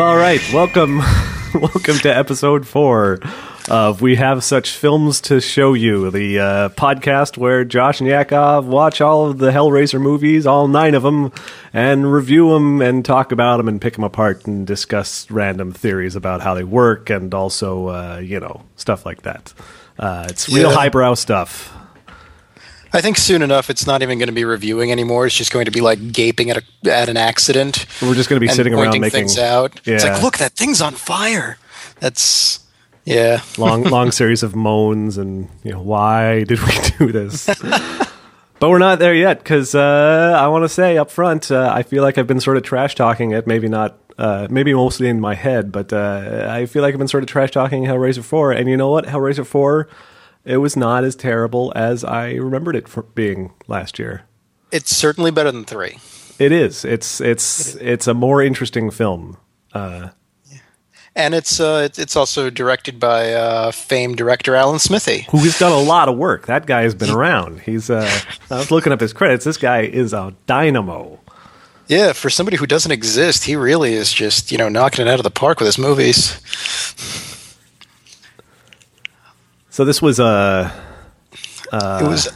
Well, all right. Welcome, welcome to episode four of We Have Such Films to Show You, the uh, podcast where Josh and Yakov watch all of the Hellraiser movies, all nine of them, and review them and talk about them and pick them apart and discuss random theories about how they work and also, uh, you know, stuff like that. Uh, it's real Yeah. highbrow stuff. I think soon enough it's not even going to be reviewing anymore. It's just going to be like gaping at a, at an accident. We're just going to be sitting around making things out. Yeah. It's like, look, that thing's on fire. That's yeah. long long series of moans and you know why did we do this but we're not there yet because uh, i want to say up front uh, i feel like i've been sort of trash talking it maybe not uh, maybe mostly in my head but uh, i feel like i've been sort of trash talking hellraiser 4 and you know what hellraiser 4 it was not as terrible as i remembered it for being last year It's certainly better than three. it is it's it's it's a more interesting film Uh, And it's uh, it's- it's also directed by uh, famed director Alan Smithee. who has done a lot of work. That guy has been around. He's uh, I was looking up his credits. This guy is a dynamo. Yeah, for somebody who doesn't exist, he really is just you know knocking it out of the park with his movies. So this was uh, it was.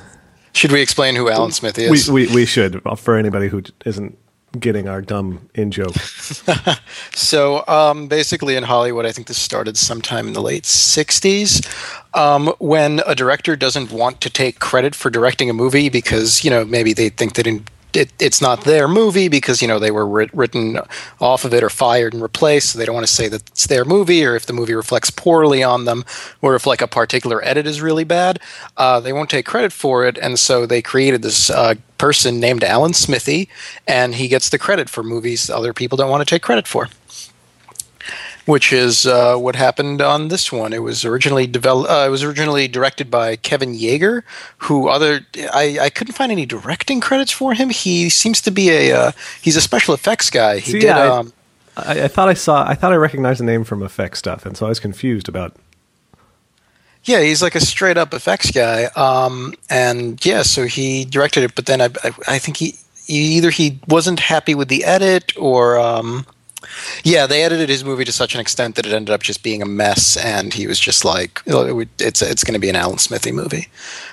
Should we explain who Alan Smith is? we we should for anybody who isn't getting our dumb in joke. So um, basically, in Hollywood, I think this started sometime in the late '60s, um, when a director doesn't want to take credit for directing a movie because you know maybe they think that in, it, it's not their movie because you know they were writ- written off of it or fired and replaced. So they don't want to say that it's their movie, or if the movie reflects poorly on them, or if like a particular edit is really bad, uh, they won't take credit for it. And so they created this uh, person named Alan Smithee, and he gets the credit for movies other people don't want to take credit for which is uh, what happened on this one. It was originally developed. Uh, it was originally directed by Kevin Yagher, who other I, I couldn't find any directing credits for him. He seems to be a uh, he's a special effects guy. He See, did. I- um, I, I thought I saw. I thought I recognized the name from effect stuff, and so I was confused about. yeah, he's like a straight up effects guy. Um, and yeah, so he directed it, but then I, I, I think he, he either he wasn't happy with the edit or. Um, yeah, they edited his movie to such an extent that it ended up just being a mess, and he was just like, "Oh, "It's it's going to be an Alan Smithee movie."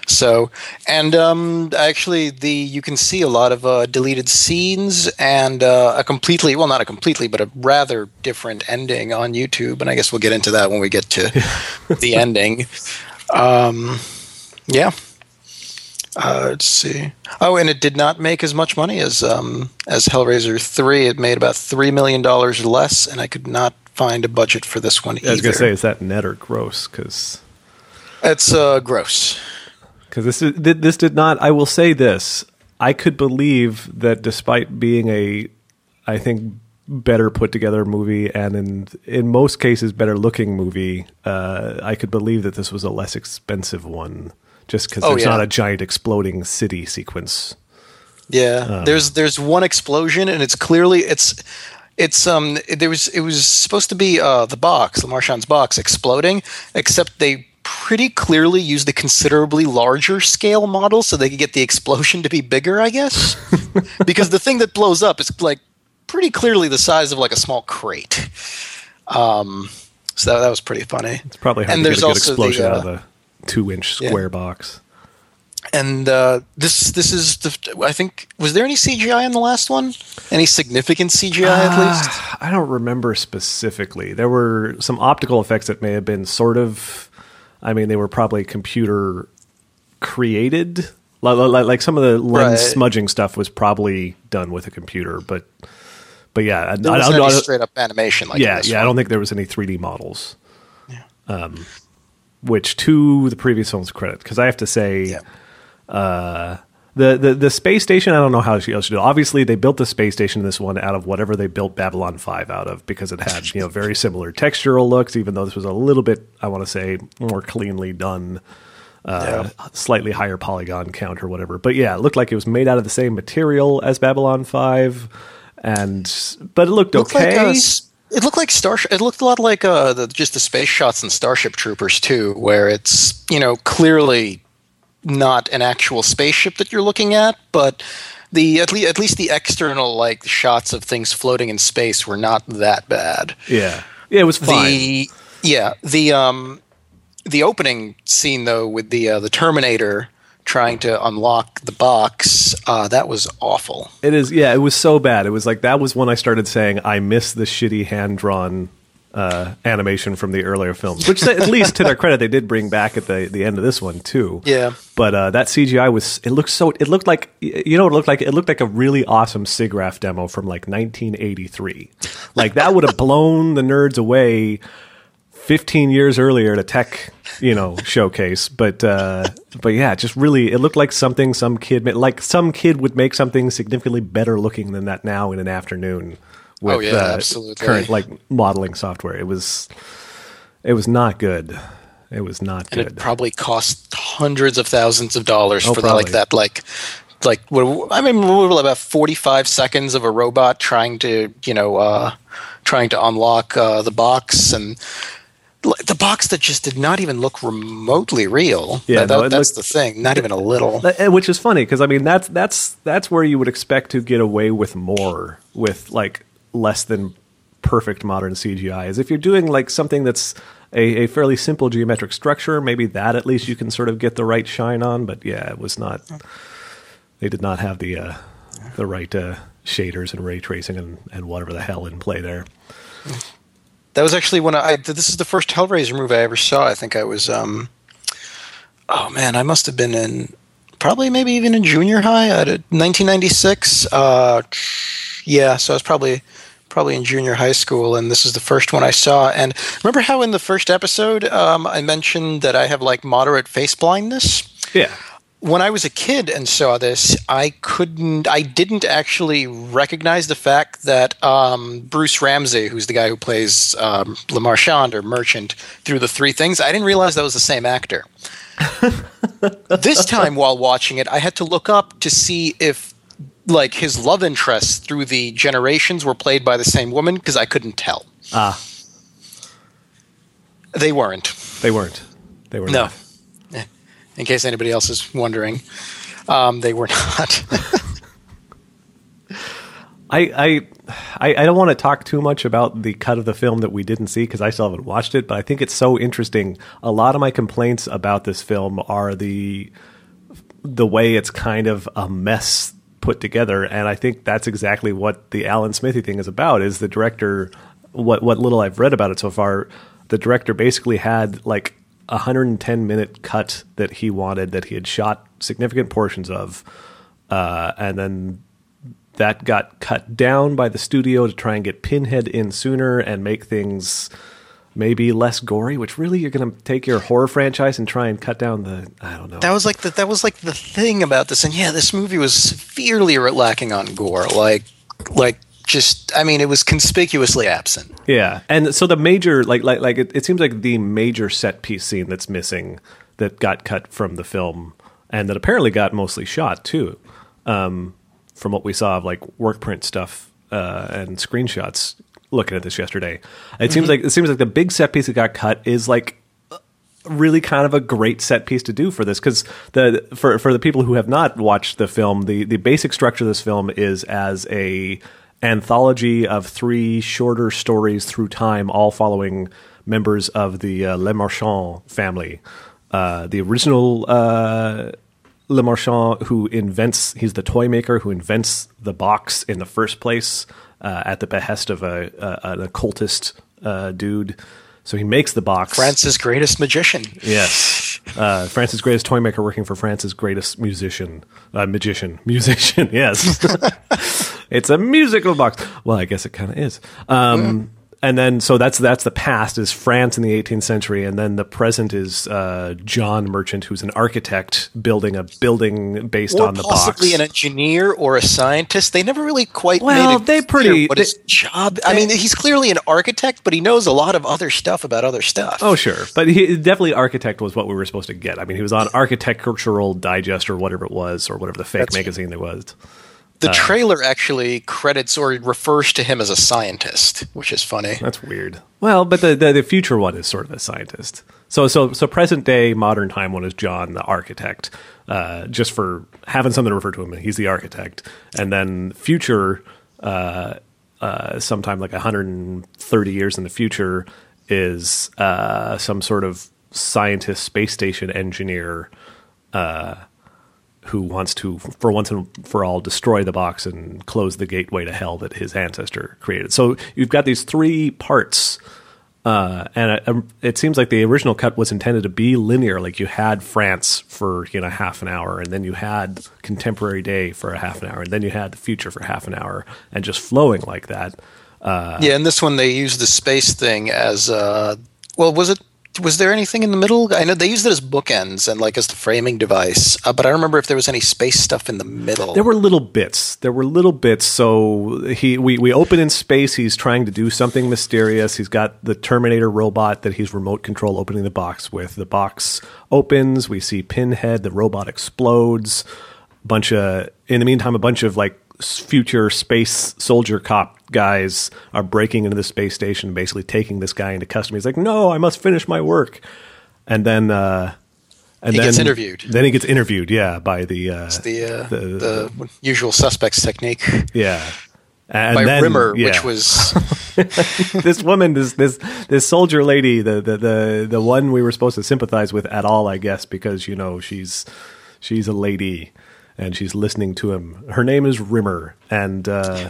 So, and um, actually, the you can see a lot of uh, deleted scenes and uh, a completely well, not a completely, but a rather different ending on YouTube, and I guess we'll get into that when we get to the ending. Um, yeah. Uh, let's see. Oh, and it did not make as much money as um, as Hellraiser three. It made about three million dollars less, and I could not find a budget for this one either. I was going to say, is that net or gross? Because it's uh, gross. this is this did not. I will say this: I could believe that despite being a, I think better put together movie and in in most cases better looking movie, uh, I could believe that this was a less expensive one. Just because Oh, there's yeah. not a giant exploding city sequence. Yeah, Um, there's there's one explosion, and it's clearly it's it's um there was it was supposed to be uh the box, the Marchand's box, exploding, except they pretty clearly used a considerably larger scale model so they could get the explosion to be bigger, I guess, because the thing that blows up is like pretty clearly the size of like a small crate. Um, so that, that was pretty funny. It's probably hard And to get there's a good also the, explosion out of uh, a two-inch yeah. square box. And uh, this this is the I think was there any CGI in the last one? Any significant CGI at least? Ah, I don't remember specifically. There were some optical effects that may have been sort of. I mean, they were probably computer created. Like, like, some of the lens Right. smudging stuff was probably done with a computer, but but yeah, I, There I, I- any straight up animation like yeah, yeah. I don't think there was any 3D models. Um, which to the previous film's credit, because I have to say, Yeah. uh, the, the the space station. I don't know how else to do. it. Obviously, they built the space station in this one out of whatever they built Babylon Five out of, because it had you know very similar textural looks. Even though this was a little bit, I want to say, more cleanly done, uh, slightly higher polygon count or whatever. But yeah, it looked like it was made out of the same material as Babylon Five, and but it looked Looked okay. like, it looked like Starship. It looked a lot like uh, the, just the space shots in Starship Troopers too, where it's you know clearly not an actual spaceship that you're looking at, but the at least at least the external like shots of things floating in space were not that bad. Yeah, yeah, it was fine. The yeah the um the opening scene though with the uh, the Terminator trying to unlock the box uh, that was awful. It is, yeah, it was so bad. It was like that was when I started saying I miss the shitty hand drawn uh, animation from the earlier films, which at least to their credit they did bring back at the the end of this one too. Yeah. But uh, that CGI was it looked so it looked like you know what it looked like it looked like a really awesome SIGGRAPH demo from like 1983. Like that would have blown the nerds away 15 years earlier at a tech, you know, showcase. But uh, but yeah, just really, it looked like something some kid made, like some kid would make something significantly better looking than that now in an afternoon with Oh, yeah, uh, absolutely. current like modeling software. It was it was not good. It was not and good. it probably cost hundreds of thousands of dollars Oh, for the, like that like like what, I mean what, what, about 45 seconds of a robot trying to you know uh, trying to unlock uh, the box and the box that just did not even look remotely real Yeah, That- no, that's looked- the thing not even a little which is funny because I mean that's that's that's where you would expect to get away with more with like less than perfect modern CGI. Is if you're doing like something that's a, a fairly simple geometric structure, maybe that at least you can sort of get the right shine on. But yeah, it was not. They did not have the uh, the right uh, shaders and ray tracing and, and whatever the hell in play there. That was actually when I. This is the first Hellraiser movie I ever saw. I think I was. um Oh man, I must have been in probably maybe even in junior high at 1996. Uh, yeah, so I was probably probably in junior high school, and this is the first one I saw. And remember how in the first episode um, I mentioned that I have like moderate face blindness Yeah. When I was a kid and saw this, I couldn't, I didn't actually recognize the fact that um, Bruce Ramsay, who's the guy who plays um, Le Marchand or Merchant through the three things, I didn't realize that was the same actor. this time while watching it, I had to look up to see if like his love interests through the generations were played by the same woman because I couldn't tell. Ah, They weren't. they weren't. They were No. not. In case anybody else is wondering, um, they were not. I, I I don't want to talk too much about the cut of the film that we didn't see because I still haven't watched it, but I think it's so interesting. A lot of my complaints about this film are the the way it's kind of a mess put together, and I think that's exactly what the Alan Smithee thing is about. Is the director what what little I've read about it so far, the director basically had like 110 minute cut that he wanted that he had shot significant portions of, uh, and then that got cut down by the studio to try and get Pinhead in sooner and make things maybe less gory. Which really, you're going to take your horror franchise and try and cut down the I don't know. That was like the that was like the thing about this, and yeah, this movie was severely lacking on gore. Like, like just I mean, it was conspicuously absent. Yeah, and so the major like like like it, it seems like the major set piece scene that's missing that got cut from the film and that apparently got mostly shot too, um, from what we saw of like work print stuff uh, and screenshots. Looking at this yesterday, it seems like it seems like the big set piece that got cut is like really kind of a great set piece to do for this because the for for the people who have not watched the film, the the basic structure of this film is as a anthology of three shorter stories through time, all following members of the uh, Le Marchand family. Uh, the original uh, Le Marchand, who invents, he's the toy maker who invents the box in the first place uh, at the behest of a, a an occultist uh, dude. So he makes the box. France's greatest magician. Yes. Uh, France's greatest toy maker working for France's greatest musician. Uh, magician. Musician, yes. It's a musical box. Well, I guess it kind of is. Um, And then, so that's that's the past is France in the 18th century, and then the present is uh, John Merchant, who's an architect building a building based Or on the possibly box. an engineer or a scientist. They never really quite Well, made it they pretty- what they- his job. I mean, he's clearly an architect, but he knows a lot of other stuff about other stuff. Oh, sure. But he definitely architect was what we were supposed to get. I mean, he was on Architectural Digest or whatever it was, or whatever the fake That's- magazine there was. The trailer actually credits or refers to him as a scientist, which is funny. That's weird. Well, but the, the the future one is sort of a scientist. So so so present day modern time one is John the architect. Uh, just for having something to refer to him, he's the architect. And then future, uh, uh, sometime like 130 years in the future, is uh, some sort of scientist, space station engineer uh, who wants to, for once and for all, destroy the box and close the gateway to hell that his ancestor created. So you've got these three parts. Uh, and it, um, it seems like the original cut was intended to be linear. Like you had France for you know half an hour, and then you had contemporary day for a half an hour, and then you had the future for half an hour, and just flowing like that. yeah, and this one they used the space thing as uh, well. Was it? Was there anything in the middle? I know they used it as bookends and like as the framing device, uh, but I don't remember if there was any space stuff in the middle. There were little bits. There were little bits. So he we, we open in space. He's trying to do something mysterious. He's got the Terminator robot that he's remote control opening the box with. The box opens. We see Pinhead. The robot explodes. Bunch of in the meantime, a bunch of like future space soldier cop guys are breaking into the space station, basically taking this guy into custody. He's like, "No, I must finish my work." And then uh, and He then gets interviewed. Then he gets interviewed. Yeah, by the uh, the, uh, the- the, usual suspects technique yeah. And by then- Rimmer, yeah. which was this woman, this this this soldier lady, the, the the the one we were supposed to sympathize with at all, I guess, because you know she's she's a lady and she's listening to him. Her name is Rimmer, and uh,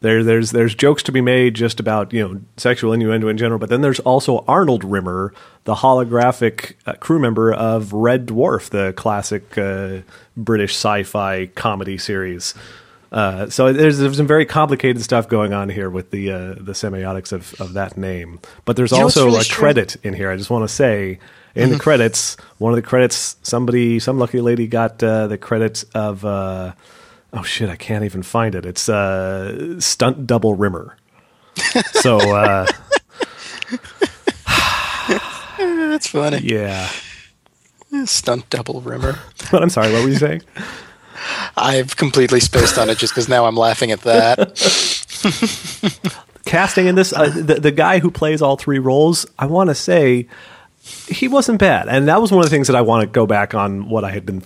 there there's there's jokes to be made just about you know sexual innuendo in general, but then there's also Arnold Rimmer, the holographic uh, crew member of Red Dwarf, the classic uh, British sci-fi comedy series. Uh, so there's, there's some very complicated stuff going on here with the uh, the semiotics of, of that name. But there's You also really a strange? credit in here. I just want to say in the credits, one of the credits, somebody, some lucky lady got uh, the credits of. Uh, oh shit! I can't even find it. It's uh, stunt double Rimmer. so uh, that's funny. yeah. Stunt double Rimmer. But I'm sorry. What were you saying? I've completely spaced on it just because now I'm laughing at that. casting in this uh, the, the guy who plays all three roles i want to say he wasn't bad. And that was one of the things that i want to go back on what i had been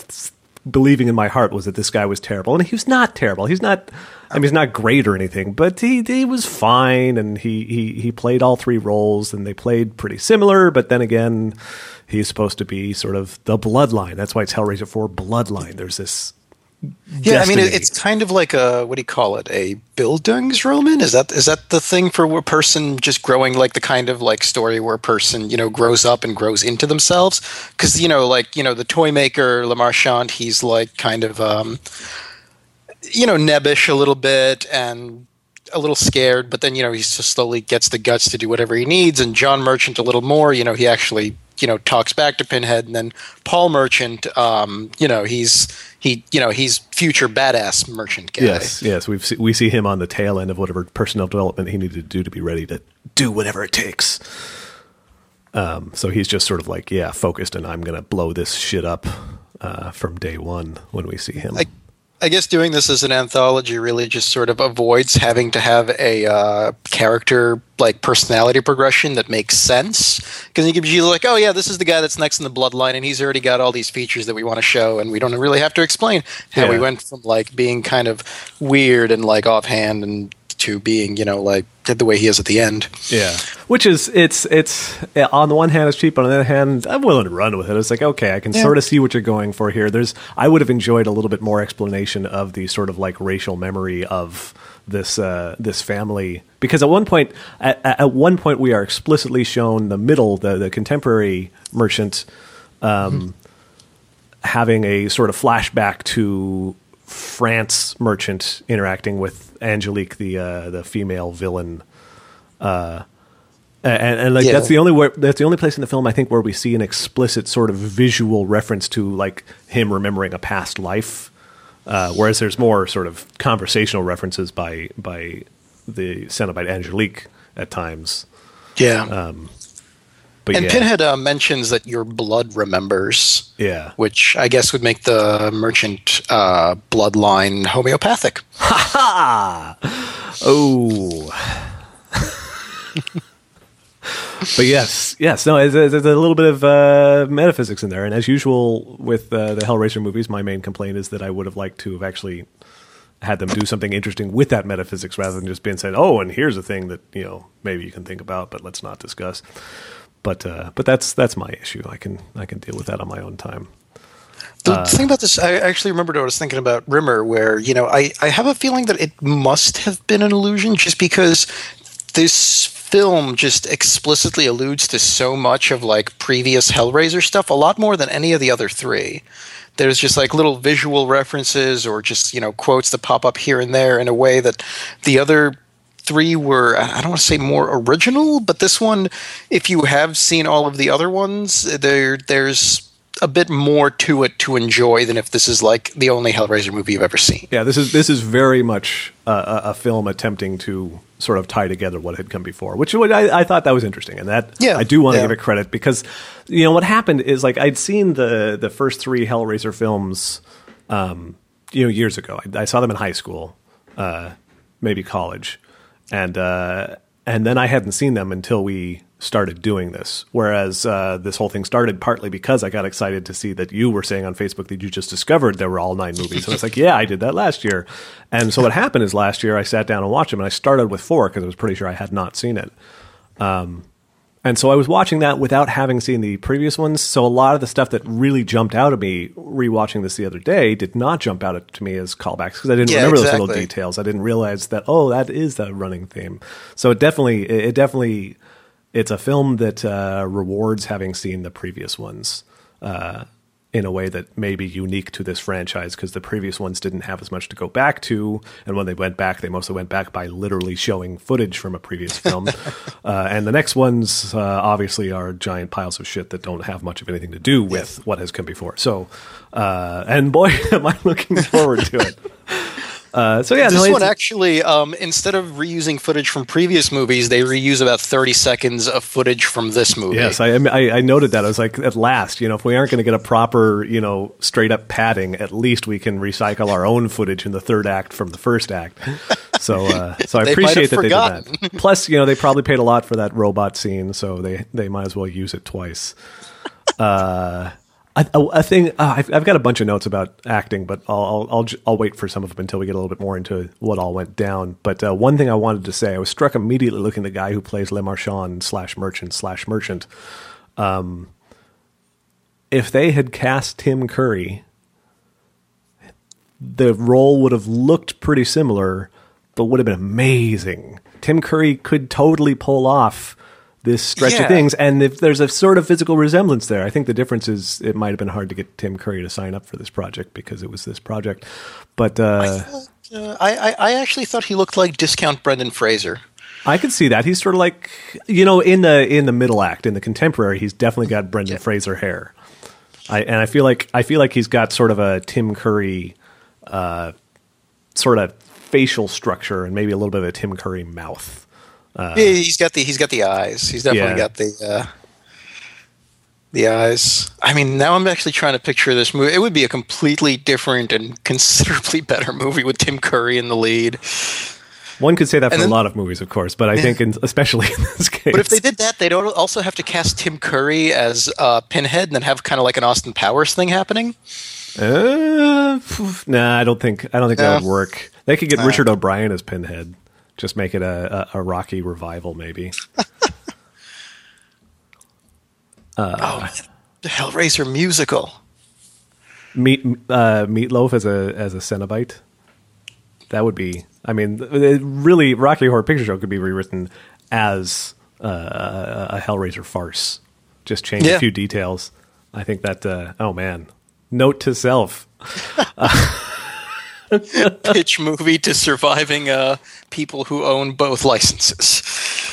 believing in my heart was that this guy was terrible. And he was not terrible. He's not i mean he's not great or anything but he, he was fine and he, he he played all three roles and they played pretty similar but then again he's supposed to be sort of the bloodline. That's why it's hellraiser 4 bloodline. There's this Yeah, I mean, it's kind of like a what do you call it? A Bildungsroman? Is that is that the thing for a person just growing like the kind of like story where a person you know grows up and grows into themselves? Because you know, like you know, the toy maker Le Marchand, he's like kind of um, you know nebbish a little bit and a little scared, but then you know he just slowly gets the guts to do whatever he needs. And John Merchant a little more, you know, he actually you know talks back to Pinhead, and then Paul Merchant, um, you know, he's he you know he's future badass Merchant guy. Yes, yes, we see, we see him on the tail end of whatever personnel development he needed to do to be ready to do whatever it takes. Um, so he's just sort of like, yeah, focused, and I'm going to blow this shit up uh, from day one when we see him. I, I guess doing this as an anthology really just sort of avoids having to have a uh, character like personality progression that makes sense. Because you can be like, oh yeah, this is the guy that's next in the bloodline, and he's already got all these features that we want to show, and we don't really have to explain how we went from like being kind of weird and like offhand and to being you know like the way he is at the end. Yeah, which is it's it's on the one hand it's cheap, but on the other hand I'm willing to run with it. It's like okay, I can Yeah. sort of see what you're going for here. There's I would have enjoyed a little bit more explanation of the sort of like racial memory of this uh, this family because at one point at, at one point we are explicitly shown the middle the the contemporary merchant um, having a sort of flashback to France merchant interacting with Angelique, the uh, the female villain. Uh, and, and like Yeah. that's the only where that's the only place in the film I think where we see an explicit sort of visual reference to like him remembering a past life, uh, whereas there's more sort of conversational references by by the Cenobite Angelique at times. Yeah. Um, but And yeah, Pinhead uh, mentions that your blood remembers, yeah. which I guess would make the merchant uh, bloodline homeopathic. Ha! ha! Oh. but yes, yes, no, there's, a little bit of uh, metaphysics in there, and as usual with uh, the Hellraiser movies, my main complaint is that I would have liked to have actually had them do something interesting with that metaphysics rather than just being said, "Oh, and here's a thing that you know maybe you can think about, but let's not discuss." But uh, but that's that's my issue. I can I can deal with that on my own time. The thing about this, I actually remembered I was thinking about Rimmer, where, you know, I, I have a feeling that it must have been an illusion just because this film just explicitly alludes to so much of like previous Hellraiser stuff, a lot more than any of the other three. There's just like little visual references or just, you know, quotes that pop up here and there in a way that the other three were I don't want to say more original, but this one, if you have seen all of the other ones, there there's a bit more to it to enjoy than if this is like the only Hellraiser movie you've ever seen. Yeah, this is this is very much a, a film attempting to sort of tie together what had come before, which I, I thought that was interesting, and that Yeah, I do want to yeah. give it credit because you know what happened is like I'd seen the the first three Hellraiser films, um, you know, years ago. I, I saw them in high school, uh, maybe college, and uh, and then I hadn't seen them until we started doing this. Whereas uh, this whole thing started partly because I got excited to see that you were saying on Facebook that you just discovered there were all nine movies, and I was like, yeah, I did that last year. And so what happened is last year I sat down and watched them, and I started with four because I was pretty sure I had not seen it. And so I was watching that without having seen the previous ones. So a lot of the stuff that really jumped out at me rewatching this the other day did not jump out to me as callbacks because I didn't Yeah, remember those little details. I didn't realize that oh, that is the running theme. So it definitely, it it definitely, it's a film that uh, rewards having seen the previous ones. Uh, in a way that may be unique to this franchise because the previous ones didn't have as much to go back to. And when they went back, they mostly went back by literally showing footage from a previous film. uh, and the next ones, uh, obviously, are giant piles of shit that don't have much of anything to do with what has come before. So, uh, and boy, am I looking forward to it. Uh, so yeah, This no, one actually, um, instead of reusing footage from previous movies, they reuse about 30 seconds of footage from this movie. Yes, I, I I noted that. I was like, at last, you know, if we aren't going to get a proper, you know, straight up padding, at least we can recycle our own footage in the third act from the first act. So, uh, so I appreciate that they did that. Plus, you know, they probably paid a lot for that robot scene, so they they might as well use it twice. Uh, a, thing uh, I've, I've got a bunch of notes about acting, but I'll I'll, I'll I'll wait for some of them until we get a little bit more into what all went down. But uh, one thing I wanted to say, I was struck immediately looking the guy who plays Le Marchand slash Merchant slash Merchant. Um, if they had cast Tim Curry, the role would have looked pretty similar, but would have been amazing. Tim Curry could totally pull off this stretch of things, and if there's a sort of physical resemblance there, I think the difference is it might have been hard to get Tim Curry to sign up for this project because it was this project. But uh, Uh, I, I, I actually thought he looked like discount Brendan Fraser. I could see that he's sort of like you know in the in the middle act in the contemporary, he's definitely got Brendan Fraser hair. I and I feel like I feel like he's got sort of a Tim Curry uh, sort of facial structure and maybe a little bit of a Tim Curry mouth. Yeah, he's got the he's got the eyes. He's definitely Yeah. got the uh, the eyes. I mean, now I'm actually trying to picture this movie. It would be a completely different and considerably better movie with Tim Curry in the lead. One could say that for And a lot of movies, of course, but I think in, especially in this case. But if they did that, they'd also have to cast Tim Curry as uh, Pinhead and then have kind of like an Austin Powers thing happening. Uh, phew, nah, I don't think I don't think that would work. They could get Richard O'Brien as Pinhead. Just make it a, a, a Rocky revival, maybe. oh, the Hellraiser musical. Meat uh, Meatloaf as a as a Cenobite. That would be. I mean, it really, Rocky Horror Picture Show could be rewritten as uh, a a Hellraiser farce. Just change a few details. I think that. Uh, oh man, note to self. pitch movie to surviving uh, people who own both licenses.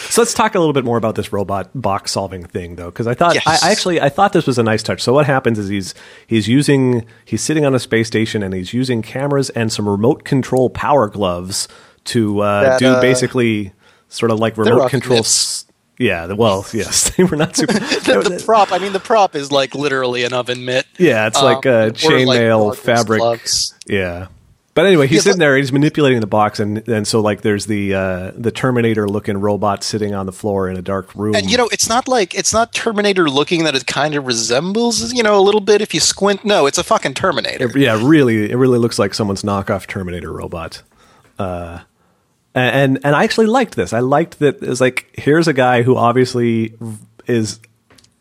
So let's talk a little bit more about this robot box solving thing, though, because I thought Yes. I, I actually I thought this was a nice touch. So what happens is he's he's using he's sitting on a space station and he's using cameras and some remote control power gloves to uh, That, do uh, basically sort of like remote control. nips. Yeah, the, well, yes, they were not super. the, the prop, I mean, the prop is like literally an oven mitt. yeah, it's like Um, uh, or like chainmail Marcus fabric. gloves. Yeah. But anyway, he's Yeah, sitting there. He's manipulating the box, and and so like there's the uh, the Terminator looking robot sitting on the floor in a dark room. And you know, it's not like it's not Terminator looking that it kind of resembles, you know, a little bit if you squint. No, it's a fucking Terminator. It- yeah, really, it really looks like someone's knockoff Terminator robot. Uh, and and I actually liked this. I liked that it's like here's a guy who obviously is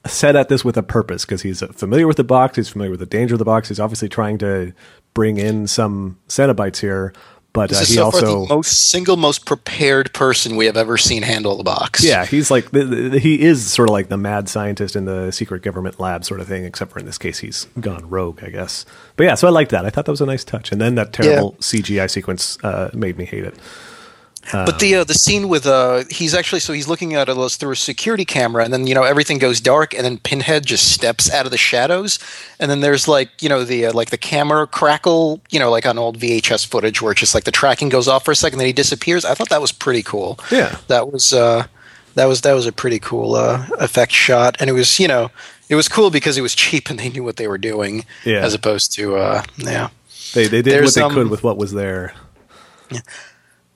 set at this with a purpose because he's familiar with the box. He's familiar with the danger of the box. He's obviously trying to bring in some Cenobites here, but uh, he so also the most single most prepared person we have ever seen handle the box. Yeah, he's like the, the, he is sort of like the mad scientist in the secret government lab sort of thing, except for in this case he's gone rogue, I guess. But yeah, so I liked that. I thought that was a nice touch, and then that terrible CGI sequence uh, made me hate it. But the uh, the scene with uh he's actually so he's looking at us through a security camera and then you know everything goes dark and then Pinhead just steps out of the shadows and then there's like you know the uh, like the camera crackle you know like on old VHS footage where it's just like the tracking goes off for a second then he disappears. I thought that was pretty cool. Yeah. That was uh that was that was a pretty cool uh effect shot and it was you know it was cool because it was cheap and they knew what they were doing Yeah. as opposed to uh yeah. They they did There's, what they um, could with what was there.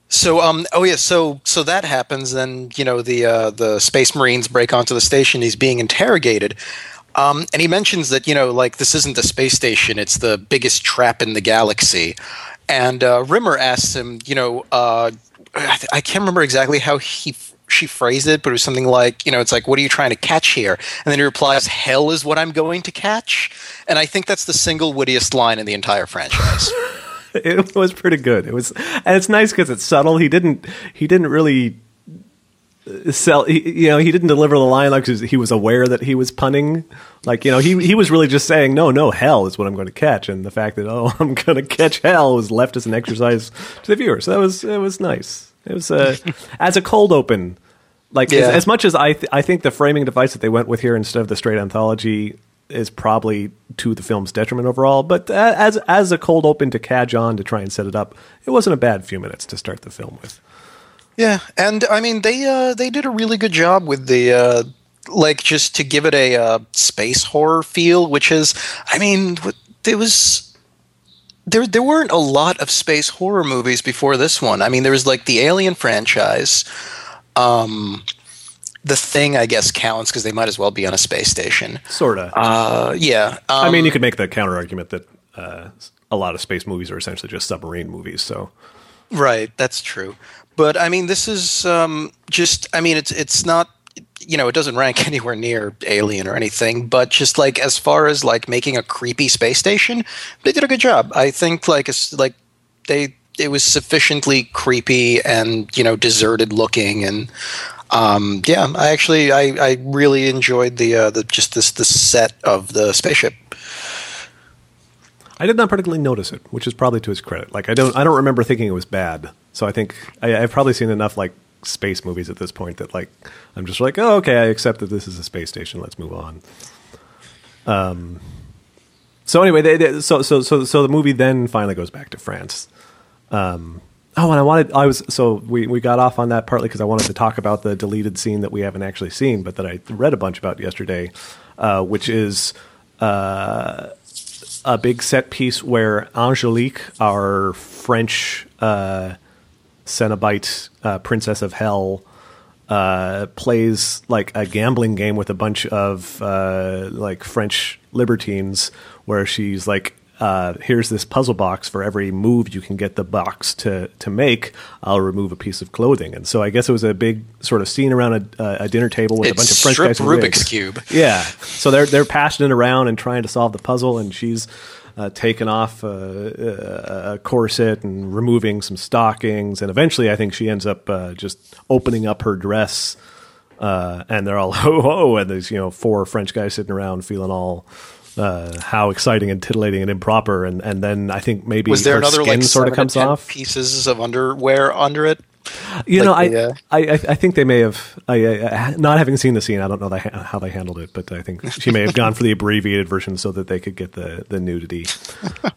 So um oh yeah so so that happens then you know the uh, the space marines break onto the station he's being interrogated. Um, and he mentions that you know like this isn't the space station it's the biggest trap in the galaxy. And uh, Rimmer asks him you know uh, I, I can't remember exactly how he she phrased it but it was something like you know it's like what are you trying to catch here? And then he replies hell is what I'm going to catch. And I think that's the single wittiest line in the entire franchise. It was pretty good. It was, and it's nice because it's subtle. He didn't he didn't really uh, sell. He, you know, he didn't deliver the line like he was aware that he was punning. Like you know, he he was really just saying, "No, no, hell is what I'm going to catch," and the fact that oh, I'm going to catch hell was left as an exercise to the viewer. So that was it was nice. It was uh, as a cold open. Like Yeah. as, as much as I th- I think the framing device that they went with here instead of the straight anthology is probably to the film's detriment overall. But as as a cold open to cadge on to try and set it up, it wasn't a bad few minutes to start the film with. Yeah, and I mean they uh, they did a really good job with the uh, like just to give it a uh, space horror feel, which is I mean there was there there weren't a lot of space horror movies before this one. I mean there was like the Alien franchise. Um, the thing I guess counts because they might as well be on a space station. Sorta. Uh, yeah, um, I mean, you could make the counter argument that uh, a lot of space movies are essentially just submarine movies. So Right, that's true. But I mean, this is um, just. I mean, it's it's not. You know, it doesn't rank anywhere near Alien or anything. But just like as far as like making a creepy space station, they did a good job. I think like it's like they it was sufficiently creepy and you know deserted looking and. Um, yeah, I actually I, I really enjoyed the uh, the just this the set of the spaceship. I did not particularly notice it, which is probably to his credit. Like I don't I don't remember thinking it was bad. So I think I, I've probably seen enough like space movies at this point that like I'm just like, oh okay, I accept that this is a space station. Let's move on. Um. So anyway, they, they, so so so so the movie then finally goes back to France. Um. Oh, and I wanted I was so we we got off on that partly because I wanted to talk about the deleted scene that we haven't actually seen, but that I read a bunch about yesterday, uh, which is uh, a big set piece where Angelique, our French uh, Cenobite uh, princess of hell, uh, plays like a gambling game with a bunch of uh, like French libertines, where she's like, uh, "Here's this puzzle box. For every move you can get the box to to make, I'll remove a piece of clothing." And so I guess it was a big sort of scene around a, a dinner table with a bunch of French strip guys. Rubik's wigs. cube. Yeah. So they're they're passing it around and trying to solve the puzzle, and she's uh, taking off uh, a, a corset and removing some stockings, and eventually, I think she ends up uh, just opening up her dress, uh, and they're all ho ho, and there's you know four French guys sitting around feeling all. Uh, how exciting and titillating and improper, and, and then I think maybe Was there her another skin like sort of comes 10 off. pieces of underwear under it? You know, I, the, uh, I, I I think they may have. I, I, not having seen the scene, I don't know the, how they handled it, but I think she may have gone for the abbreviated version so that they could get the the nudity.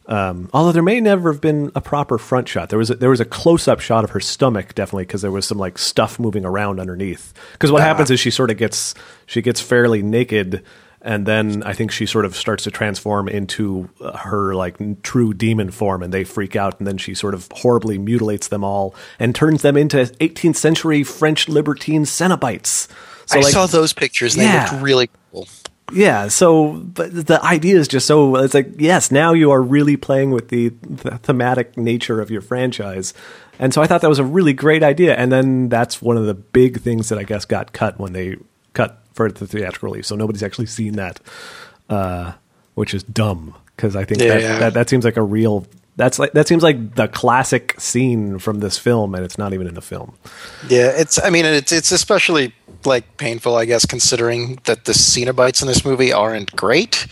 Um, although there may never have been a proper front shot. There was a, there was a close up shot of her stomach, definitely, because there was some like stuff moving around underneath. Because what happens is she sort of gets she gets fairly naked. And then I think she sort of starts to transform into uh, her like true demon form, and they freak out. And then she sort of horribly mutilates them all and turns them into 18th century French libertine Cenobites. So I like, saw those pictures. and They looked really cool. yeah, so but the idea is just so it's like yes, now you are really playing with the, the thematic nature of your franchise. And so I thought that was a really great idea and then that's one of the big things that I guess got cut when they cut for the theatrical release. So nobody's actually seen that uh, which is dumb because I think that, Yeah. that that seems like a real that's like that seems like the classic scene from this film and it's not even in the film. Yeah, it's. I mean, it's it's especially like painful, I guess, considering that the Cenobites in this movie aren't great.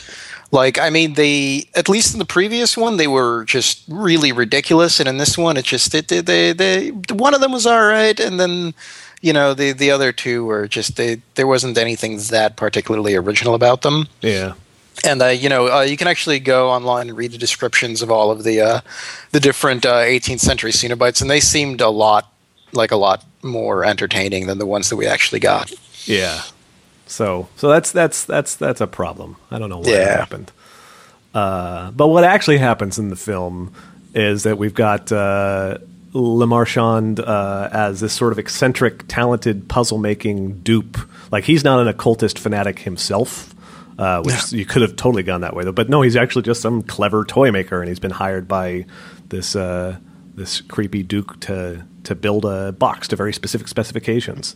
Like, I mean, they at least in the previous one they were just really ridiculous, and in this one, it's just it, they, they they one of them was all right, and then you know the the other two were just they there wasn't anything that particularly original about them. Yeah. And uh, you know, uh, you can actually go online and read the descriptions of all of the uh, the different uh, 18th century Cenobites, and they seemed a lot like a lot more entertaining than the ones that we actually got. Yeah. So so that's that's that's that's a problem. I don't know what Yeah. happened. Uh, but what actually happens in the film is that we've got uh, Le Marchand uh, as this sort of eccentric, talented puzzle making dupe. Like he's not an occultist fanatic himself. Uh, which you could have totally gone that way, though. But no, he's actually just some clever toy maker, and he's been hired by this uh, this creepy duke to to build a box to very specific specifications.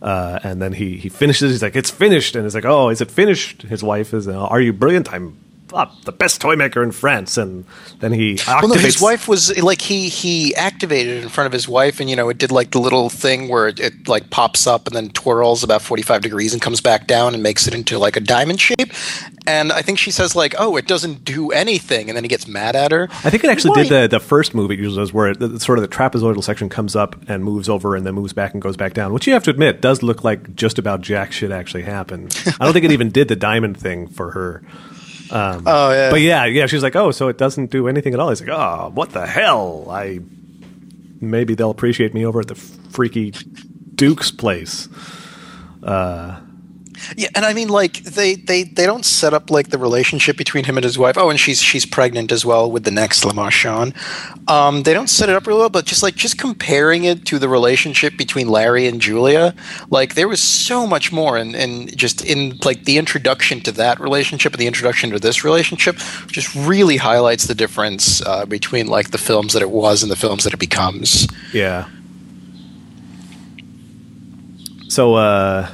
Uh, and then he he finishes. He's like, "It's finished," and he's like, "Oh, is it finished?" His wife is, "Are you brilliant? I'm uh, the best toy maker in France." And then he activates. Well, no, his wife was like he he activated it in front of his wife, and you know it did like the little thing where it, it like pops up and then twirls about forty five degrees and comes back down and makes it into like a diamond shape. And I think she says like, "Oh, it doesn't do anything," and then he gets mad at her. I think it actually Why? did the the first move it usually does, where it, the, sort of the trapezoidal section comes up and moves over, and then moves back and goes back down. Which you have to admit does look like just about jack shit actually happened. I don't think it even did the diamond thing for her. Um, oh yeah, But yeah, yeah, she's like, oh, so it doesn't do anything at all. He's like, oh, what the hell? I maybe they'll appreciate me over at the freaky Duke's place. Uh, Yeah, and I mean, like they, they they don't set up like the relationship between him and his wife. Oh, and she's she's pregnant as well with the next Le Marchand. Um, they don't set it up really well, but just like just comparing it to the relationship between Larry and Julia, like there was so much more, and and just in like the introduction to that relationship and the introduction to this relationship, just really highlights the difference uh, between like the films that it was and the films that it becomes. Yeah. So, uh,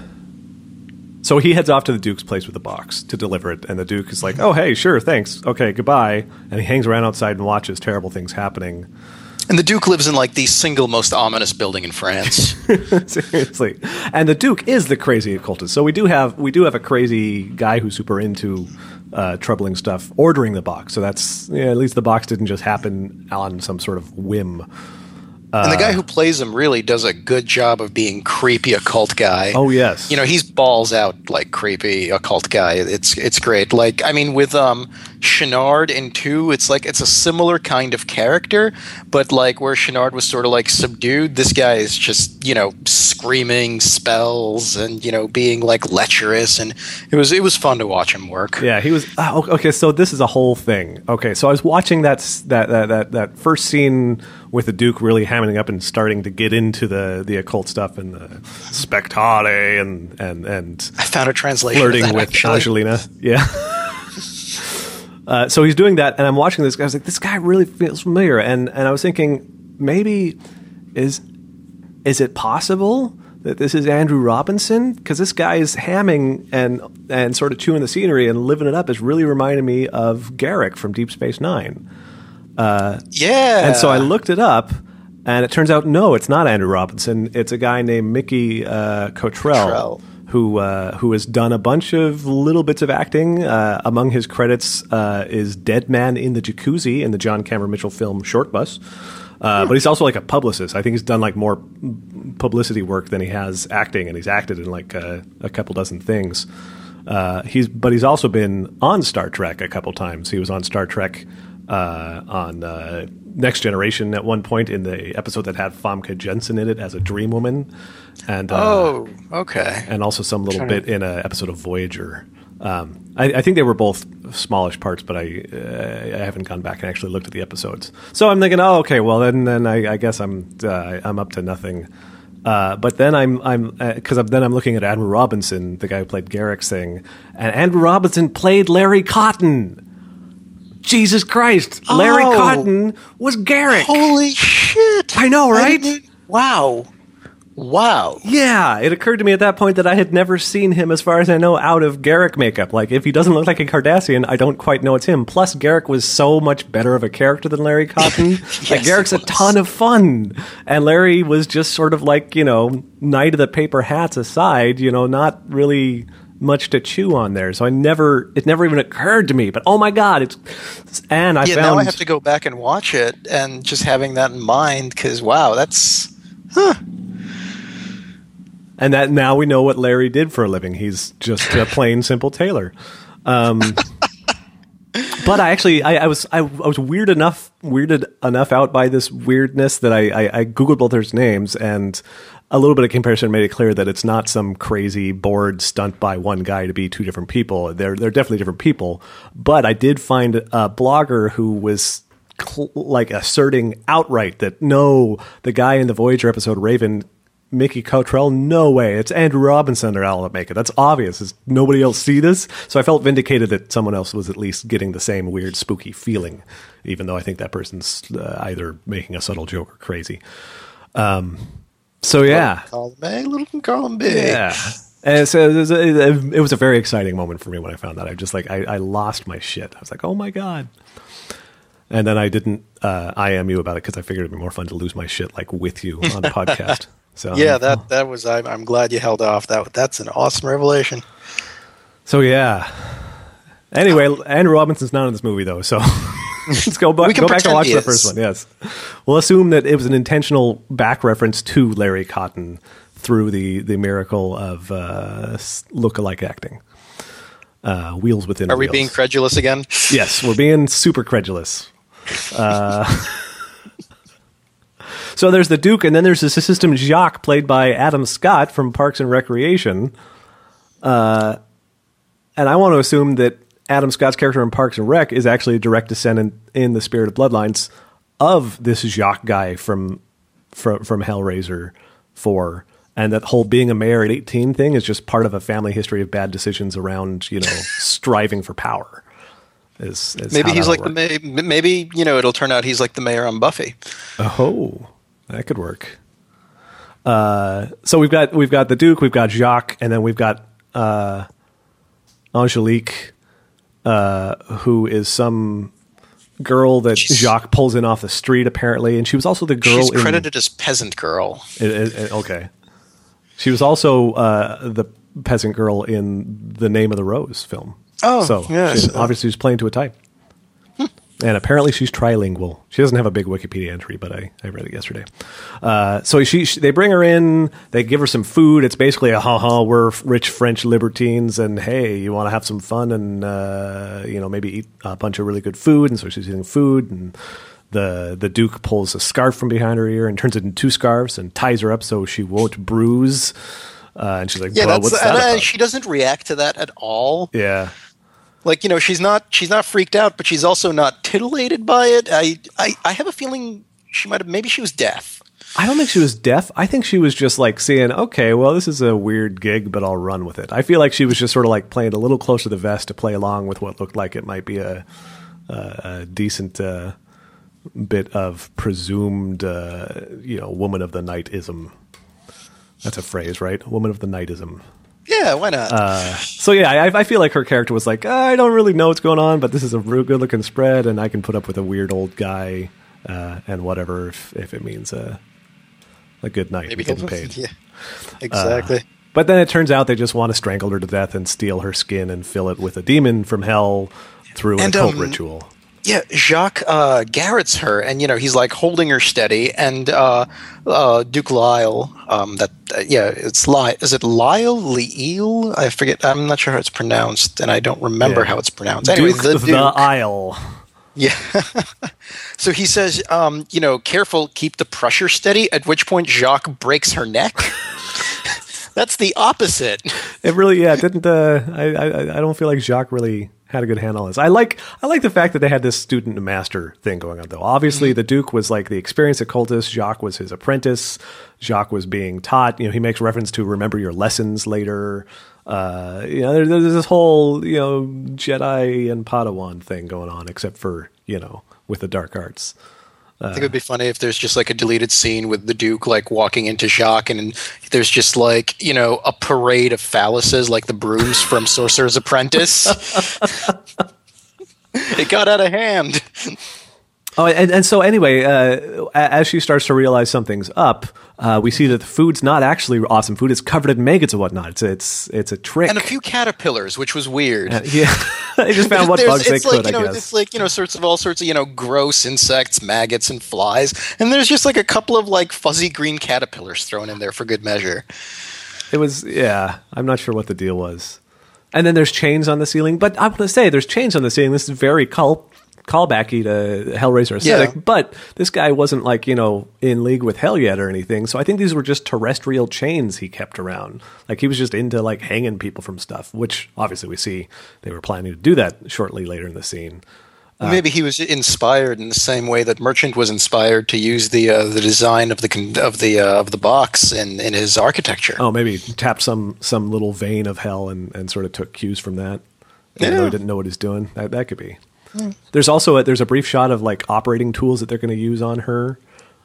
so he heads off to the Duke's place with the box to deliver it, and the Duke is like, "Oh, hey, sure, thanks, okay, goodbye," and he hangs around outside and watches terrible things happening. And the Duke lives in like the single most ominous building in France. Seriously, and the Duke is the crazy occultist. So we do have we do have a crazy guy who's super into uh, troubling stuff ordering the box. So that's yeah, at least the box didn't just happen on some sort of whim. And the guy Uh. who plays him really does a good job of being creepy occult guy. Oh yes, You know, he's balls out like creepy occult guy. It's it's great. Like I mean, with um Channard in two, it's like it's a similar kind of character, but like where Channard was sort of like subdued, this guy is just you know screaming spells and you know being like lecherous, and it was it was fun to watch him work. Yeah, he was. Oh, okay, so this is a whole thing. Okay, so I was watching that that that that, that first scene with the Duke really hamming up and starting to get into the the occult stuff and the spectare and and and I found a translation flirting with actually. Angelina. Yeah. uh, so he's doing that, and I'm watching this guy. I was like, this guy really feels familiar, and and I was thinking maybe is is it possible that this is Andrew Robinson? Because this guy is hamming and and sort of chewing the scenery and living it up is really reminding me of Garak from Deep Space Nine. Yeah, And so I looked it up, and it turns out no, it's not Andrew Robinson. It's a guy named Mickey uh, Cottrell, Cottrell. who uh, who has done a bunch of little bits of acting. Uh, among his credits uh, is Dead Man in the Jacuzzi in the John Cameron Mitchell film Shortbus. Uh, but he's also like a publicist. I think he's done like more publicity work than he has acting, and he's acted in like a, a couple dozen things. Uh, he's but he's also been on Star Trek a couple times. He was on Star Trek uh, on uh, Next Generation at one point in the episode that had Famke Janssen in it as a dream woman, and uh, Oh, okay. and also some little bit to- in an episode of Voyager. Um, I, I think they were both smallish parts, but I uh, I haven't gone back and actually looked at the episodes. So I'm thinking, oh, okay, well then then I, I guess I'm uh, I'm up to nothing. Uh, but then I'm I'm because I'm, then I'm looking at Andrew Robinson, the guy who played Garak, thing, and Andrew Robinson played Larry Cotton. Jesus Christ, Larry Oh. Cotton was Garak. Holy shit! I know, right? didn't- Wow. Wow. Yeah, it occurred to me at that point that I had never seen him, as far as I know, out of Garak makeup. Like, if he doesn't look like a Cardassian, I don't quite know it's him. Plus, Garak was so much better of a character than Larry Cotton. like, Yes, Garak's a ton of fun, and Larry was just sort of like you know, Knight of the Paper Hats aside, you know, not really much to chew on there. So I never, it never even occurred to me. But oh my god, it's and I Yeah, found now I have to go back and watch it, and just having that in mind, because wow, that's huh. And that now we know what Larry did for a living. He's just a plain simple tailor. Um, but I actually I, I was I, I was weird enough weirded enough out by this weirdness that I, I, I googled both their names and a little bit of comparison made it clear that it's not some crazy board stunt by one guy to be two different people. They're they're definitely different people. But I did find a blogger who was cl- like asserting outright that no, the guy in the Voyager episode Raven Mickey Cottrell, no way. It's Andrew Robinson or Alan make it. That's obvious. Does nobody else see this? So I felt vindicated that someone else was at least getting the same weird, spooky feeling, even though I think that person's uh, either making a subtle joke or crazy. Um, so yeah, column A, little column B. yeah. And so it was, a, it was a very exciting moment for me when I found that. I just like I, I lost my shit. I was like, oh my god. And then I didn't uh, IM you about it because I figured it'd be more fun to lose my shit like with you on the podcast. So Yeah, that that was. I'm, I'm glad you held off. That that's an awesome revelation. So yeah. Anyway, Andrew Robinson's not in this movie though, so let's go, back We can go back and watch the first one. Yes, we'll assume that it was an intentional back reference to Larry Cotton through the the miracle of uh, s- look-alike acting. Uh, wheels within. Are we wheels. being credulous again? Yes, we're being super credulous. Uh, so there's the Duke, and then there's this assistant Jacques, played by Adam Scott from Parks and Recreation. Uh, and I want to assume that Adam Scott's character in Parks and Rec is actually a direct descendant in the spirit of Bloodlines of this Jacques guy from from, from Hellraiser Four. And that whole being a mayor at 18 thing is just part of a family history of bad decisions around, you know, striving for power. Is, is Maybe he's like the work. ma- maybe you know it'll turn out he's like the mayor on Buffy. Oh, that could work. Uh, so we've got we've got the Duke, we've got Jacques, and then we've got uh, Angelique, uh, who is some girl that She's- Jacques pulls in off the street apparently, and she was also the girl. She's in, credited as peasant girl. in- in- in- okay, she was also uh, the peasant girl in the Name of the Rose film. Oh, so yes. she- obviously she's playing to a type. And apparently she's trilingual. She doesn't have a big Wikipedia entry, but I, I read it yesterday. Uh, so she, she they bring her in, they give her some food. It's basically a ha ha, we're rich French libertines, and hey, you want to have some fun and uh, you know maybe eat a bunch of really good food. And so she's eating food, and the the Duke pulls a scarf from behind her ear and turns it into two scarves and ties her up so she won't bruise. Uh, and she's like, Yeah, "Bro, that's what's that and, uh, about?" she doesn't react to that at all. yeah. Like you know, she's not she's not freaked out, but she's also not titillated by it. I I, I have a feeling she might have maybe she was deaf. I don't think she was deaf. I think she was just like seeing, okay, well, this is a weird gig, but I'll run with it. I feel like she was just sort of like playing a little close to the vest to play along with what looked like it might be a, a, a decent uh, bit of presumed, uh, you know, woman of the night ism. That's a phrase, right? Woman of the night ism. Yeah, why not? So yeah, I, I feel like her character was like, I don't really know what's going on, but this is a real good looking spread, and I can put up with a weird old guy uh, and whatever if, if it means a a good night maybe getting paid. Yeah, exactly. But then it turns out they just want to strangle her to death and steal her skin and fill it with a demon from hell through an And, occult um, ritual. Yeah, Jacques uh, garrots her, and you know he's like holding her steady, and uh, uh, Duke Lyle, um, that uh, yeah, it's Lyle. Is it Lyle Leal? I forget. I'm not sure how it's pronounced, and I don't remember Yeah. how it's pronounced. Anyway, Duke the the, Isle. Yeah. so he says, um, you know, careful, keep the pressure steady. At which point Jacques breaks her neck. That's the opposite. It really, yeah, didn't. Uh, I, I, I don't feel like Jacques really had a good handle on this. I like, I like the fact that they had this student master thing going on. Though obviously, the Duke was like the experienced occultist. Jacques was his apprentice. Jacques was being taught. You know, he makes reference to remember your lessons later. Uh, you know, there, there's this whole you know Jedi and Padawan thing going on, except for you know with the dark arts. I think it uh, would be funny if there's just like a deleted scene with the Duke like walking into Jacques and there's just like, you know, a parade of phalluses like the brooms from Sorcerer's Apprentice. it got out of hand. Oh, and, and so anyway, uh, as she starts to realize something's up, uh, we see that the food's not actually awesome food. It's covered in maggots and whatnot. It's it's it's a trick. And a few caterpillars, which was weird. yeah, they just found what bugs they it's like, could. you know, I guess. It's like, you know, sorts of all sorts of, you know, gross insects, maggots, and flies. And there's just like a couple of like fuzzy green caterpillars thrown in there for good measure. It was yeah. I'm not sure what the deal was. And then there's chains on the ceiling. But I want to say there's chains on the ceiling. This is very call callbacky to Hellraiser aesthetic. Yeah. But this guy wasn't like you know in league with Hell yet or anything. So I think these were just terrestrial chains he kept around. Like he was just into like hanging people from stuff. Which obviously we see they were planning to do that shortly later in the scene. Uh, Maybe he was inspired in the same way that Merchant was inspired to use the uh, the design of the con- of the uh, of the box in, in his architecture. Oh, maybe tapped some some little vein of hell and, and sort of took cues from that. Even Yeah. though he didn't know what he's doing. That, that could be. There's also a, there's a brief shot of like operating tools that they're going to use on her.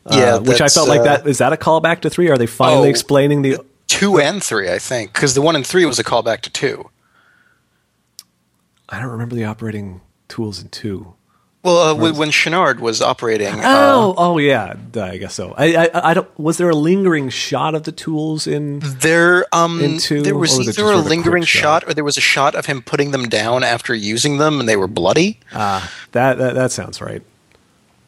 uh, Yeah, which I felt like uh, that is that a callback to three? Are they finally Oh. explaining the? Two and three, I think, because the one and three was a callback to two. I don't remember the operating tools in two. Well, uh, when, when Channard was operating, Oh, uh, oh yeah, I guess so. I, I I don't. Was there a lingering shot of the tools in? there um there was was either a lingering shot shot? or there was a shot of him putting them down after using them, and they were bloody. Ah, that, that that sounds right.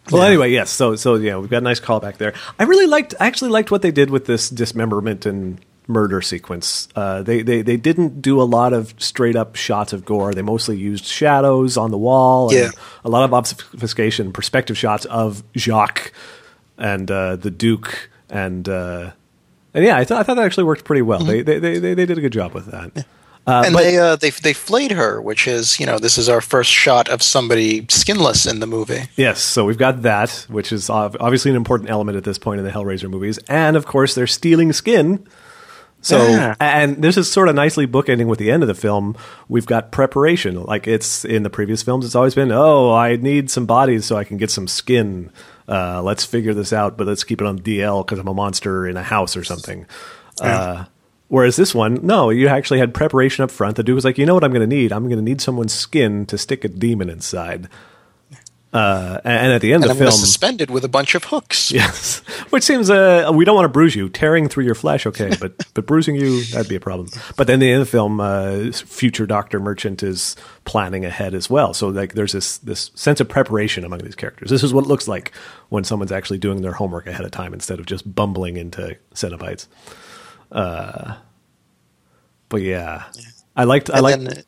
Well, anyway, yes. So so yeah, we've got a nice callback there. I really liked. I actually liked what they did with this dismemberment and murder sequence. Uh, they they they didn't do a lot of straight up shots of gore. They mostly used shadows on the wall. And Yeah. a lot of obfuscation, perspective shots of Jacques and uh, the Duke and. Uh, and yeah, I thought I thought that actually worked pretty well. They, they they they they did a good job with that. Uh, and but- they uh, they they flayed her, which is you know this is our first shot of somebody skinless in the movie. Yes, so we've got that, which is ob- obviously an important element at this point in the Hellraiser movies, and of course they're stealing skin. So, Yeah. and this is sort of nicely bookending with the end of the film. We've got preparation, like it's in the previous films. It's always been, oh, I need some bodies so I can get some skin. Uh, let's figure this out, but let's keep it on DL because I'm a monster in a house or something. Uh, whereas this one, no, you actually had preparation up front. The dude was like, you know what I'm going to need? I'm going to need someone's skin to stick a demon inside. Uh, and at the end And of I'm the film, suspended with a bunch of hooks. Yes, which seems uh, we don't want to bruise you. Tearing through your flesh, okay, but but bruising you that'd be a problem. But then the end of the film, uh, future Doctor Merchant is planning ahead as well. So like there's this this sense of preparation among these characters. This is what it looks like when someone's actually doing their homework ahead of time instead of just bumbling into Cenobites. Uh, but yeah, I liked I And liked. then,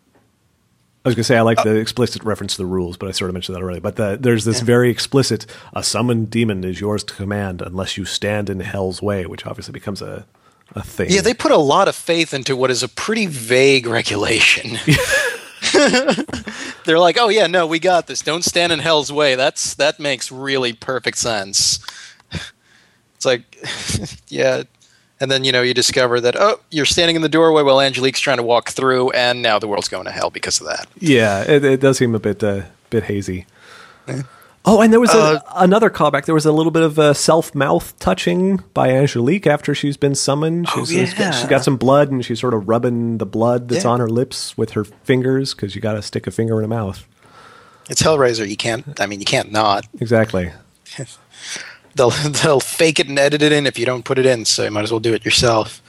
I was going to say I like uh, the explicit reference to the rules, but I sort of mentioned that already. But the, there's this very explicit: a summoned demon is yours to command unless you stand in hell's way, which obviously becomes a a thing. yeah, they put a lot of faith into what is a pretty vague regulation. They're like, "Oh yeah, no, we got this. Don't stand in hell's way." That's that makes really perfect sense. It's like, yeah, and then you know you discover that oh, you're standing in the doorway while Angelique's trying to walk through, and now the world's going to hell because of that. yeah, it, it does seem a bit uh, bit hazy. Oh, and there was a, Uh, another callback. There was a little bit of uh, self mouth touching by Angelique after she's been summoned. She's, Oh, she's got, yeah. she's got some blood, and she's sort of rubbing the blood that's Yeah. on her lips with her fingers because you got to stick a finger in a mouth. It's Hellraiser. You can't. I mean, you can't not. Exactly. They'll they'll fake it and edit it in if you don't put it in. So you might as well do it yourself.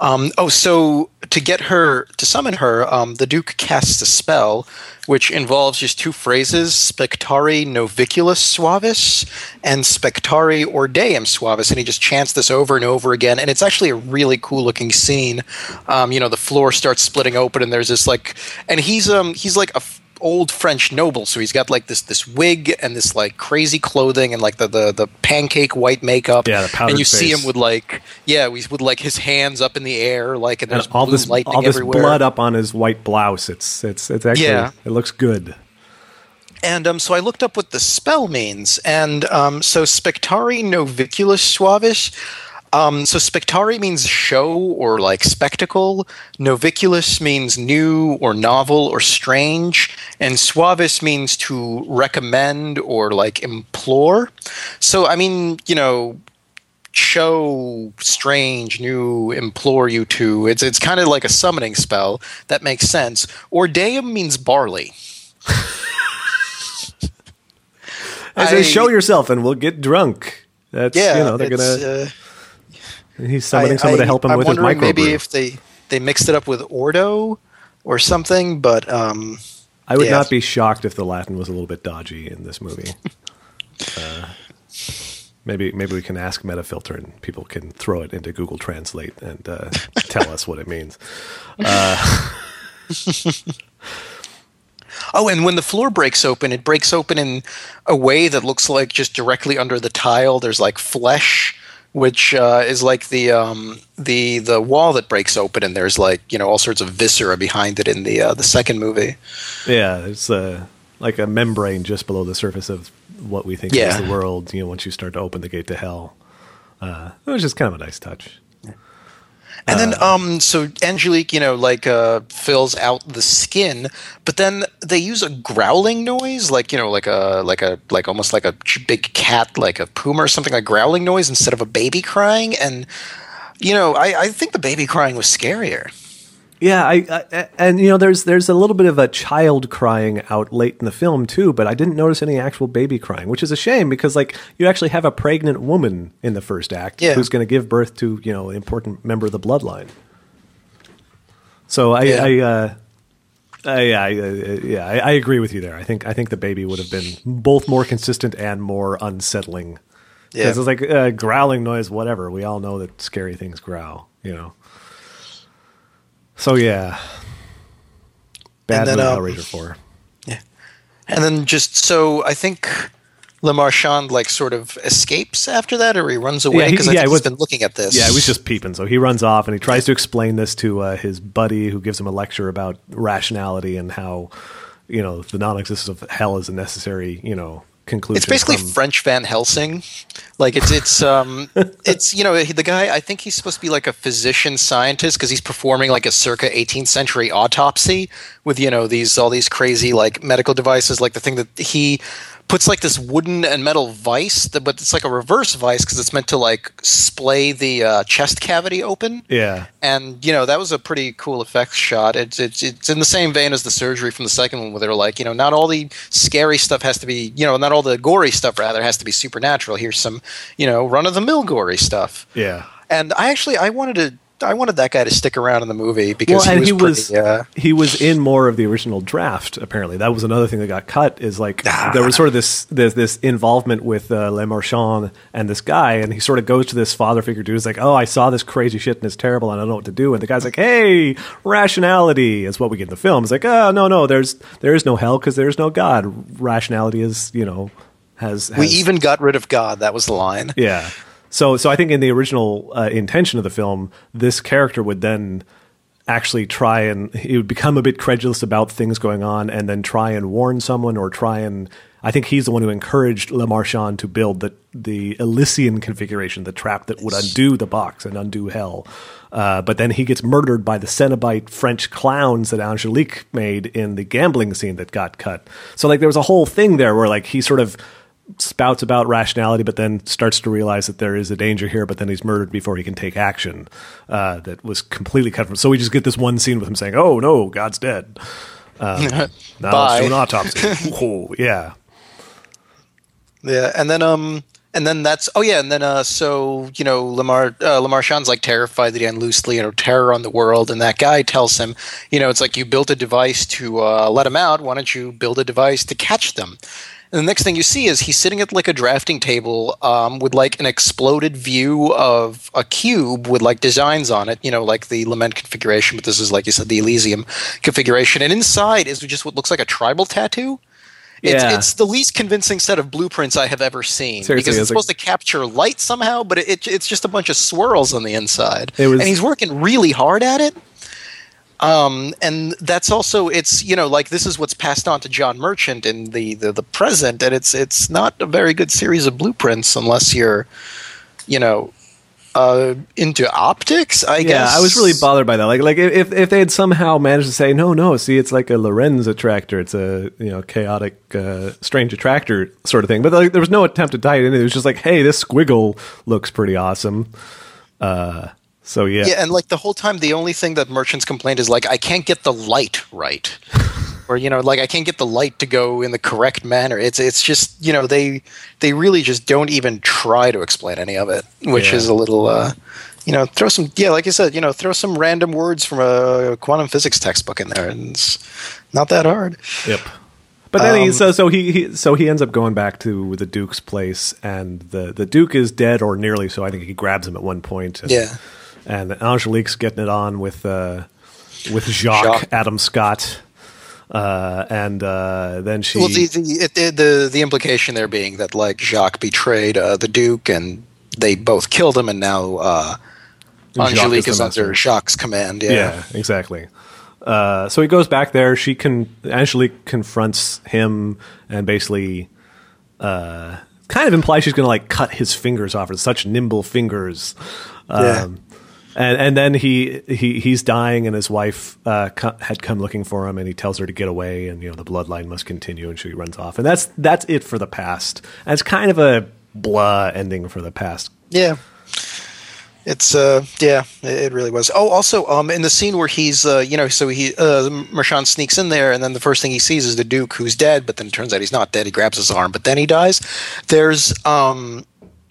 Um, oh, so to get her to summon her, um, the Duke casts a spell, which involves just two phrases: "Spectari noviculus suavis" and "Spectari ordeum suavis," and he just chants this over and over again. And it's actually a really cool looking scene. Um, you know, the floor starts splitting open, and there's this like, and he's um he's like a old French noble, so he's got like this this wig and this like crazy clothing and like the the, the pancake white makeup. Yeah, the powdered and you see him with like yeah, he's with like his hands up in the air, like and there's And all this lightning all this everywhere. blood up on his white blouse. It's it's it's actually Yeah. it looks good. And um, so I looked up what the spell means, and um, so spectari noviculus suavis. Um, so spectari means show or like spectacle. Noviculus means new or novel or strange, and suavis means to recommend or like implore. So I mean, you know, show strange new implore you to it's it's kind of like a summoning spell that makes sense ordeum means barley I say, I- show yourself and we'll get drunk. That's yeah you know they're gonna. uh, he's summoning someone I- to help him I'm with his microbrew. maybe if they they mixed it up with ordo or something but um I would yeah. not be shocked if the Latin was a little bit dodgy in this movie. uh, maybe maybe we can ask Metafilter and people can throw it into Google Translate and uh, tell us what it means. Oh, and when the floor breaks open, it breaks open in a way that looks like just directly under the tile. There's like flesh, which uh, is like the um, the the wall that breaks open, and there's like you know all sorts of viscera behind it in the uh, the second movie. Yeah, it's uh, like a membrane just below the surface of what we think Yeah. is the world. You know, once you start to open the gate to hell, uh, it was just kind of a nice touch. And then, um, so Angelique, you know, like uh, fills out the skin, but then they use a growling noise, like you know, like a like a like almost like a big cat, like a puma or something, like growling noise instead of a baby crying. And you know, I, I think the baby crying was scarier. Yeah, I, I and you know there's there's a little bit of a child crying out late in the film too, but I didn't notice any actual baby crying, which is a shame because like you actually have a pregnant woman in the first act Yeah. who's going to give birth to you know an important member of the bloodline. So I, Yeah. I uh, I, I, uh, yeah, I, I agree with you there. I think I think the baby would have been both more consistent and more unsettling. Yeah. Because it's like a growling noise, whatever. We all know that scary things growl, you know. So yeah, bad then, movie um, Hellraiser four. And then just so I think Le Marchand like sort of escapes after that, or he runs away because I yeah, think it he's was- been looking at this. Yeah, he was just peeping. So he runs off and he tries to explain this to uh, his buddy, who gives him a lecture about rationality and how you know the non-existence of hell is a necessary you know conclusion. It's basically from- French Van Helsing. Like it's it's um it's you know the guy I think he's supposed to be like a physician scientist because he's performing like a circa 18th century autopsy with you know these all these crazy like medical devices like the thing that he puts like this wooden and metal vice that, but it's like a reverse vice because it's meant to like splay the uh, chest cavity open yeah. and you know that was a pretty cool effects shot. It's it's it's in the same vein as the surgery from the second one, where they're like, you know, not all the scary stuff has to be, you know, not all the gory stuff rather has to be supernatural. Here's some, you know, run of the mill gory stuff. Yeah. And I actually I wanted to I wanted that guy to stick around in the movie because Well, he he was, was pretty, uh, he was in more of the original draft. Apparently, that was another thing that got cut. Is like Ah. there was sort of this this, this involvement with uh, Le Marchand and this guy, and he sort of goes to this father figure dude. He's like, "Oh, I saw this crazy shit and it's terrible, and I don't know what to do." And the guy's like, "Hey, rationality is what we get in the film." It's like, "Oh, no, no, there's there is no hell because there is no God. Rationality is you know has, has we even got rid of God. That was the line. yeah. So, so I think in the original uh, intention of the film, this character would then actually try and he would become a bit credulous about things going on, and then try and warn someone or try and. I think he's the one who encouraged Le Marchand to build the the Elysian configuration, the trap that would undo the box and undo hell. Uh, but then he gets murdered by the Cenobite French clowns that Angelique made in the gambling scene that got cut. So like there was a whole thing there where like he sort of spouts about rationality, but then starts to realize that there is a danger here. But then he's murdered before he can take action. Uh, that was completely cut from. So we just get this one scene with him saying, "Oh no, God's dead." Um, now Bye. let's do an autopsy. Whoa, yeah, Yeah, and then um, and then that's oh yeah, and then uh, so you know Lamar uh, Le Marchand's like terrified that he unloosed you know terror on the world, and that guy tells him, you know, it's like you built a device to uh, let him out. Why don't you build a device to catch them? And the next thing you see is he's sitting at like a drafting table um, with like an exploded view of a cube with like designs on it, you know, like the Lament configuration, but this is like you said, the Elysium configuration. And inside is just what looks like a tribal tattoo. It's, Yeah. it's the least convincing set of blueprints I have ever seen Seriously, because it's it's supposed to capture light somehow, but it, it's just a bunch of swirls on the inside. It was- and he's working really hard at it. Um, and that's also it's you know like this is what's passed on to John Merchant in the, the the present, and it's it's not a very good series of blueprints unless you're, you know, uh, into optics. I guess. Yeah, guess I was really bothered by that. Like, like if if they had somehow managed to say, no, no, see, it's like a Lorenz attractor. It's a you know chaotic, uh, strange attractor sort of thing. But like, there was no attempt to tie it in. It was just like, hey, this squiggle looks pretty awesome. Uh, so yeah, Yeah, and like the whole time, the only thing that merchants complained is like, I can't get the light right, or you know, like I can't get the light to go in the correct manner. It's it's just you know they they really just don't even try to explain any of it, which Yeah. is a little. uh you know, throw some yeah, like I said, you know, throw some random words from a quantum physics textbook in there, and it's not that hard. Yep. But then he Um, so so he, he so he ends up going back to the Duke's place, and the the Duke is dead or nearly so. I think he grabs him at one point. And, Yeah. And Angelique's getting it on with uh, with Jacques, Jacques. Adam Scott, uh, and uh, then she. Well, the the, the the the implication there being that like Jacques betrayed uh, the Duke, and they both killed him, and now uh, is Angelique the is under. Jacques' command. Yeah. yeah, exactly. Uh, so he goes back there. She can Angelique confronts him and basically uh, kind of implies she's going to like cut his fingers off. With such nimble fingers. Um, Yeah. And and then he he he's dying, and his wife uh, co- had come looking for him, and he tells her to get away, and you know the bloodline must continue, and she runs off, and that's that's it for the past. And it's kind of a blah ending for the past. Yeah. It's uh yeah, it really was. Oh, also um in the scene where he's uh you know so he uh Marchand sneaks in there and then the first thing he sees is the Duke who's dead, but then it turns out he's not dead. He grabs his arm, but then he dies. There's um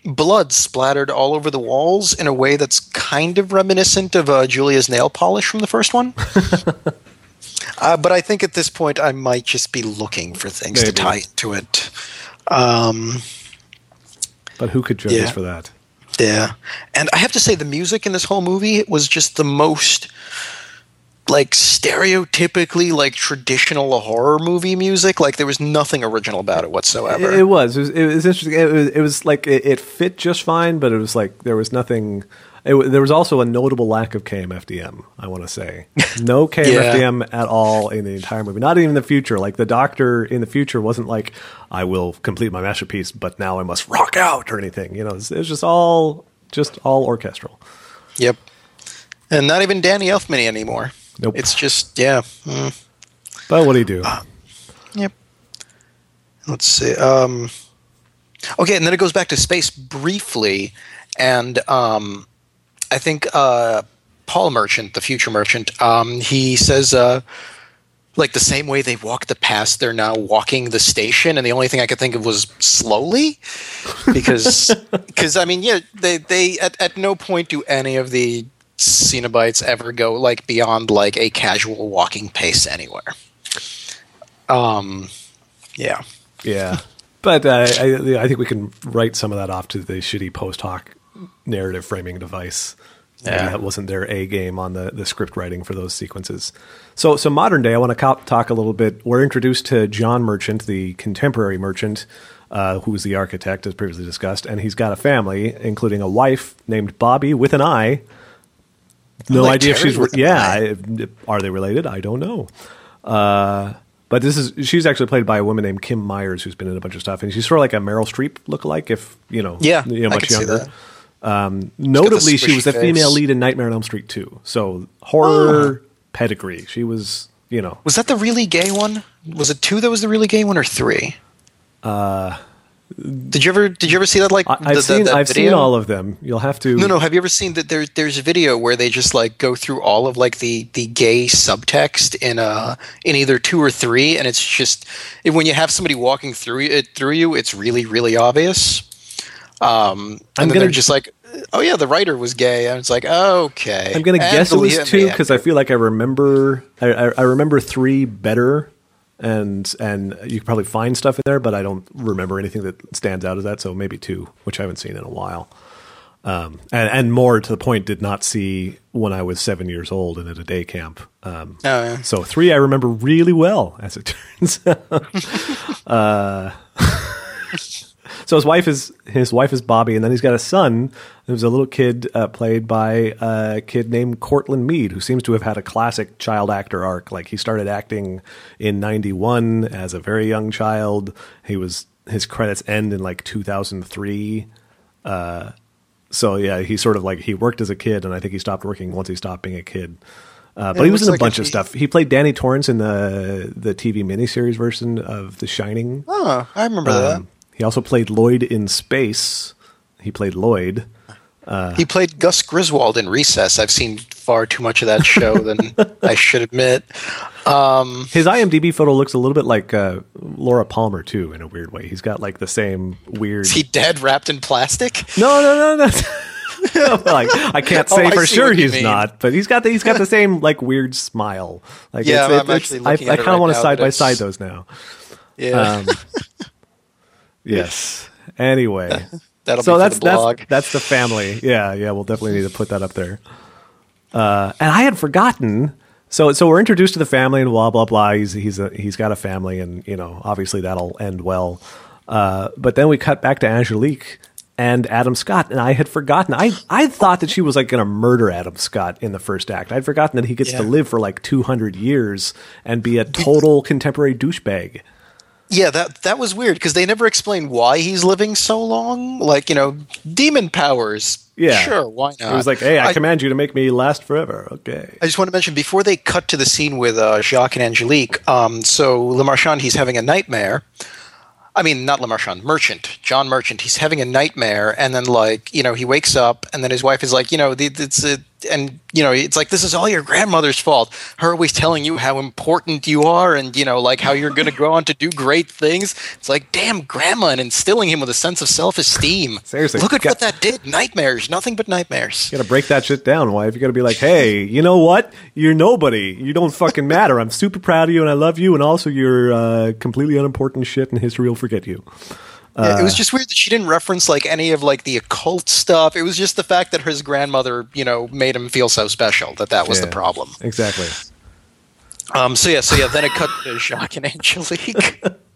blood splattered all over the walls in a way that's kind of reminiscent of uh, Julia's nail polish from the first one. uh, but I think at this point I might just be looking for things Maybe. to tie into it. Um, But who could judge Yeah. us for that? yeah. And I have to say, the music in this whole movie was just the most like stereotypically like traditional horror movie music. Like there was nothing original about it whatsoever. It, it was. It was. It was interesting. It was, it was like it, it fit just fine, but it was like there was nothing. There was also a notable lack of KMFDM. I want to say no KMFDM at all in the entire movie. Not even in the future. Like the Doctor in the future wasn't like I will complete my masterpiece, but now I must rock out or anything. You know, it was, it was just all just all orchestral. yep. And not even Danny Elfman anymore. Nope. It's just yeah. mm. But what do you do? Yep. Let's see. Um, okay, and then it goes back to space briefly, and um, I think uh, Paul Merchant, the future merchant, um, he says. Uh, like the same way they walk the past, they're now walking the station, and the only thing I could think of was slowly, because because I mean, yeah, they they at, at no point do any of the Cenobites ever go like beyond like a casual walking pace anywhere. Um, yeah, Yeah, but uh, I, I think we can write some of that off to the shitty post hoc narrative framing device. Maybe Yeah. that wasn't their A game on the, the script writing for those sequences. So, so modern day, I want to co- talk a little bit. We're introduced to John Merchant, the contemporary merchant, uh, who's the architect, as previously discussed, and he's got a family, including a wife named Bobby with an eye. No Like idea if she's yeah. I- Are they related? I don't know. Uh, but this is she's actually played by a woman named Kim Myers, who's been in a bunch of stuff, and she's sort of like a Meryl Streep lookalike, if you know, Yeah, you know, much younger. Um, notably, she was the face. female lead in Nightmare on Elm Street 2. So horror pedigree. She was, you know, was that the really gay one? Was it two that was the really gay one, or three? Uh, did you ever did you ever see that? Like I, I've the- the- seen that I've seen all of them. You'll have to. No, no. Have you ever seen that? There, there's a video where they just like go through all of like the the gay subtext in uh in either two or three, and it's just when you have somebody walking through it through you, it's really really obvious. Um, and I'm then they're just like, "Oh yeah, the writer was gay." And it's like, "Okay." I'm gonna And guess it was two because I feel like I remember I, I, I remember three better, and and you can probably find stuff in there, but I don't remember anything that stands out as that. So maybe two, which I haven't seen in a while. Um, and, and more to the point, did not see when I was seven years old and at a day camp. Um, Oh, yeah. So three I remember really well, as it turns out. uh, so his wife is his wife is Bobby, and then he's got a son who's a little kid uh, played by a kid named Courtland Mead, who seems to have had a classic child actor arc. Like he started acting in '91 as a very young child. He was his credits end in like 2003 so yeah, he sort of like he worked as a kid, and I think he stopped working once he stopped being a kid. Uh, but he was in a like bunch if of stuff. He played Danny Torrance in the the TV miniseries version of The Shining. Oh, I remember Um, he also played Lloyd in Space. He played Lloyd. That. He played Gus Griswold in Recess. I've seen far too much of that show than I should admit. His IMDb photo looks a little bit like uh, Laura Palmer too, in a weird way. He's got like the same weird. Is he dead, wrapped in plastic? No, no, no, no. like I can't Oh, say I for sure he's mean. not, but he's got the, he's got the same like weird smile. Like Yeah, it's, I'm it's, actually I, looking I at kind of right want to side by it's- side those now. Yeah, Um, yes. Anyway, that'll so be that's that's that's the family. Yeah, yeah. We'll definitely need to put that up there. Uh, and I had forgotten. So so we're introduced to the family and blah blah blah. He's he's a, he's got a family and you know obviously that'll end well. Uh, but then we cut back to Angelique and Adam Scott, and I had forgotten. I I thought that she was like going to murder Adam Scott in the first act. I'd forgotten that he gets to live for like two hundred years and be a total contemporary douchebag. Yeah, that that was weird because they never explain why he's living so long. Like you know, demon powers. Yeah. sure, why not? It was like, hey, I, I- command you to make me last forever. Okay. I just want to mention before they cut to the scene with uh, Jacques and Angelique. Um, so Le Marchand, he's having a nightmare. I mean, not Le Marchand, Merchant, John Merchant. He's having a nightmare, and then like you know, he wakes up, and then his wife is like, you know, it's a, and you know, it's like this is all your grandmother's fault. Her always telling you how important you are, and you know, like how you're going to go on to do great things. It's like, damn, grandma, and instilling him with a sense of self-esteem. Seriously, look at got- what that did. Nightmares, nothing but nightmares. You gotta break that shit down, wife. You gotta be like, hey, you know what? You're nobody. You don't fucking matter. I'm super proud of you and I love you, and also you're uh, completely unimportant shit, and history will forget you. Yeah, it was just weird that she didn't reference like any of like the occult stuff. It was just the fact that his grandmother, you know, made him feel so special that that was the problem. Exactly. Um, so yeah, so yeah, then it cut to Jacques and Angelique.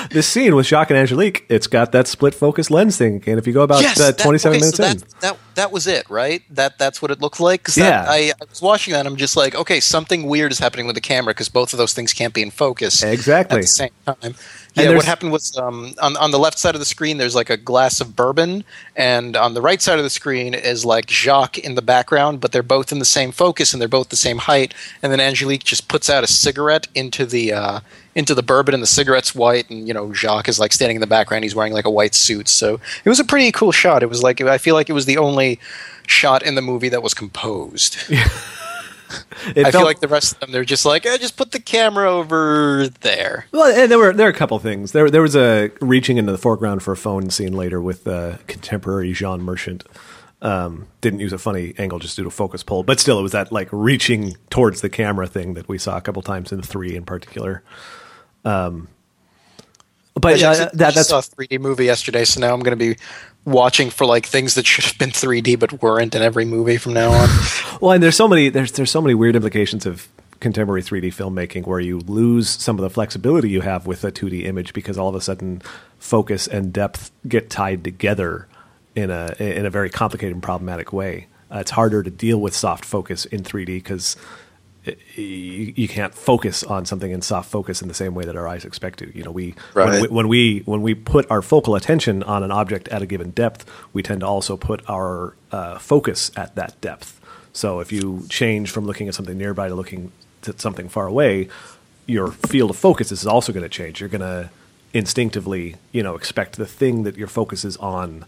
This scene with Jacques and Angelique, it's got that split focus lens thing, and if you go about yes, uh, that- 27 okay, minutes so in, that, that that was it, right? That that's what it looked like. Yeah. that, I, I was watching that. and I'm just like, okay, something weird is happening with the camera because both of those things can't be in focus Exactly. at the same time. Yeah, what happened was um, on on the left side of the screen, there's like a glass of bourbon, and on the right side of the screen is like Jacques in the background, but they're both in the same focus and they're both the same height. And then Angelique just puts out a cigarette into the uh, into the bourbon, and the cigarette's white, and you know Jacques is like standing in the background. He's wearing like a white suit, so it was a pretty cool shot. It was like I feel like it was the only shot in the movie that was composed. I feel like the rest of them they're just like, eh, just put the camera over there. Well, and there were there were a couple things. There there was a reaching into the foreground for a phone scene later with uh, contemporary Jean Merchant. Um, didn't use a funny angle, just due to focus pull, but still, it was that like reaching towards the camera thing that we saw a couple times in three in particular. Um, but I yeah, actually that, that's just saw a 3D movie yesterday, so now I'm going to be watching for like things that should have been 3D but weren't in every movie from now on. Well, and there's so many there's there's so many weird implications of contemporary 3D filmmaking where you lose some of the flexibility you have with a 2D image because all of a sudden focus and depth get tied together in a in a very complicated and problematic way. Uh, it's harder to deal with soft focus in 3D because you, you can't focus on something in soft focus in the same way that our eyes expect to. You know, we when, we when we when we put our focal attention on an object at a given depth, we tend to also put our uh, focus at that depth. So if you change from looking at something nearby to looking at something far away, your field of focus is also going to change. You're going to instinctively, you know, expect the thing that your focus is on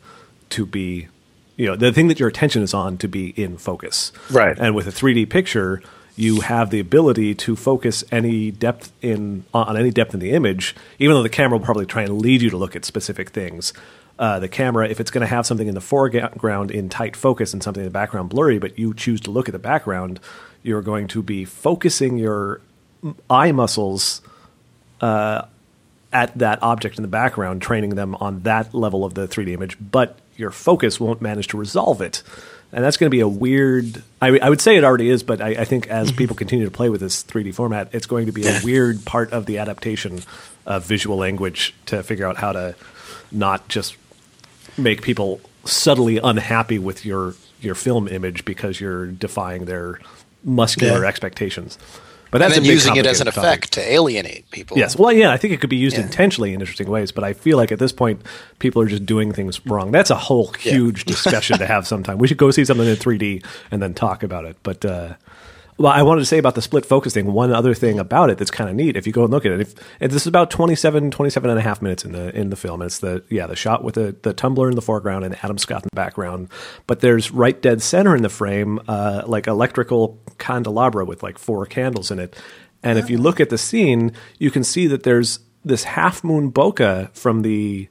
to be, you know, the thing that your attention is on to be in focus. Right. And with a 3D picture, you have the ability to focus any depth in on any depth in the image, even though the camera will probably try and lead you to look at specific things. uh, the camera, if it's going to have something in the foreground in tight focus and something in the background blurry, but you choose to look at the background, you're going to be focusing your eye muscles uh, at that object in the background, training them on that level of the 3D image, but your focus won't manage to resolve it. And that's going to be a weird. I, I would say it already is, but I, I think as mm-hmm. people continue to play with this 3D format, it's going to be a weird part of the adaptation of visual language to figure out how to not just make people subtly unhappy with your your film image because you're defying their muscular Yeah. expectations. But and that's then a using it as an topic. effect to alienate people. Yes. Well, yeah, I think it could be used Yeah. intentionally in interesting ways, but I feel like at this point, people are just doing things wrong. That's a whole Yeah. huge discussion to have sometime. We should go see something in 3D and then talk about it. But, uh, well, I wanted to say about the split focus thing, one other thing about it that's kind of neat. If you go and look at it, if, and this is about 27, 27 and a half minutes in the, in the film. It's the, yeah, the shot with the, the tumbler in the foreground and Adam Scott in the background. But there's right dead center in the frame, uh, like electrical candelabra with like four candles in it. And if you look at the scene, you can see that there's this half moon bokeh from the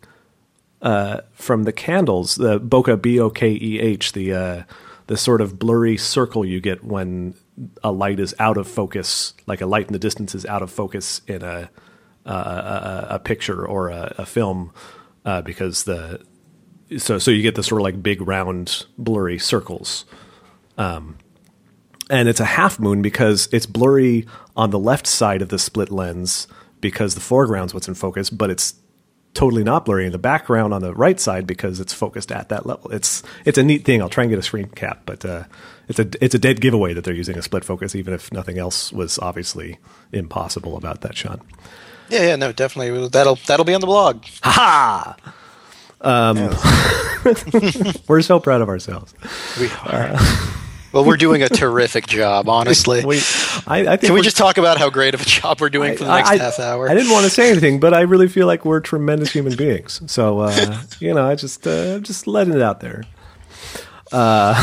uh, from the candles, the bokeh B O K E H, the uh, the sort of blurry circle you get when a light is out of focus, like a light in the distance is out of focus in a a, a, a picture or a, a film, uh, because the so so you get the sort of like big round blurry circles. Um, and it's a half moon because it's blurry on the left side of the split lens because the foreground's what's in focus, but it's totally not blurry in the background on the right side because it's focused at that level. It's it's a neat thing. I'll try and get a screen cap, but uh, it's a it's a dead giveaway that they're using a split focus, even if nothing else was obviously impossible about that shot. yeah, yeah, no, definitely. That'll that'll be on the blog. Ha ha! We're so proud of ourselves. We are. well, we're doing a terrific job, honestly. We, I, I think Can we just talk about how great of a job we're doing for the next I, half hour? I didn't want to say anything, but I really feel like we're tremendous human beings. So uh, you know, I just uh, just letting it out there. Uh,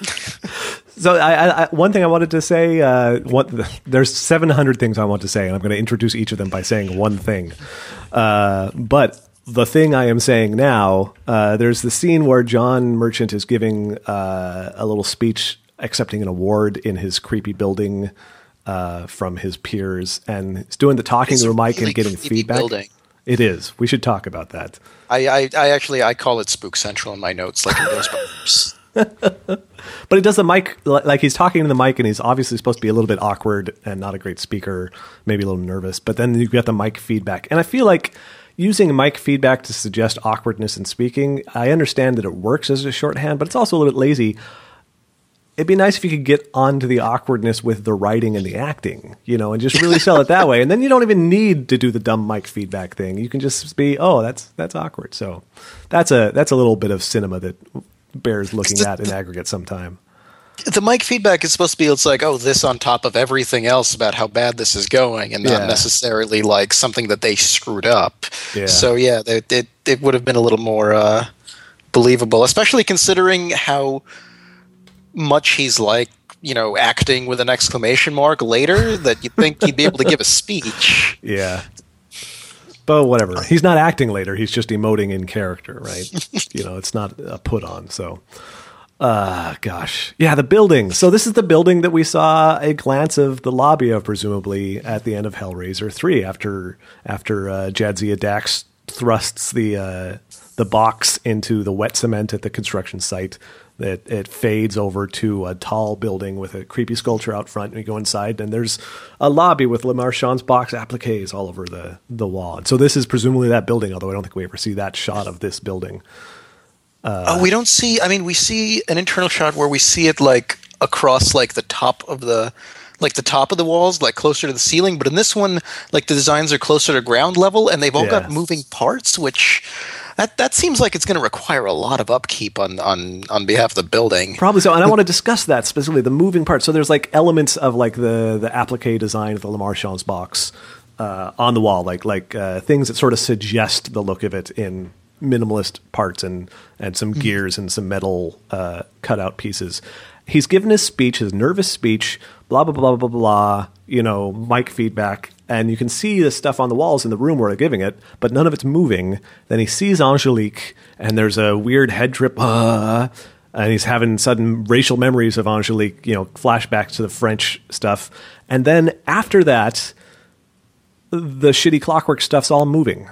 so I, I, I, one thing I wanted to say, uh, what, there's 700 things I want to say, and I'm going to introduce each of them by saying one thing. Uh, but the thing I am saying now, uh, there's the scene where John Merchant is giving uh, a little speech accepting an award in his creepy building uh, from his peers, and he's doing the talking It's to a mic really and getting feedback. building. It is. We should talk about that. I, I, I actually I call it Spook Central in my notes, like in Ghostbusters. But it does the mic like he's talking to the mic, and he's obviously supposed to be a little bit awkward and not a great speaker, maybe a little nervous. But then you get the mic feedback, and I feel like using mic feedback to suggest awkwardness in speaking. I understand that it works as a shorthand, but it's also a little bit lazy. It'd be nice if you could get onto the awkwardness with the writing and the acting, you know, and just really sell it that way. And then you don't even need to do the dumb mic feedback thing. You can just be, oh, that's that's awkward. So that's a that's a little bit of cinema that bears looking at in aggregate sometime. the mic feedback is supposed to be it's like oh this on top of everything else about how bad this is going and not Yeah. necessarily like something that they screwed up Yeah. so yeah it, it, it would have been a little more uh, believable especially considering how much he's like you know acting with an exclamation mark later that you think he'd be able to give a speech Yeah. But whatever. He's not acting later. He's just emoting in character, right? you know, it's not a put on. So, uh, gosh. Yeah, the building. So, this is the building that we saw a glance of the lobby of, presumably, at the end of Hellraiser 3 after, after uh, Jadzia Dax thrusts the, uh, the box into the wet cement at the construction site. That it fades over to a tall building with a creepy sculpture out front, and we go inside, and there's a lobby with Le Marchand's box appliques all over the the wall. And so this is presumably that building, although I don't think we ever see that shot of this building. Uh, oh we don't see i mean we see an internal shot where we see it like across like the top of the like the top of the walls like closer to the ceiling but in this one like the designs are closer to ground level and they've all Yeah. got moving parts which that that seems like it's going to require a lot of upkeep on on on behalf of the building Probably so, and I want to discuss that specifically the moving parts. So there's like elements of like the the applique design of the Sean's box uh, on the wall, like like uh, things that sort of suggest the look of it in minimalist parts and and some gears and some metal uh, cutout pieces. He's given his speech, his nervous speech, blah blah blah blah blah. You know, mic feedback, and you can see the stuff on the walls in the room where they're giving it, but none of it's moving. Then he sees Angelique, and there's a weird head trip. Uh, and he's having sudden racial memories of Angelique, you know, flashbacks to the French stuff. And then after that, the shitty clockwork stuff's all moving.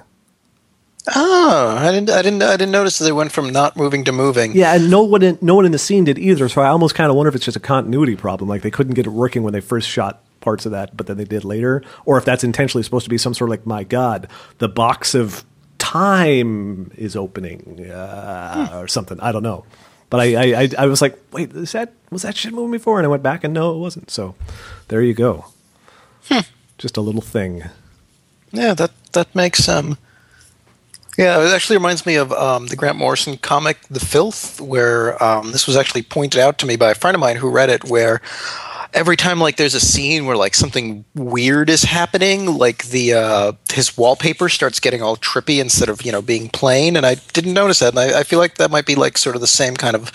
Oh, I didn't, I didn't, I didn't notice that they went from not moving to moving. Yeah, and no one, in, no one in the scene did either. So I almost kind of wonder if it's just a continuity problem. Like they couldn't get it working when they first shot parts of that, but then they did later, or if that's intentionally supposed to be some sort of like, my God, the box of time is opening uh, hmm. or something. I don't know. But I, I, I was like, wait, is that was that shit moving before? And I went back and no, it wasn't. So there you go. Hmm. Just a little thing. Yeah, that that makes um yeah, it actually reminds me of um, the Grant Morrison comic, The Filth, where um, this was actually pointed out to me by a friend of mine who read it, where every time like there's a scene where like something weird is happening like the uh his wallpaper starts getting all trippy instead of you know being plain and i didn't notice that and I, I, feel like that might be like sort of the same kind of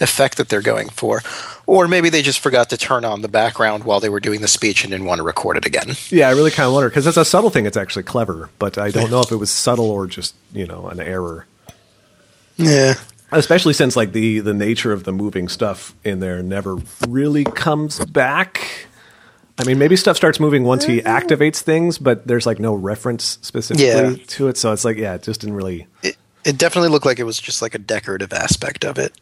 effect that they're going for. Or maybe they just forgot to turn on the background while they were doing the speech and didn't want to record it again. Yeah i really kind of wonder because it's a subtle thing it's actually clever but i don't know if it was subtle or just you know an error. Yeah especially since like the the nature of the moving stuff in there never really comes back. I mean, maybe stuff starts moving once he activates things, but there's like no reference specifically yeah. to it. So it's like, yeah, it just didn't really. It, it definitely looked like it was just like a decorative aspect of it,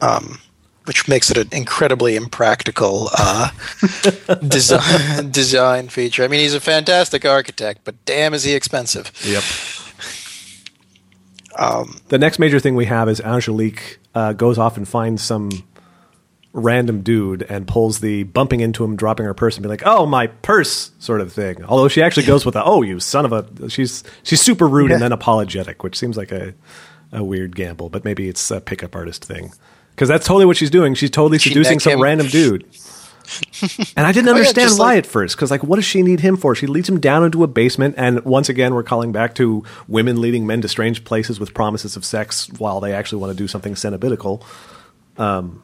um, which makes it an incredibly impractical uh, design design feature. I mean, he's a fantastic architect, but damn, is he expensive. Yep. Um, the next major thing we have is Angelique uh, goes off and finds some random dude and pulls the bumping into him, dropping her purse, and be like, "Oh, my purse," sort of thing. Although she actually goes with a "Oh, you son of a," she's she's super rude yeah. and then apologetic, which seems like a a weird gamble, but maybe it's a pickup artist thing because that's totally what she's doing. She's totally she seducing some him. random dude. and I didn't understand oh, yeah, why like, at first because like what does she need him for? She leads him down into a basement, and once again we're calling back to women leading men to strange places with promises of sex while they actually want to do something cenobitical. Um,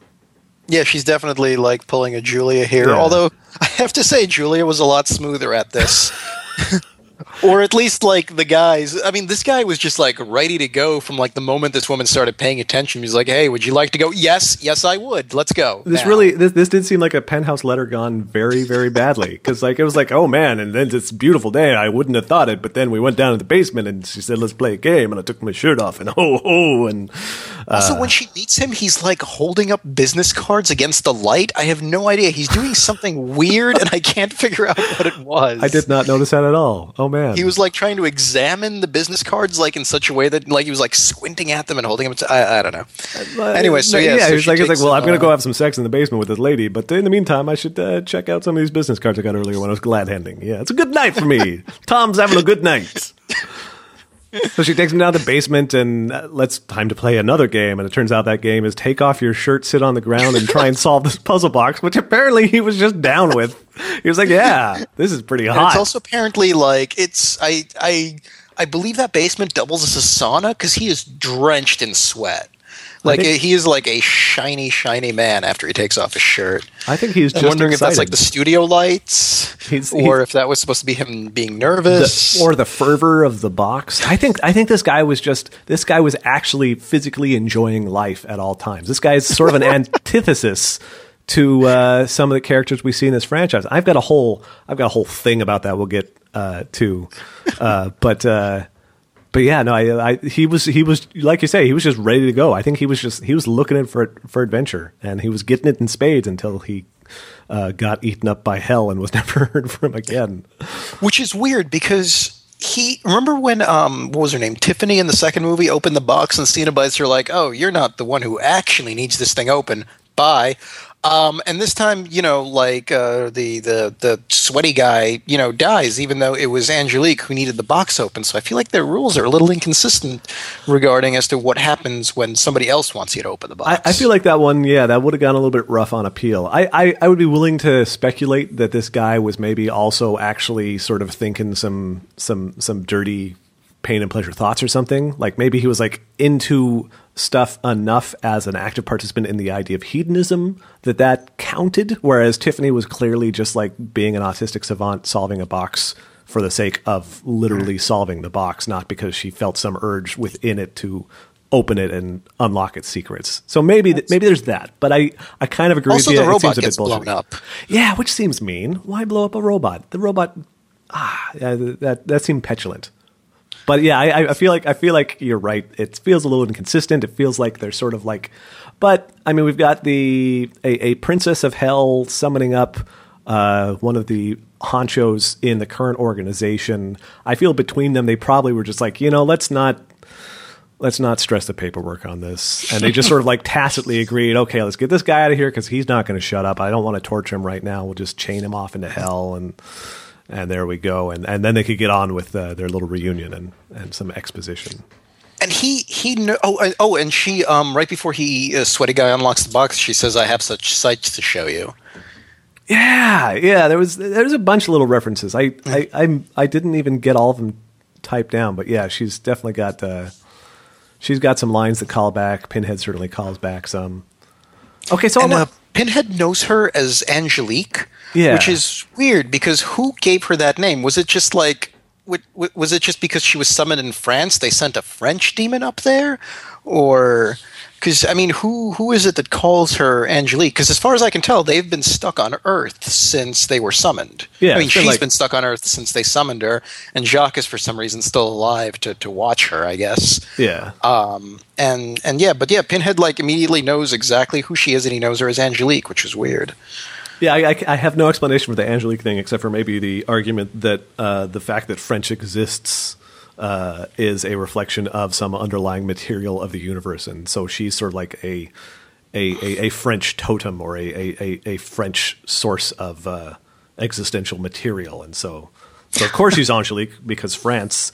yeah, she's definitely like pulling a Julia here. Yeah. Although I have to say, Julia was a lot smoother at this. or at least like the guys. I mean, this guy was just like ready to go from like the moment this woman started paying attention. He's like, "Hey, would you like to go?" Yes, yes, I would. Let's go. This now. really, this, this did seem like a penthouse letter gone very, very badly because like it was like, oh man, and then it's beautiful day. I wouldn't have thought it, but then we went down to the basement and she said, "Let's play a game," and I took my shirt off and oh oh and. Uh, also, when she meets him, he's like holding up business cards against the light. I have no idea. He's doing something weird, and I can't figure out what it was. I did not notice that at all. Oh man, he was like trying to examine the business cards like in such a way that like he was like squinting at them and holding them. To, I, I don't know. Uh, anyway, so yeah, yeah, so he's like, he's like, well, I'm gonna go have some sex in the basement with this lady, but in the meantime, I should uh, check out some of these business cards I got earlier when I was glad handing. Yeah, it's a good night for me. Tom's having a good night. So she takes him down to the basement and uh, lets time to play another game. And it turns out that game is take off your shirt, sit on the ground, and try and solve this puzzle box, which apparently he was just down with. He was like, "Yeah, this is pretty hot." And it's also apparently like it's I I I believe that basement doubles as a sauna because he is drenched in sweat. Like think, he is like a shiny, shiny man after he takes off his shirt. I think he's. I'm wondering excited. if that's like the studio lights, he's, or he's, if that was supposed to be him being nervous, the, or the fervor of the box. I think. I think this guy was just. This guy was actually physically enjoying life at all times. This guy is sort of an antithesis to uh, some of the characters we see in this franchise. I've got a whole. I've got a whole thing about that. We'll get uh, to, uh, but uh, but yeah, no, I, I, he was he was like you say, he was just ready to go. I think he was just he was looking in for for adventure, and he was getting it in spades until he uh, got eaten up by hell and was never heard from again. Which is weird because he remember when um what was her name Tiffany in the second movie opened the box and Cenobites are like, oh, you're not the one who actually needs this thing open. Bye. Um, and this time, you know, like uh, the the the sweaty guy, you know, dies, even though it was Angelique who needed the box open. So I feel like their rules are a little inconsistent regarding as to what happens when somebody else wants you to open the box. I, I feel like that one, yeah, that would have gone a little bit rough on appeal. I, I, I would be willing to speculate that this guy was maybe also actually sort of thinking some some some dirty pain and pleasure thoughts or something. Like maybe he was like into stuff enough as an active participant in the idea of hedonism that that counted. Whereas Tiffany was clearly just like being an autistic savant solving a box for the sake of literally solving the box, not because she felt some urge within it to open it and unlock its secrets. So maybe th- maybe there's that, but I, I kind of agree Also, with you. the It robot seems a bit gets blown up. Yeah, which seems mean. Why blow up a robot? The robot, ah, yeah, that that seemed petulant. But yeah, I, I feel like I feel like you're right. It feels a little inconsistent. It feels like they're sort of like, but I mean, we've got the a, a princess of hell summoning up uh, one of the honchos in the current organization. I feel between them, they probably were just like, you know, let's not let's not stress the paperwork on this. And they just sort of like tacitly agreed, okay, let's get this guy out of here because he's not going to shut up. I don't want to torture him right now. We'll just chain him off into hell and and there we go. And and then they could get on with uh, their little reunion and and some exposition. And he he kno- oh and- oh and she um right before he uh, sweaty guy unlocks the box, she says, "I have such sights to show you." Yeah, yeah. There was there was a bunch of little references. I I I, I didn't even get all of them typed down, but yeah, she's definitely got uh, she's got some lines that call back. Pinhead certainly calls back some. Okay, so And I'm uh, Pinhead knows her as Angelique, Yeah. which is weird because who gave her that name? Was it just like wa- wa- was it just because she was summoned in France? They sent a French demon up there, or because I mean, who who is it that calls her Angelique? Because as far as I can tell, they've been stuck on Earth since they were summoned. Yeah, I mean, it's been she's like- been stuck on Earth since they summoned her, and Jacques is for some reason still alive to to watch her. I guess. yeah. Um, and and yeah, but yeah, Pinhead like immediately knows exactly who she is, and he knows her as Angelique, which is weird. Yeah, I, I- have no explanation for the Angelique thing except for maybe the argument that uh, the fact that French exists uh, is a reflection of some underlying material of the universe, and so she's sort of like a a, a, a French totem or a, a, a French source of uh, existential material, and so so of course she's Angelique because France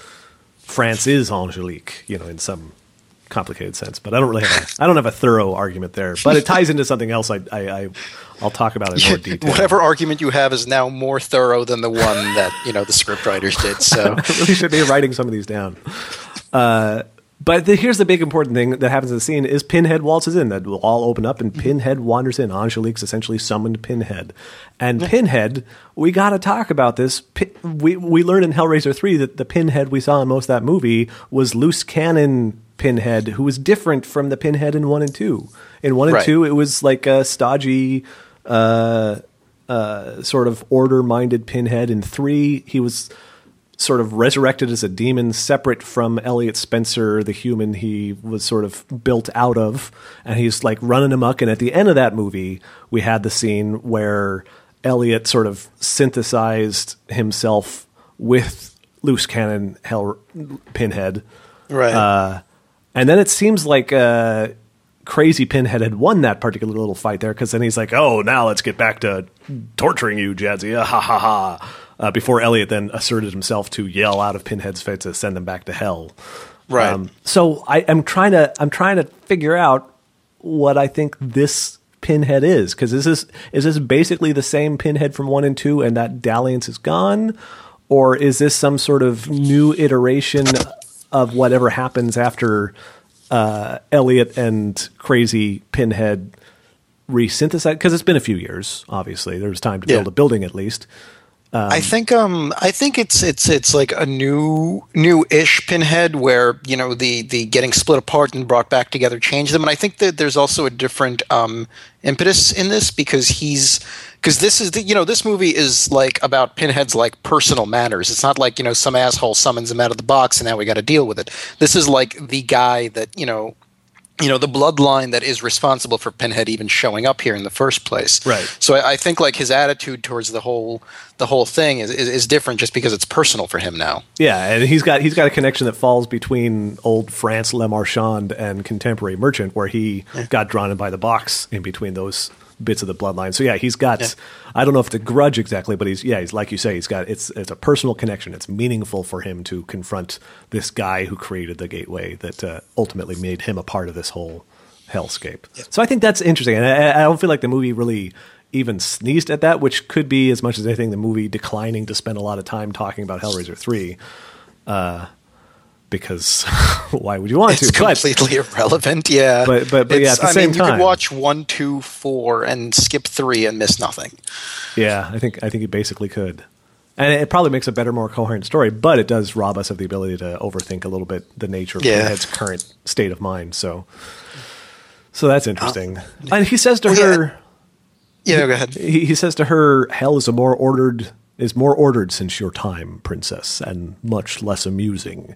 France is Angelique, you know, in some complicated sense. But I don't really have a, I don't have a thorough argument there. But it ties into something else. I I, I I'll talk about in more detail. Whatever argument you have is now more thorough than the one that you know the scriptwriters did. So I really should be writing some of these down. Uh, but the, here's the big important thing that happens in the scene is Pinhead waltzes in. That will all open up, and Pinhead wanders in. Angelique's essentially summoned Pinhead, and Pinhead. We got to talk about this. Pi- we we learned in Hellraiser three that the Pinhead we saw in most of that movie was loose cannon Pinhead, who was different from the Pinhead in one and two. In one and Right. two, it was like a stodgy. Uh, uh, sort of order-minded Pinhead. In three, he was sort of resurrected as a demon, separate from Elliot Spencer, the human he was sort of built out of, and he's like running amok. And at the end of that movie, we had the scene where Elliot sort of synthesized himself with loose cannon Hell Pinhead. right, Uh, and then it seems like uh, Crazy Pinhead had won that particular little fight there because then he's like, "Oh, now let's get back to torturing you, Jadzia!" Ha ha ha! Uh, before Elliot then asserted himself to yell out of Pinhead's face to send him back to hell. right. Um, so I, I'm trying to I'm trying to figure out what I think this Pinhead is because is this is this basically the same Pinhead from one and two, and that dalliance is gone, or is this some sort of new iteration of whatever happens after uh, Elliot and Crazy Pinhead resynthesize? Because it's been a few years. Obviously, there was time to Yeah. build a building at least. I think um I think it's it's it's like a new new-ish pinhead where you know the the getting split apart and brought back together changed them. And I think that there's also a different um impetus in this because he's because this is the you know this movie is like about pinhead's like personal matters. It's not like you know some asshole summons him out of the box and now we got to deal with it. This is like the guy that you know you know the bloodline that is responsible for Pinhead even showing up here in the first place. Right. So I, I think like his attitude towards the whole the whole thing is, is is different just because it's personal for him now. Yeah, and he's got he's got a connection that falls between old France Le Marchand and contemporary merchant, where he got drawn in by the box in between those bits of the bloodline. So yeah, he's got Yeah. I don't know if it's a grudge exactly, but he's yeah, he's like you say, he's got it's it's a personal connection. It's meaningful for him to confront this guy who created the gateway that uh, ultimately made him a part of this whole hellscape. So I think that's interesting, and I, I don't feel like the movie really even sneezed at that, which could be as much as anything the movie declining to spend a lot of time talking about Hellraiser three. Because why would you want It's to? But completely irrelevant. Yeah, But- but- but yeah, at the I same mean, you could watch one, two, four, and skip three and miss nothing. yeah, I think I think you basically could. And it probably makes a better, more coherent story, but it does rob us of the ability to overthink a little bit the nature of Yeah. Pinhead's current state of mind. So, so that's interesting. and he says to Uh, Well, yeah. her, Yeah, go ahead. he, he says to her, "Hell is a more ordered is more ordered since your time, princess, and much less amusing."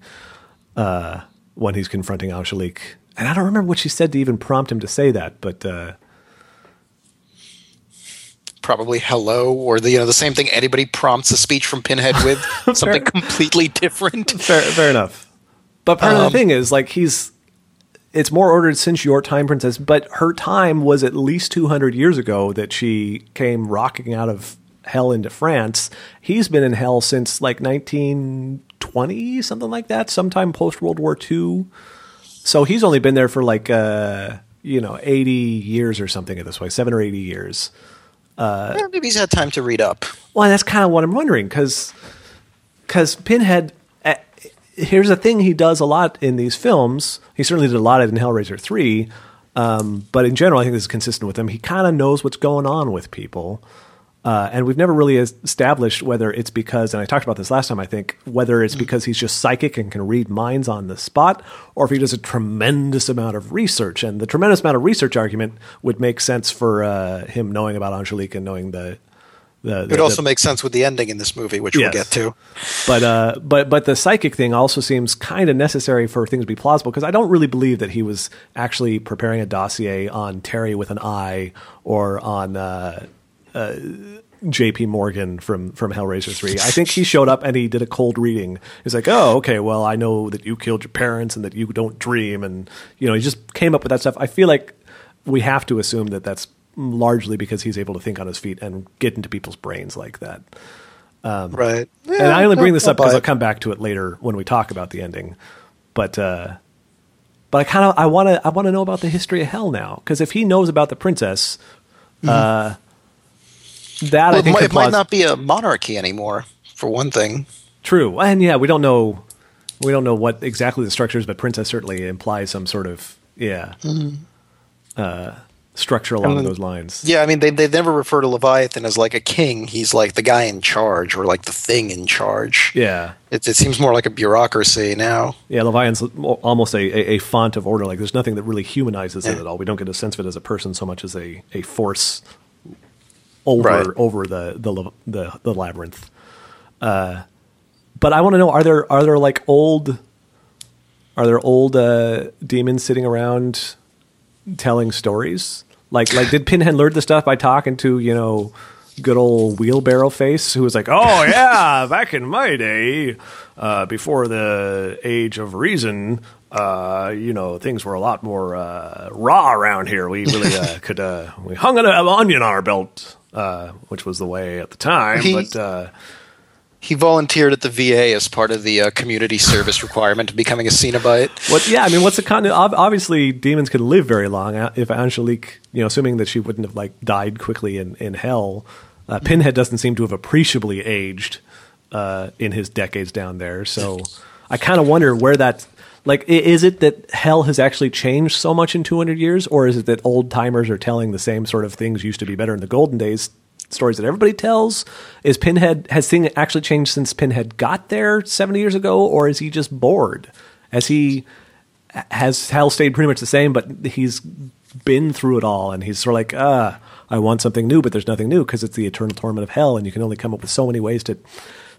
Uh, when he's confronting Angelique, and I don't remember what she said to even prompt him to say that, but uh, Probably hello, or the you know the same thing anybody prompts a speech from Pinhead with something completely different. fair, fair enough. But part of Um, the thing is, like, he's it's more ordered since your time, princess. But her time was at least two hundred years ago that she came rocking out of hell into France. He's been in hell since like nineteen twenty, something like that, sometime post World War II. So he's only been there for like uh, you know eighty years or something at this way, seven or eighty years. Yeah, maybe he's had time to read up. Well, that's kind of what I'm wondering because Pinhead. Uh, here's a thing he does a lot in these films. He certainly did a lot of it in Hellraiser three, um, but in general, I think this is consistent with him. He kind of knows what's going on with people. Uh, and we've never really established whether it's because, and I talked about this last time, I think, whether it's because he's just psychic and can read minds on the spot, or if he does a tremendous amount of research. And the tremendous amount of research argument would make sense for uh, him knowing about Angelique and knowing the. the, It also the- makes sense with the ending in this movie, which Yes. we'll get to. but uh, but but the psychic thing also seems kind of necessary for things to be plausible because I don't really believe that he was actually preparing a dossier on Terry with an eye or on uh, uh, J.P. Morgan from from Hellraiser three. I think he showed up and he did a cold reading. He's like, oh, okay, well, I know that you killed your parents and that you don't dream, and you know, he just came up with that stuff. I feel like we have to assume that that's largely because he's able to think on his feet and get into people's brains like that Right. and I only bring this up because I'll come back to it later when we talk about the ending. But uh, but I kind of I want to I want to know about the history of hell now because if he knows about the princess, uh, that I Well, it, think might, could it might not be a monarchy anymore, for one thing. true. And yeah, we don't know we don't know what exactly the structure is, but princess certainly implies some sort of yeah uh, structure along those lines. Yeah, I mean, they they never refer to Leviathan as like a king. He's like the guy in charge, or like the thing in charge. Yeah. It, it seems more like a bureaucracy now. Yeah, Leviathan's almost a, a, a font of order. Like there's nothing that really humanizes it at all. We don't get a sense of it as a person so much as a, a force over Right. over the the the, the labyrinth. Uh, but I want to know: are there are there like old are there old uh, demons sitting around telling stories? Like like did Pinhead learn the stuff by talking to you know good old wheelbarrow face who was like, oh yeah, back in my day, uh, before the age of reason. Uh, you know, things were a lot more uh, raw around here. We really uh, could uh, we hung an onion on our belt, uh, which was the way at the time. He- but uh, He volunteered at the VA as part of the uh, community service requirement of becoming a Cenobite. What? Yeah, I mean, what's the con? ob- Obviously, demons could live very long. Uh, If Angelique, you know, assuming that she wouldn't have like died quickly in in hell, uh, Pinhead doesn't seem to have appreciably aged uh, in his decades down there. So I kind of wonder where that. Like, is it that hell has actually changed so much in 200 years, or is it that old timers are telling the same sort of things used to be better in the golden days? Stories that everybody tells. Is Pinhead has thing actually changed since Pinhead got there 70 years ago, or is he just bored? Has he has hell stayed pretty much the same, but he's been through it all, and he's sort of like, ah, I want something new, but there's nothing new because it's the eternal torment of hell, and you can only come up with so many ways to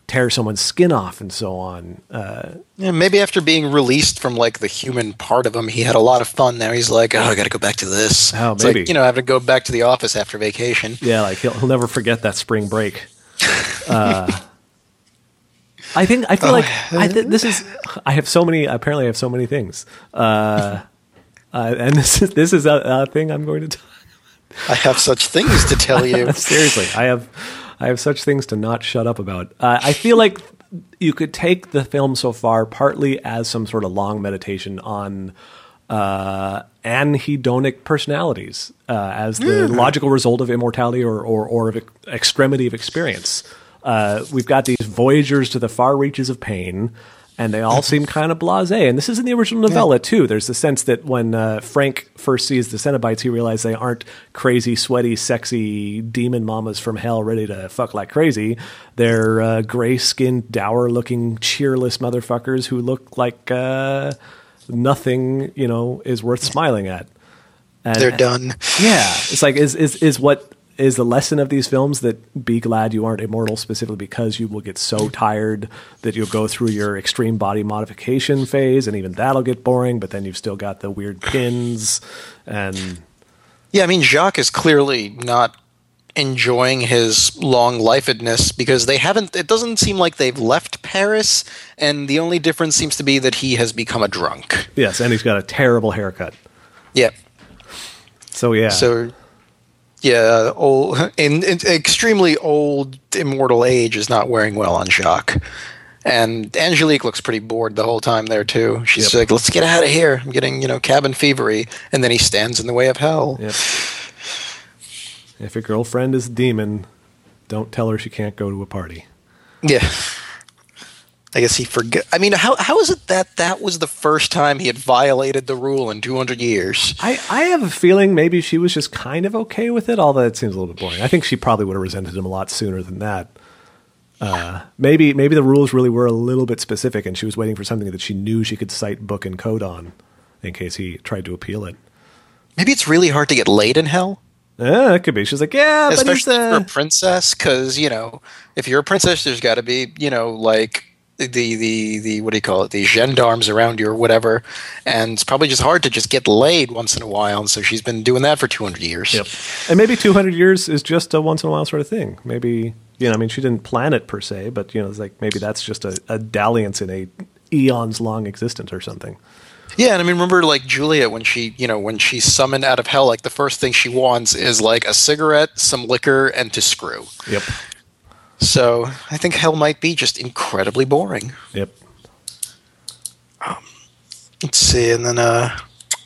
tear someone's skin off and so on. Uh, Yeah, maybe after being released from like the human part of him, he had a lot of fun. Now he's like, oh, I got to go back to this. Oh, it's maybe. like you know, having to go back to the office after vacation. yeah, like he'll, he'll never forget that spring break. Uh, I think I feel like I th- this is. I have so many. Apparently, I have so many things, uh, uh, and this is this is a, a thing I'm going to. Talk about. I have such things to tell you. Seriously, I have I have such things to not shut up about. Uh, I feel like you could take the film so far partly as some sort of long meditation on uh, anhedonic personalities uh, as the logical result of immortality or or, or of ex- extremity of experience. Uh, we've got these voyagers to the far reaches of pain. And they all seem kind of blasé. And this is in the original novella too. There's the sense that when uh, Frank first sees the Cenobites, he realizes they aren't crazy, sweaty, sexy demon mamas from hell ready to fuck like crazy. They're uh, gray-skinned, dour-looking, cheerless motherfuckers who look like uh, nothing, you know, is worth smiling at. And, They're done. yeah, it's like is is is what is the lesson of these films that be glad you aren't immortal specifically because you will get so tired that you'll go through your extreme body modification phase and even that'll get boring but then you've still got the weird pins and Yeah, I mean Jacques is clearly not enjoying his long lifedness because they haven't it doesn't seem like they've left Paris and the only difference seems to be that he has become a drunk. yes and he's got a terrible haircut Yeah. so yeah So yeah, old in, in extremely old immortal age is not wearing well on Jacques. And Angelique looks pretty bored the whole time there too. She's Yep. like, "Let's get out of here. I'm getting, you know, cabin fevery." And then he stands in the way of hell. Yep. if your girlfriend is a demon don't tell her she can't go to a party Yeah. I guess he forget. I mean, how how is it that that was the first time he had violated the rule in 200 years? I, I have a feeling maybe she was just kind of okay with it, although it seems a little bit boring. I think she probably would have resented him a lot sooner than that. Uh, maybe maybe the rules really were a little bit specific, and she was waiting for something that she knew she could cite book and code on, in case he tried to appeal it. Maybe it's really hard to get laid in hell, Yeah, it could be. She's like, yeah, but he's especially for a princess, because you know, if you're a princess, there's got to be, you know, like the the the what do you call it, the gendarmes around you or whatever, and it's probably just hard to just get laid once in a while. And so she's been doing that for 200 years. Yep. And maybe 200 years is just a once in a while sort of thing. Maybe, you know, I mean, she didn't plan it per se, but, you know, it's like maybe that's just a, a dalliance in a eons long existence or something. Yeah, and I mean, remember like Julia when she, you know, when she's summoned out of hell, like the first thing she wants is like a cigarette, some liquor, and to screw. Yep. So I think hell might be just incredibly boring. Yep. Let's see, and then uh,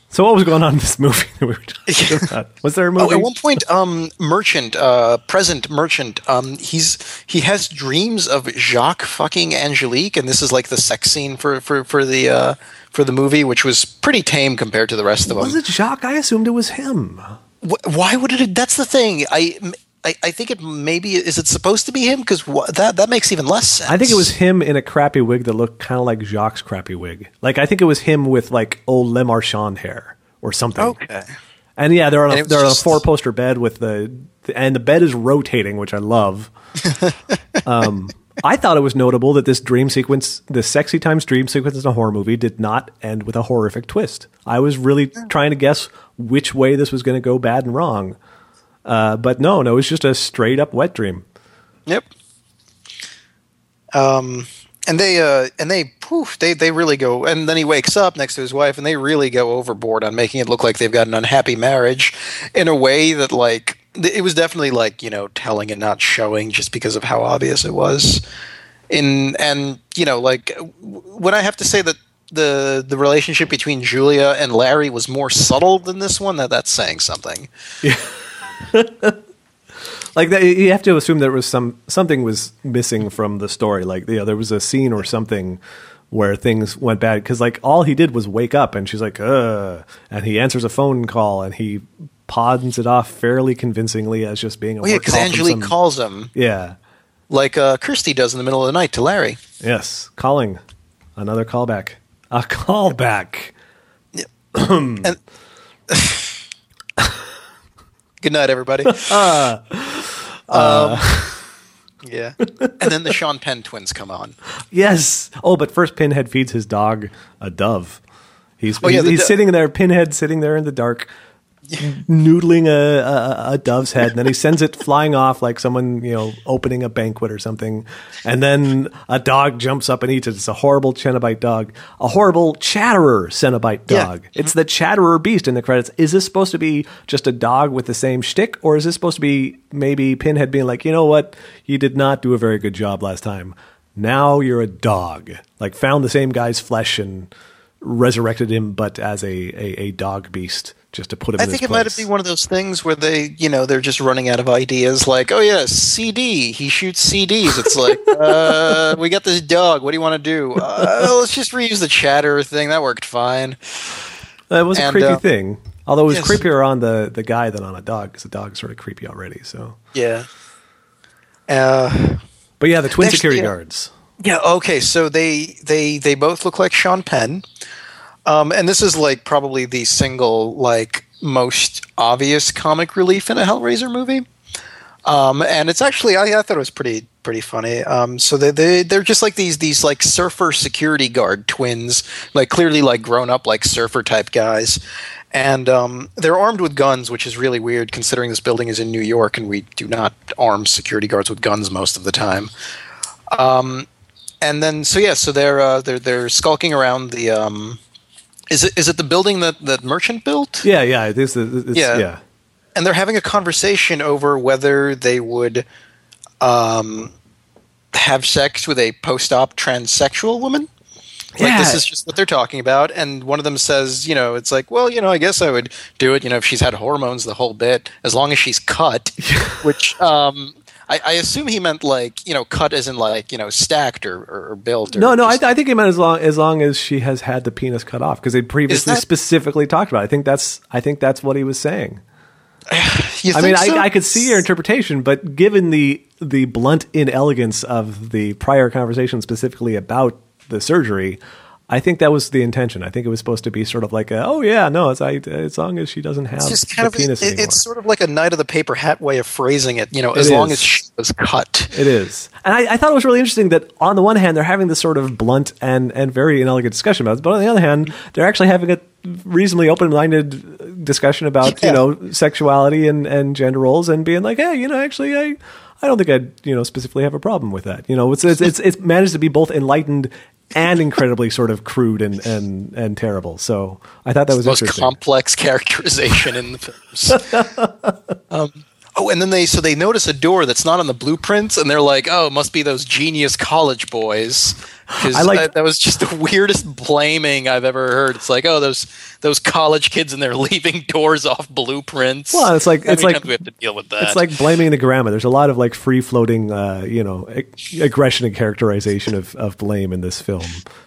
So what was going on in this movie that we were talking about? Was there a movie? oh, at one point, um, merchant, uh, present merchant, um, he's he has dreams of Jacques fucking Angelique, and this is like the sex scene for for for the uh, for the movie, which was pretty tame compared to the rest of them. was it Jacques? I assumed it was him. Why would it? That's the thing. I. I, I think it maybe is it supposed to be him because that that makes even less sense. I think it was him in a crappy wig that looked kind of like Jacques' crappy wig. Like I think it was him with like old Le Marchand hair or something. okay. And yeah, they're on a, they're on a four poster bed with the and the bed is rotating, which I love. um, I thought it was notable that this dream sequence, this sexy times dream sequence in a horror movie, did not end with a horrific twist. I was really trying to guess which way this was going to go bad and wrong, uh, but no, no, it was just a straight up wet dream. Yep. Um, and they uh, and they poof, they they really go. And then he wakes up next to his wife, and they really go overboard on making it look like they've got an unhappy marriage, in a way that like it was definitely like you know telling and not showing, just because of how obvious it was. In and you know like when I have to say that. The, the relationship between Julia and Larry was more subtle than this one. That that's saying something. Like that, you have to assume there was some something was missing from the story. Like you know, there was a scene or something where things went bad because like all he did was wake up and she's like, "uh," and he answers a phone call and he pawns it off fairly convincingly as just being a Oh yeah, because call Angelique some- calls him Yeah. like uh, Kirsty does in the middle of the night to Larry. Yes. Calling. Another callback. A callback. and good night, everybody. um, yeah, and then the Sean Penn twins come on. Yes. Oh, but first Pinhead feeds his dog a dove. He's Oh, yeah, he's, he's do- sitting there, Pinhead sitting there in the dark, noodling a, a, a dove's head, and then he sends it flying off like someone you know opening a banquet or something, and then a dog jumps up and eats it. It's a horrible Cenobite dog, a horrible Chatterer Cenobite Yeah. dog. It's the Chatterer beast in the credits. Is this supposed to be just a dog with the same shtick, or is this supposed to be maybe Pinhead being like, you know what, you did not do a very good job last time. Now you're a dog. Like found the same guy's flesh and resurrected him, but as a, a, a dog beast just to put him. I in think it might place. be one of those things where they, you know, they're just running out of ideas. Like, oh yeah, CD. He shoots CDs. It's like, uh, we got this dog. What do you want to do? Uh, let's just reuse the chatter thing. That worked fine. That was a And, creepy uh, thing. Although it was yes. creepier on the the guy than on a dog because the dog's sort of creepy already. So, Yeah. Uh, but yeah, the twin security guards. Yeah. Okay. So they they they both look like Sean Penn, um, and this is like probably the single like most obvious comic relief in a Hellraiser movie. Um, and it's actually I, I thought it was pretty pretty funny. Um, so they they they're just like these these like surfer security guard twins, like clearly like grown up like surfer type guys. And um, they're armed with guns, which is really weird considering this building is in New York and we do not arm security guards with guns most of the time and then so yeah, so they're uh, they're they're skulking around the. Is it is it the building that that Merchant built? Yeah, yeah, it is. It's, Yeah. yeah. And they're having a conversation over whether they would um, have sex with a post-op transsexual woman. Like this is just what they're talking about, and one of them says, you know, it's like, well, you know, I guess I would do it, you know, if she's had hormones the whole bit, as long as she's cut, which um, I, I assume he meant like, you know, cut as in like, you know, stacked or, or, or built. Or No, no, I, I think he meant as long as long as she has had the penis cut off because they previously that- specifically talked about. It. I think that's I think that's what he was saying. You I mean, so? I, I could see your interpretation, but given the the blunt inelegance of the prior conversation, specifically about the surgery, I think that was the intention. I think it was supposed to be sort of like, a, oh yeah, no, it's I, as long as she doesn't have It's just kind of penis it, it's sort of like a night of the paper hat way of phrasing it. You know, as It long as she was cut. It is, and I, I thought it was really interesting that on the one hand they're having this sort of blunt and and very inelegant discussion about it, but on the other hand they're actually having a reasonably open-minded discussion about Yeah. you know sexuality and and gender roles and being like, hey, you know, actually I. I don't think I'd, you know, specifically have a problem with that. You know, it's it's it's, it's managed to be both enlightened and incredibly sort of crude and and and terrible. So I thought that was most complex characterization in the films. um, oh, and then they so they notice a door that's not on the blueprints, and they're like, "Oh, it must be those genius college boys." I like- that, that was just the weirdest blaming I've ever heard. It's like, oh, those those college kids and they're leaving doors off blueprints. Well, it's like- How it's like- we have to deal with that. It's like blaming the grandma. There's a lot of like free floating, uh, you know, ag- aggression and characterization of, of blame in this film.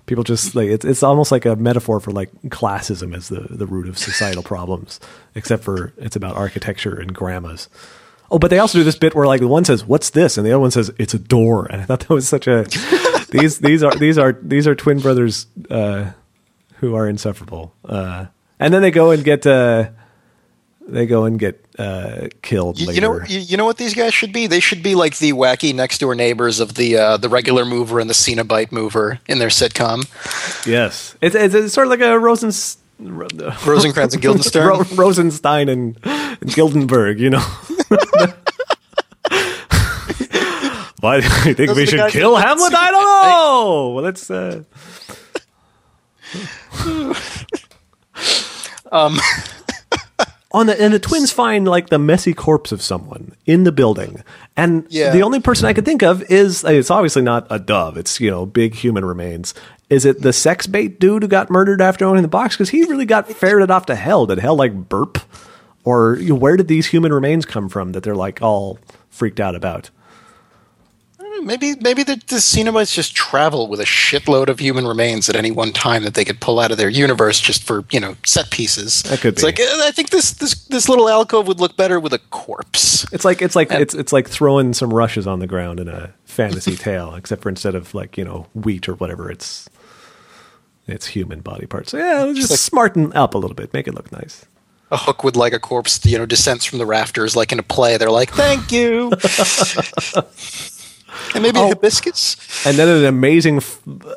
People just like it's it's almost like a metaphor for like classism as the the root of societal problems, except for it's about architecture and grandmas. Oh, but they also do this bit where like the one says, "What's this?" and the other one says, "It's a door." And I thought that was such a these these are these are these are twin brothers uh, who are insufferable. Uh, and then they go and get uh, they go and get uh, killed You, later. you know, you, you know what these guys should be? They should be like the wacky next door neighbors of the uh, the regular mover and the Cenobite mover in their sitcom. Yes, it's, it's, it's sort of like a Rosens, Rosencrantz and Guildenstern. Ro- Rosenstein and, and Gildenberg. You know. Why do you think Those we should kill Hamlet? I don't know. Well, let's. Uh, Um, on the and the twins find like the messy corpse of someone in the building, and Yeah. the only person I could think of is it's obviously not a dove. It's you know big human remains. Is it the sex bait dude who got murdered after owning the box? Because he really got ferreted off to hell. Did hell like burp, or you know, where did these human remains come from that they're like all freaked out about? Maybe maybe the, the Cenobites just travel with a shitload of human remains at any one time that they could pull out of their universe just for you know set pieces. That could it's be. like eh, I think this this this little alcove would look better with a corpse. It's like it's like And- it's it's like throwing some rushes on the ground in a fantasy tale, except for instead of like you know wheat or whatever, it's it's human body parts. So yeah, let's just like- smarten up a little bit, make it look nice. A hook with like a corpse, you know, descends from the rafters like in a play. They're like, "Thank you," and maybe Oh. hibiscus. And then an amazing,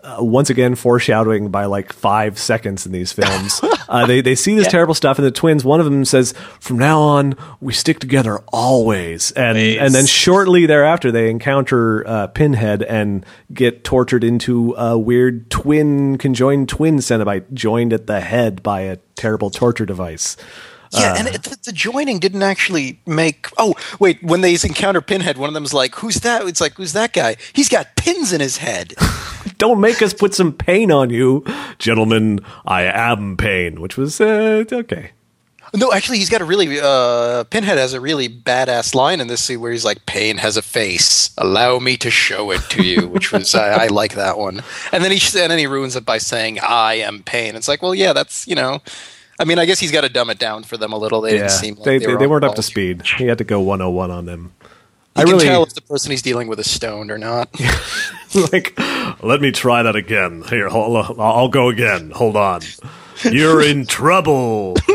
uh, once again, foreshadowing by like five seconds in these films. uh, they they see this Yeah. terrible stuff, and the twins. One of them says, "From now on, we stick together always." And Always. and then shortly thereafter, they encounter uh, Pinhead and get tortured into a weird twin conjoined twin Cenobite joined at the head by a terrible torture device. Yeah, and it, the, the joining didn't actually make. Oh, wait! When they encounter Pinhead, one of them's like, "Who's that?" It's like, "Who's that guy?" He's got pins in his head. Don't make us put some pain on you, gentlemen. I am pain, which was uh, okay. No, actually, he's got a really. Uh, Pinhead has a really badass line in this scene where he's like, "Pain has a face. Allow me to show it to you," which was I, I like that one. And then he and then he ruins it by saying, "I am pain." It's like, well, yeah, that's you know. I mean, I guess he's got to dumb it down for them a little. They yeah, didn't seem like they, they, they, were they weren't up to speed. He had to go 101 on them. You I can really tell if the person he's dealing with is stoned or not. like. Let me try that again. Here, hold, I'll go again. Hold on. You're in trouble.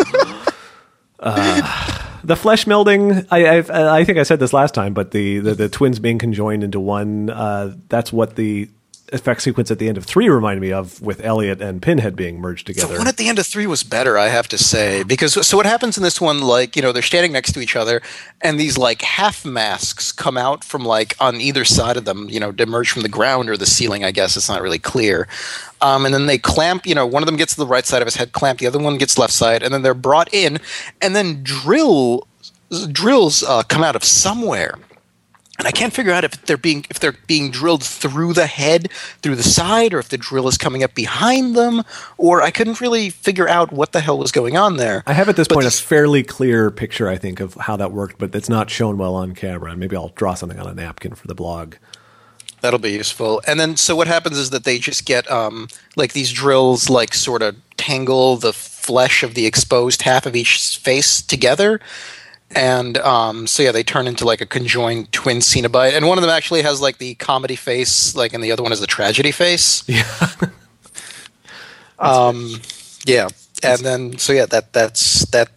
Uh, the flesh melding. I I've, I think I said this last time, but the the, the twins being conjoined into one. Uh, that's what the effect sequence at the end of three reminded me of, with Elliot and Pinhead being merged together. The one at the end of three was better, I have to say, because so what happens in this one, like you know, they're standing next to each other, and these like half masks come out from like on either side of them, you know, emerge from the ground or the ceiling. I guess it's not really clear. Um, and then they clamp. You know, one of them gets to the right side of his head, clamp. The other one gets left side, and then they're brought in, and then drill drills uh, come out of somewhere and I can't figure out if they're being if they're being drilled through the head, through the side, or if the drill is coming up behind them, or I couldn't really figure out what the hell was going on there. I have at this But point this- a fairly clear picture, I think, of how that worked, but it's not shown well on camera. And maybe I'll draw something on a napkin for the blog. That'll be useful. And then so what happens is that they just get um, like these drills like sort of tangle the flesh of the exposed half of each face together. And um, so yeah, they turn into like a conjoined twin Cenobite, and one of them actually has like the comedy face, like, and the other one has the tragedy face. Yeah. Um, yeah, and then so yeah, that that's that.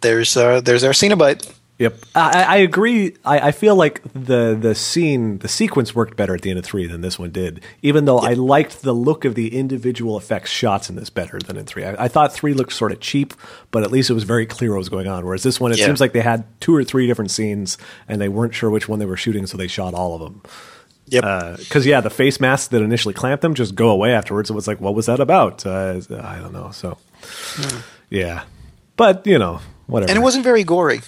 There's uh, there's our Cenobite. Yep, I, I agree. I, I feel like the the scene, the sequence worked better at the end of three than this one did. Even though I liked the look of the individual effects shots in this better than in three. I, I thought three looked sort of cheap, but at least it was very clear what was going on. Whereas this one, it Yeah. seems like they had two or three different scenes and they weren't sure which one they were shooting, so they shot all of them. Yep. Because yeah, the face masks that initially clamped them just go away afterwards. It was like, what was that about? Uh, I don't know. So yeah, but you know, whatever. and it wasn't very gory.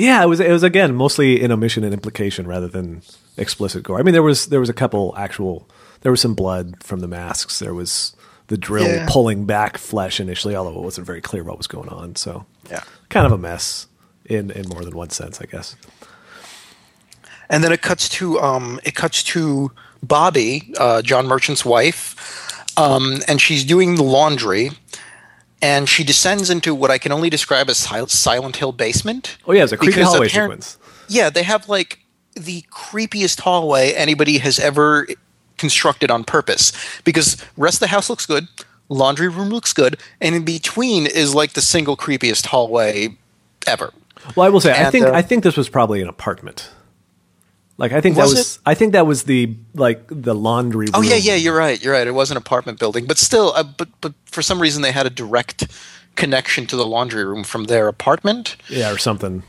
Yeah, it was. It was again mostly in omission and implication rather than explicit gore. I mean, there was there was a couple actual. There was some blood from the masks. There was the drill Yeah. pulling back flesh initially, although it wasn't very clear what was going on. So, Yeah. kind of a mess in in more than one sense, I guess. and then it cuts to um, it cuts to Bobby, uh, John Merchant's wife, um, and she's doing the laundry, and she descends into what I can only describe as Silent Hill basement. Oh yeah, it's a creepy hallway sequence. Yeah, they have like the creepiest hallway anybody has ever constructed on purpose because rest of the house looks good, laundry room looks good, and in between is like the single creepiest hallway ever. Well, I will say, I think uh, I think this was probably an apartment. Like I think Was that was it? I think that was the like the laundry. Room. Oh yeah, yeah, you're right. You're right. It was an apartment building, but still, uh, but but for some reason they had a direct connection to the laundry room from their apartment. yeah, or something.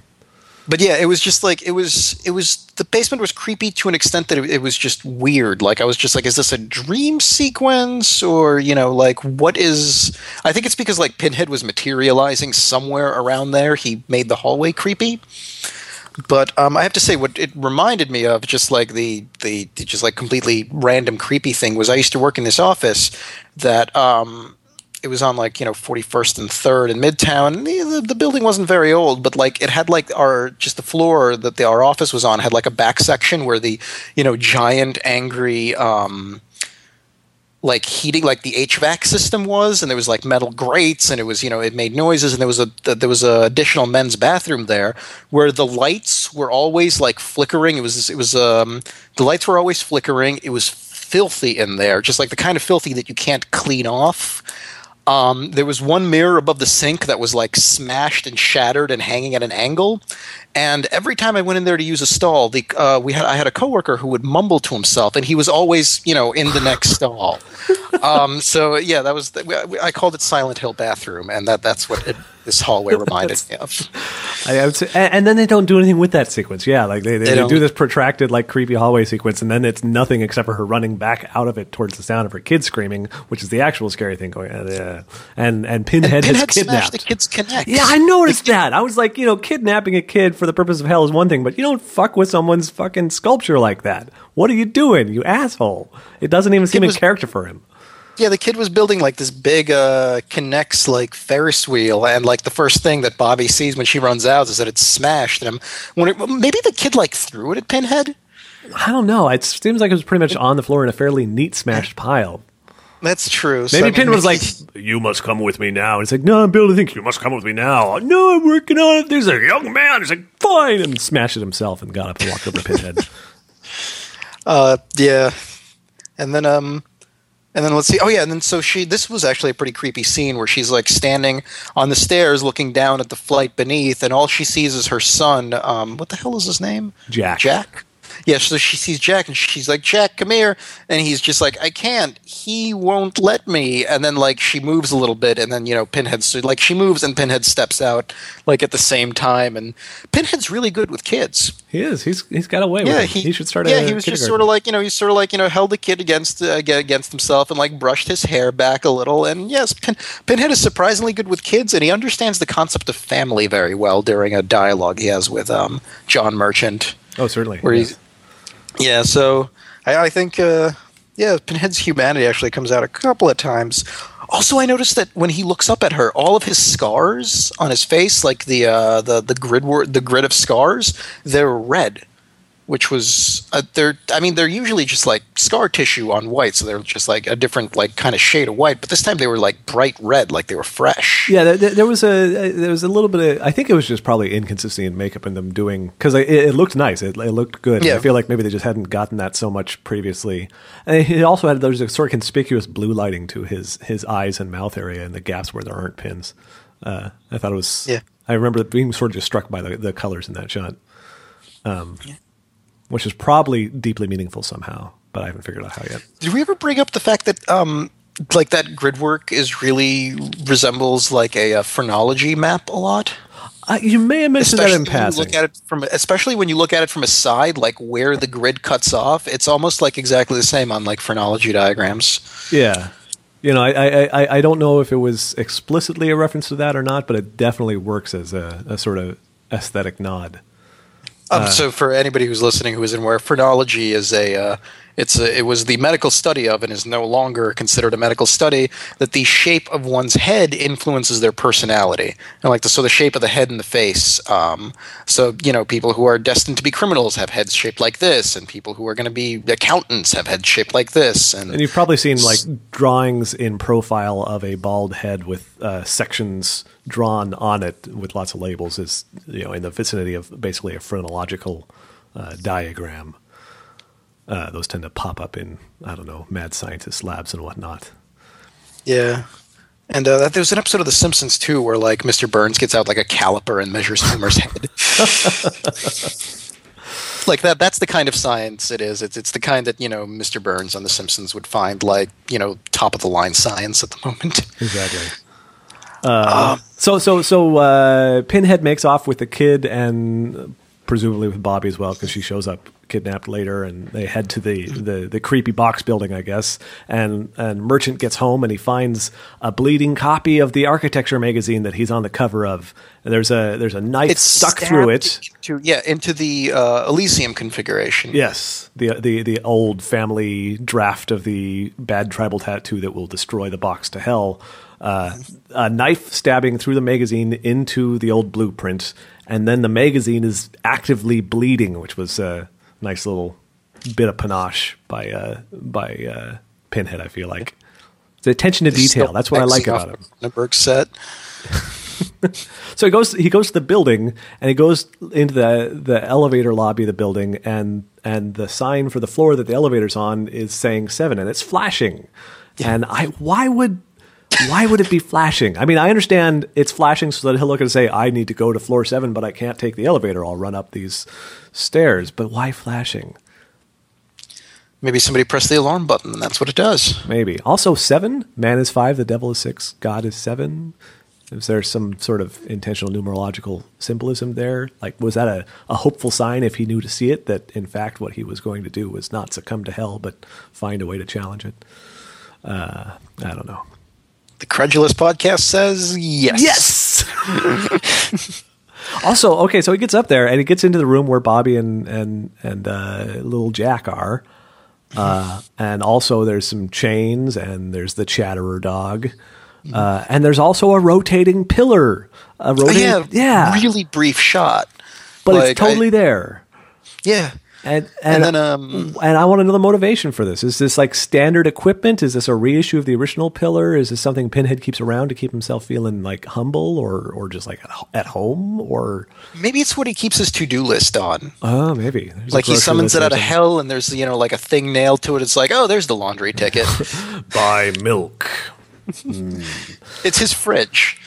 But yeah, it was just like it was. It was the basement was creepy to an extent that it, it was just weird. Like I was just like, is this a dream sequence or you know, like what is? I think it's because like Pinhead was materializing somewhere around there. He made the hallway creepy. But um, I have to say, what it reminded me of, just like the, the just like completely random creepy thing, was I used to work in this office that um, it was on like you know 41st and 3rd in Midtown. And the, the, the building wasn't very old, but like it had like our just the floor that the, our office was on had like a back section where the you know giant angry. Um, like heating like the HVAC system was and there was like metal grates and it was you know it made noises and there was a there was a additional men's bathroom there where the lights were always like flickering. It was it was um the lights were always flickering. It was filthy in there just like the kind of filthy that you can't clean off um, there was one mirror above the sink that was like smashed and shattered and hanging at an angle. And every time I went in there to use a stall, the uh, we had I had a coworker who would mumble to himself, and he was always you know in the next stall. Um, so yeah, that was the, I called it Silent Hill bathroom, and that that's what it, this hallway reminded me of. I, I would say, and, and then they don't do anything with that sequence. Yeah, like they, they, they don't. do this protracted, like creepy hallway sequence, and then it's nothing except for her running back out of it towards the sound of her kids screaming, which is the actual scary thing going on. Yeah. And and Pinhead, Pinhead has kidnapped. the kids connect. yeah, I noticed that. I was like, you know, kidnapping a kid for the purpose of hell is one thing, but you don't fuck with someone's fucking sculpture like that. What are you doing, you asshole? It doesn't even seem was- in character for him. Yeah, the kid was building like this big uh K'Nex like Ferris wheel, and like the first thing that Bobby sees when she runs out is that it's smashed. And I'm wondering, maybe the kid like threw it at Pinhead. I don't know. It seems like it was pretty much on the floor in a fairly neat smashed pile. That's true. So, Maybe I mean, Pinhead was like, "You must come with me now." And it's like, "No, I'm building things. You must come with me now." No, I'm working on it. There's a young man. He's like, "Fine," and smashed it himself and got up and walked over to Pinhead. Uh, yeah, and then um, and then let's see. Oh yeah, and then so she. This was actually a pretty creepy scene where she's like standing on the stairs, looking down at the flight beneath, and all she sees is her son. Um, what the hell is his name? Jack. Jack. Yeah, so she sees Jack and she's like, Jack, come here. And he's just like, I can't. He won't let me. And then, like, she moves a little bit, and then, you know, Pinhead, so, like, she moves and Pinhead steps out, like, at the same time. And Pinhead's really good with kids. He is. He's he's got away with Yeah, it. he, He, should start. Yeah, a he was just sort of like you know, he's sort of like you know, held the kid against uh, against himself and like brushed his hair back a little. And yes, Pin, Pinhead is surprisingly good with kids, and he understands the concept of family very well during a dialogue he has with um, John Merchant, Oh, certainly. where yes. he's yeah. So I, I think uh, yeah, Pinhead's humanity actually comes out a couple of times. Also, I noticed that when he looks up at her, all of his scars on his face, like the uh, the the grid wor- the grid of scars, they're red, which was uh, they're I mean they're usually just like scar tissue on white, so they're just like a different like kind of shade of white. But this time they were like bright red, like they were fresh. Yeah, there, there- was a there was a little bit of I think it was just probably inconsistency in makeup in them doing because it, it looked nice, it, it looked good. Yeah. I feel like maybe they just hadn't gotten that so much previously. And he also had there's a sort of conspicuous blue lighting to his his eyes and mouth area and the gaps where there aren't pins. Uh, I thought it was. Yeah. I remember being sort of just struck by the, the colors in that shot, um, which is probably deeply meaningful somehow, but I haven't figured out how yet. Did we ever bring up the fact that um like that grid work is really resembles like a, uh phrenology map a lot? Uh, you may have mentioned that especially in when you passing. look at it from especially when you look at it from a side like where the grid cuts off it's almost like exactly the same on like phrenology diagrams Yeah. You know, I, I, I, I don't know if it was explicitly a reference to that or not, but it definitely works as a, a sort of aesthetic nod. Um, so for anybody who's listening who isn't aware phrenology is a uh, it's a, it was the medical study of and is no longer considered a medical study that the shape of one's head influences their personality and like the so the shape of the head and the face um, so you know people who are destined to be criminals have heads shaped like this and people who are going to be accountants have heads shaped like this and And you've probably seen like drawings in profile of a bald head with uh, sections drawn on it with lots of labels is you know in the vicinity of basically a phrenological uh, diagram. Uh, those tend to pop up in I don't know mad scientist labs and whatnot. Yeah. And uh, there was an episode of The Simpsons too, where like Mr. Burns gets out like a caliper and measures Homer's head. like that. That's the kind of science it is. It's it's the kind that you know Mr. Burns on The Simpsons would find like you know top of the line science at the moment. Exactly. Uh, so so so uh, Pinhead makes off with the kid and presumably with Bobby as well because she shows up kidnapped later and they head to the, the, the creepy box building I guess and and Merchant gets home and he finds a bleeding copy of the architecture magazine that he's on the cover of. And there's a there's a knife stuck through it. Into, yeah, into the uh, Elysium configuration. Yes, the the the old family draft of the bad tribal tattoo that will destroy the box to hell. Uh, a knife stabbing through the magazine into the old blueprint, and then the magazine is actively bleeding, which was a nice little bit of panache by uh, by uh, Pinhead. I feel like the attention to detail. That's what I like about him. Cronenberg set. So he goes he goes to the building and he goes into the the elevator lobby of the building and and the sign for the floor that the elevator's on is saying 7 and it's flashing. And I why would why would it be flashing? I mean, I understand it's flashing so that he'll look and say I need to go to floor 7 but I can't take the elevator. I'll run up these stairs. But why flashing? Maybe somebody pressed the alarm button, and that's what it does. Maybe. Also 7, man is 5, the devil is 6, God is 7. Is there some sort of intentional numerological symbolism there? Like, was that a, a hopeful sign if he knew to see it that in fact what he was going to do was not succumb to hell but find a way to challenge it? Uh, I don't know. The Credulous podcast says yes. Yes. also, okay, so he gets up there and he gets into the room where Bobby and and and uh, little Jack are, Uh, and also, there's some chains, and there's the Chatterer dog, uh, and there's also a rotating pillar. A rotating, yeah, yeah, really brief shot. but like, it's totally I- there. Yeah. And And, and then um and I want to know the motivation for this. Is this like standard equipment? Is this a reissue of the original pillar? Is this something Pinhead keeps around to keep himself feeling like humble, or or just like at home, or maybe it's what he keeps his to-do list on. oh maybe There's Like he summons it out of hell and there's you know like a thing nailed to it. It's like, "Oh, there's the laundry ticket." Buy milk. it's his fridge.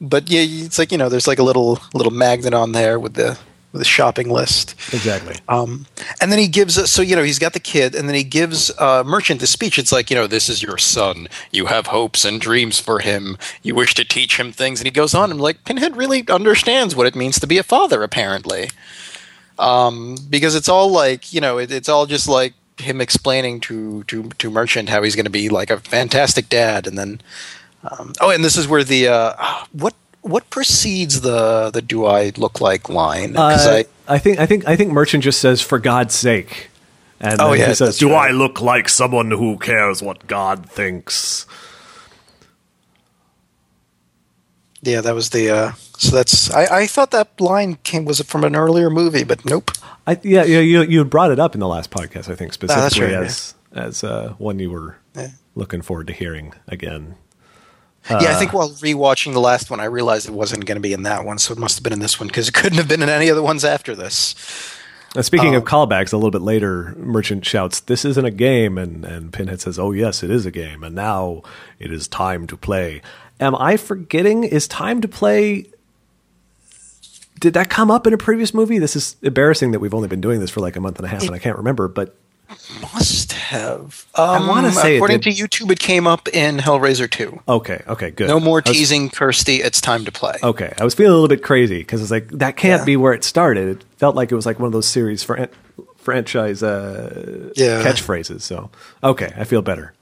But yeah, it's like, you know, there's like a little little magnet on there with the with the shopping list. Exactly. Um, and then he gives us, so, you know, he's got the kid, and then he gives uh, Merchant the speech. It's like, you know, this is your son. You have hopes and dreams for him. You wish to teach him things. And he goes on and, like, Pinhead really understands what it means to be a father, apparently. Um, because it's all like, you know, it, it's all just like him explaining to, to, to Merchant how he's going to be like a fantastic dad. And then, um, oh, and this is where the, uh, what, what precedes the the do I look like line? 'Cause Uh, I, I think I think I think Merchant just says for God's sake, and Oh, then yeah, he says, "Do right. I look like someone who cares what God thinks?" Yeah, that was the. Uh, so that's. I, I thought that line came was from an earlier movie, but nope. I, yeah, yeah, you you brought it up in the last podcast, I think, Oh, that's specifically right, as as uh, one you were Yeah. looking forward to hearing again. Yeah, I think while rewatching the last one, I realized it wasn't going to be in that one, so it must have been in this one because it couldn't have been in any of the ones after this. Uh, speaking Um, of callbacks, a little bit later, Merchant shouts, "This isn't a game," and and Pinhead says, "Oh yes, it is a game, and now it is time to play." Am I forgetting? Is time to play? Did that come up in a previous movie? This is embarrassing that we've only been doing this for like a month and a half, and I can't remember. But Must have. Um, wanna say according to YouTube, it came up in Hellraiser Two. okay, okay, good. No more was- teasing, Kirsty. It's time to play. Okay, I was feeling a little bit crazy because it's like that can't Yeah. be where it started. It felt like it was like one of those series fran- franchise uh, Yeah. catchphrases. So okay, I feel better.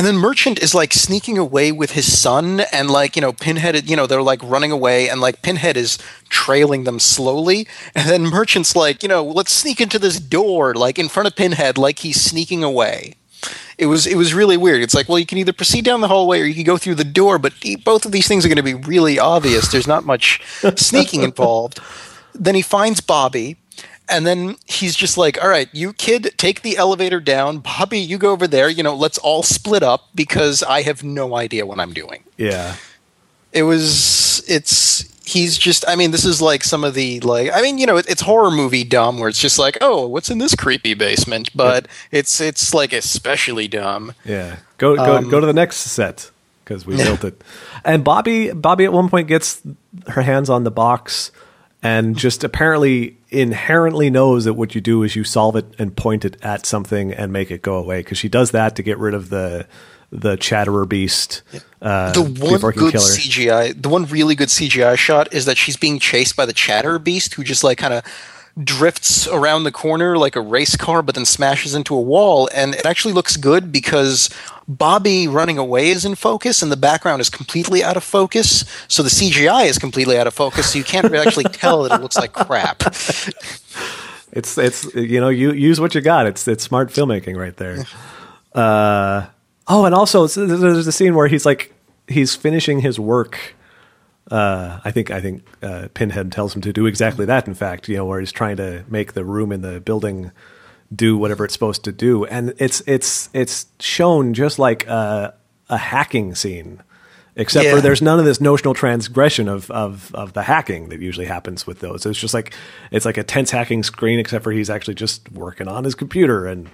And then Merchant is like sneaking away with his son, and like, you know, Pinhead, you know, they're like running away, and like Pinhead is trailing them slowly. And then Merchant's like, you know, let's sneak into this door, like in front of Pinhead, like he's sneaking away. It was it was really weird. It's like, well, you can either proceed down the hallway or you can go through the door, but both of these things are going to be really obvious. There's not much sneaking involved. Then he finds Bobby, and then he's just like, "All right, you kid, take the elevator down. Bobby, you go over there. You know, let's all split up because I have no idea what I'm doing." Yeah, It was it's he's just I mean, this is like some of the like I mean, you know, it, it's horror movie dumb where it's just like, "Oh, what's in this creepy basement?" But it's it's like especially dumb. yeah. Go go Um, go to the next set because we built it. And Bobby Bobby at one point gets her hands on the box and just apparently inherently knows that what you do is you solve it and point it at something and make it go away because she does that to get rid of the the chatterer beast. Uh, the one good kill her. CGI, the one really good CGI shot is that she's being chased by the chatterer Beast, who just like kind of drifts around the corner like a race car, but then smashes into a wall. And it actually looks good because Bobby running away is in focus, and the background is completely out of focus. So the CGI is completely out of focus, so you can't actually tell that it looks like crap. It's it's you know you use what you got. It's it's smart filmmaking right there. Uh, oh, and also there's a scene where he's like he's finishing his work. Uh, I think I think uh, Pinhead tells him to do exactly that. In fact, you know where he's trying to make the room in the building do whatever it's supposed to do, and it's it's it's shown just like a, a hacking scene. Except for there's none of this notional transgression of, of of the hacking that usually happens with those. It's just like it's like a tense hacking screen, except for he's actually just working on his computer and.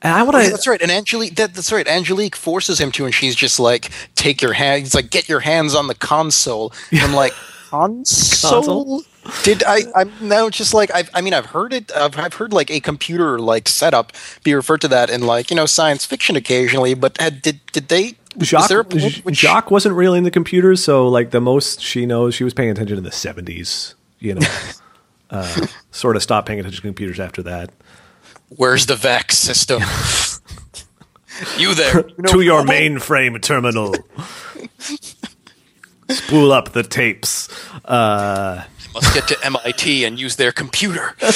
And I want Yeah, to. that's right. And Angelique, that, that's right. Angelique forces him to, and she's just like, "Take your hands, like, "Get your hands on the console." And I'm like, "Console." Console? Did I? I'm now just like I've, I mean I've heard it. I've, I've heard like a computer like setup be referred to that in like you know science fiction occasionally. But had, did did they? was Jacques, there a which- Jacques wasn't really in the computers, so like the most she knows, she was paying attention in the seventies. You know, uh, sort of stopped paying attention to computers after that. Where's the VAX system? you there? You know, to your mainframe terminal. Spool up the tapes. Uh, they must get to MIT and use their computer.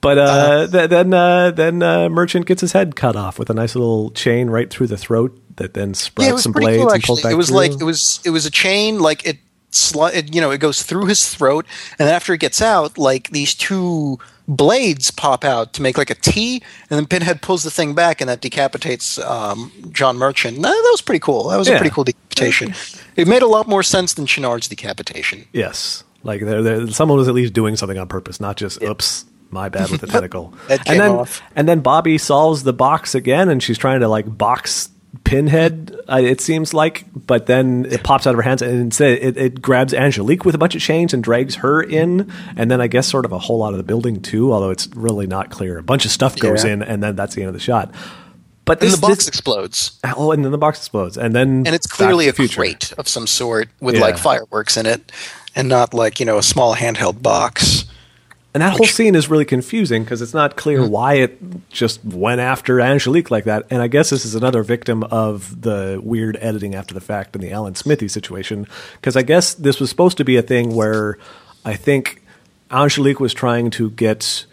But uh, th- then uh, then uh, Merchant gets his head cut off with a nice little chain right through the throat that then sprouts Yeah, some blades cool. and pulls back it was through. like it was it was a chain. Like it, sli- it, you know, it goes through his throat, and then after it gets out, like these two blades pop out to make like a T, and then Pinhead pulls the thing back, and that decapitates um, John Merchant. That, that was pretty cool. That was Yeah. a pretty cool decapitation. It made a lot more sense than Channard's decapitation. Yes, like there, there, someone was at least doing something on purpose, not just oops, my bad with the tentacle. And then off. and then Bobby solves the box again, and she's trying to like box Pinhead. Uh, it seems like, but then it pops out of her hands, and instead it, it grabs Angelique with a bunch of chains and drags her in, and then I guess sort of a whole lot of the building too, although it's really not clear. A bunch of stuff goes Yeah. in, and then that's the end of the shot. But And this, the box this- explodes, oh, and then the box explodes, and then and it's clearly a future. crate of some sort with Yeah. like fireworks in it, and not like you know a small handheld box. And that whole scene is really confusing because it's not clear why it just went after Angelique like that. And I guess this is another victim of the weird editing after the fact in the Alan Smithee situation. Because I guess this was supposed to be a thing where I think Angelique was trying to get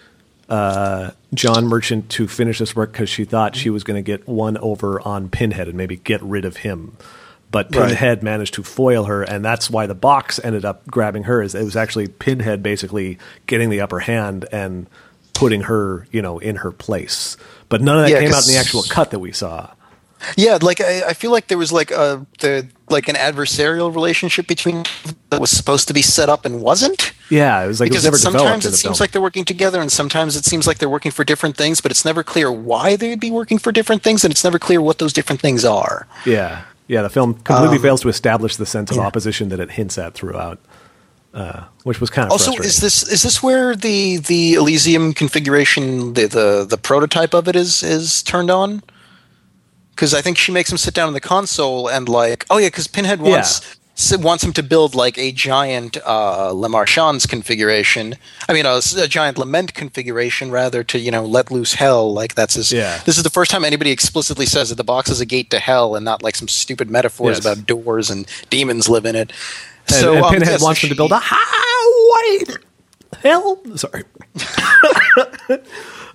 uh, John Merchant to finish this work because she thought she was going to get one over on Pinhead and maybe get rid of him. But Right. Pinhead managed to foil her, and that's why the box ended up grabbing her. Is it was actually Pinhead basically getting the upper hand and putting her, you know, in her place. But none of that Yeah, came out in the actual cut that we saw. Yeah, like I, I feel like there was like a the like an adversarial relationship between that was supposed to be set up and wasn't. Yeah, it was like because it was never sometimes it seems film. like they're working together, and sometimes it seems like they're working for different things. But it's never clear why they'd be working for different things, and it's never clear what those different things are. yeah, yeah. The film completely Um, fails to establish the sense of yeah. opposition that it hints at throughout, uh, which was kind of Also, is this is this where the the Elysium configuration, the the, the prototype of it is is turned on? Because I think she makes him sit down in the console and like, oh yeah, because Pinhead wants wants him to build like a giant uh, Le Marchand's configuration. I mean, a giant Lament configuration, rather to you know let loose hell. Like that's his. Yeah. This is the first time anybody explicitly says that the box is a gate to hell, and not like some stupid metaphors Yes. about doors and demons live in it. and, so and um, Pinhead yeah, so wants him to build a highway. Hell, sorry.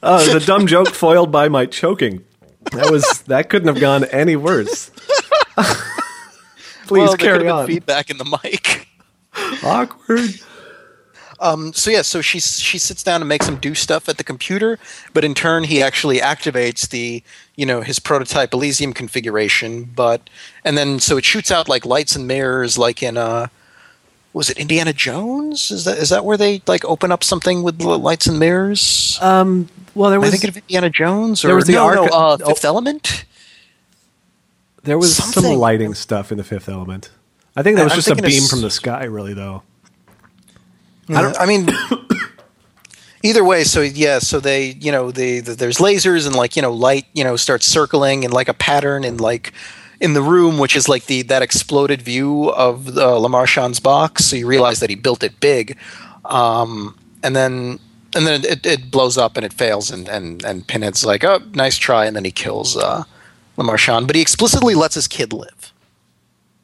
oh, the dumb joke foiled by my choking. That was that couldn't have gone any worse. Please well, carry on. Feedback in the mic. Awkward. So yeah, so she she sits down and makes him do stuff at the computer, but in turn he actually activates the you know his prototype Elysium configuration. But and then so it shoots out like lights and mirrors, like in uh was it Indiana Jones? Is that is that where they like open up something with l- lights and mirrors? Um, Well, there was. I was thinking of Indiana Jones or there was the no, arc- no, uh, oh. Fifth Element? There was some lighting stuff in the Fifth Element. I think that was I'm just a beam from the sky, really, though. I don't. I mean, either way. So yeah. So they, you know, they, the, there's lasers and like you know, light, you know, starts circling and like a pattern in like in the room, which is like the that exploded view of uh, Le Marchand's box. So you realize that he built it big, um, and then and then it, it blows up and it fails, and and and Pinhead's like, oh, nice try, and then he kills uh, Le Marchand, but he explicitly lets his kid live.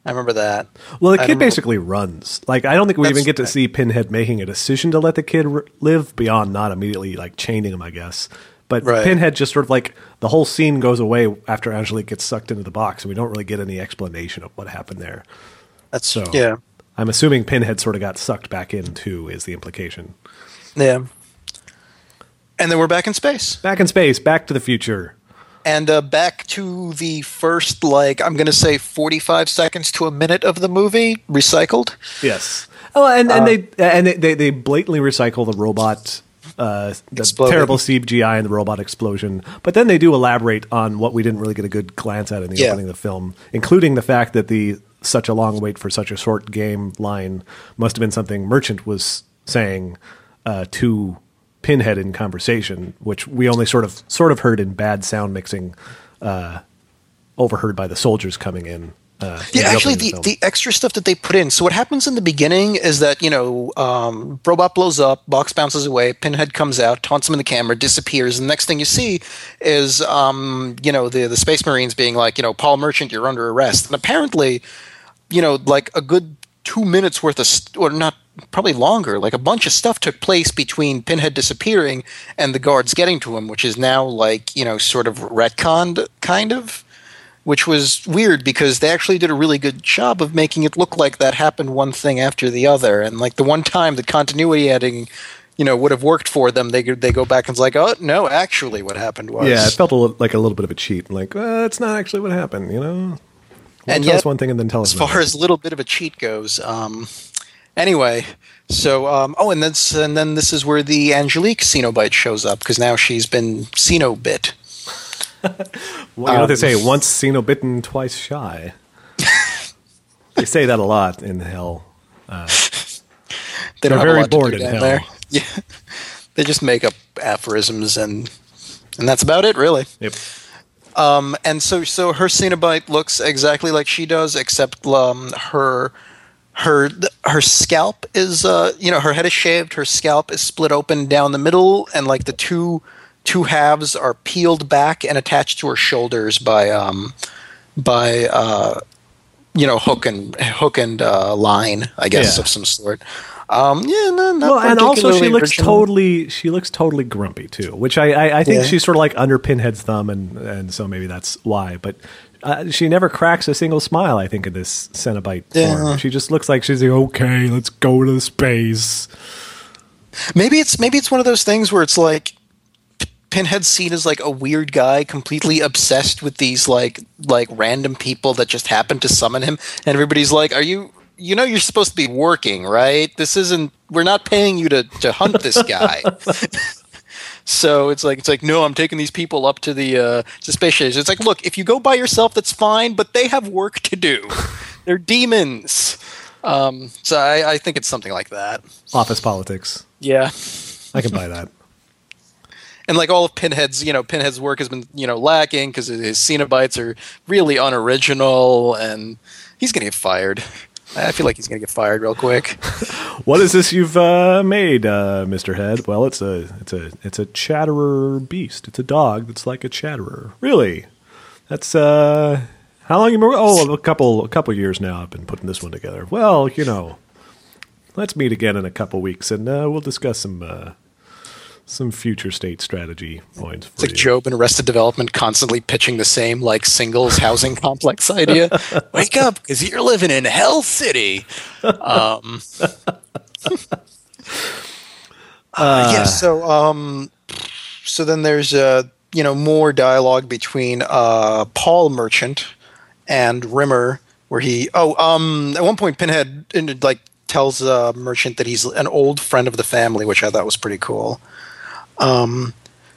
I remember that. Well, the kid basically runs. Like, I don't think we That's even get to right. see Pinhead making a decision to let the kid r- live beyond not immediately like chaining him, I guess. But Right. Pinhead just sort of like the whole scene goes away after Angelique gets sucked into the box, and we don't really get any explanation of what happened there. That's So yeah. I'm assuming Pinhead sort of got sucked back in too, is the implication. Yeah. And then we're back in space. Back in space, back to the future. And uh, back to the first, like, I'm going to say 45 seconds to a minute of the movie, recycled. Yes. Oh, and, and they and they, they, they blatantly recycle the robot, uh, the Exploding. terrible CGI and the robot explosion. But then they do elaborate on what we didn't really get a good glance at in the Yeah. opening of the film, including the fact that the "such a long wait for such a short game" line must have been something Merchant was saying uh, to Pinhead in conversation, which we only sort of sort of heard in bad sound mixing, uh, overheard by the soldiers coming in. Uh, Yeah, actually, the, the extra stuff that they put in. So, what happens in the beginning is that, you know, um, robot blows up, box bounces away, Pinhead comes out, taunts him in the camera, disappears. And the next thing you see is, um, you know, the, the Space Marines being like, you know, Paul Merchant, you're under arrest. And apparently, you know, like a good two minutes worth of, st- or not probably longer. Like a bunch of stuff took place between Pinhead disappearing and the guards getting to him, which is now like you know sort of retconned, kind of. Which was weird because they actually did a really good job of making it look like that happened one thing after the other, and like the one time the continuity editing you know would have worked for them they they go back and it's like oh no actually what happened was Yeah, it felt a li- like a little bit of a cheat. Like, uh, it's not actually what happened, you know? Well, And tell yet, us one thing and then tell us as far another. as a little bit of a cheat goes um anyway so um oh and that's and then this is where the angelique Cenobite shows up because now she's been Cenobit Well, you know what they say, um, once Ceno bitten, twice shy. they say that a lot in hell. they They're don't have very bored to do in hell. there yeah they just make up aphorisms and and that's about it really Yep. Um, and so so her Cenobite looks exactly like she does, except um, her her her scalp is uh, you know her head is shaved, her scalp is split open down the middle, and like the two two halves are peeled back and attached to her shoulders by um, by uh, you know hook and hook and uh, line, I guess Yeah. of some sort. Um, yeah, no, not Well, and also she looks original. totally she looks totally grumpy too, which I I, I think Yeah. she's sort of like under Pinhead's thumb, and and so maybe that's why. But uh, she never cracks a single smile. I think in this Cenobite Yeah. form, she just looks like she's like, okay, let's go to the space. Maybe it's maybe it's one of those things where it's like Pinhead's seen as like a weird guy, completely obsessed with these like like random people that just happen to summon him, and everybody's like, "Are you? You know, you're supposed to be working, right? This isn't. We're not paying you to to hunt this guy." so it's like it's like no, I'm taking these people up to the uh, to space station. It's like, look, if you go by yourself, that's fine, but they have work to do. They're demons. Um, so I, I think it's something like that. Office politics. Yeah. I can buy that. and like all of Pinhead's, you know, Pinhead's work has been, you know, lacking because his Cenobites are really unoriginal, and he's gonna get fired. I feel like he's gonna get fired real quick. What is this you've uh, made, uh, Mister Head? Well, it's a it's a it's a chatterer beast. It's a dog that's like a chatterer. Really? That's uh, how long you been? Oh, a couple a couple years now. I've been putting this one together. Well, you know, let's meet again in a couple weeks, and uh, we'll discuss some uh, some future state strategy points for It's like you. Gob in Arrested Development constantly pitching the same like singles housing complex idea. Wake up, because you're living in Hell City. Um, uh, yeah. So, um, so then there's uh, you know more dialogue between uh, Paul Merchant and Rimmer, where he oh um at one point Pinhead uh, like tells uh, Merchant that he's an old friend of the family, which I thought was pretty cool. Um,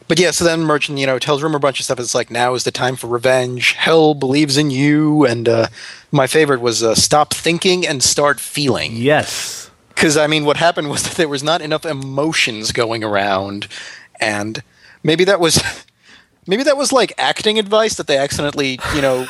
but yeah, so then Merchant, you know, tells Rimmer a bunch of stuff. It's like now is the time for revenge. Hell believes in you, and uh, my favorite was uh, stop thinking and start feeling. Yes. Because I mean, what happened was that there was not enough emotions going around, and maybe that was maybe that was like acting advice that they accidentally, you know,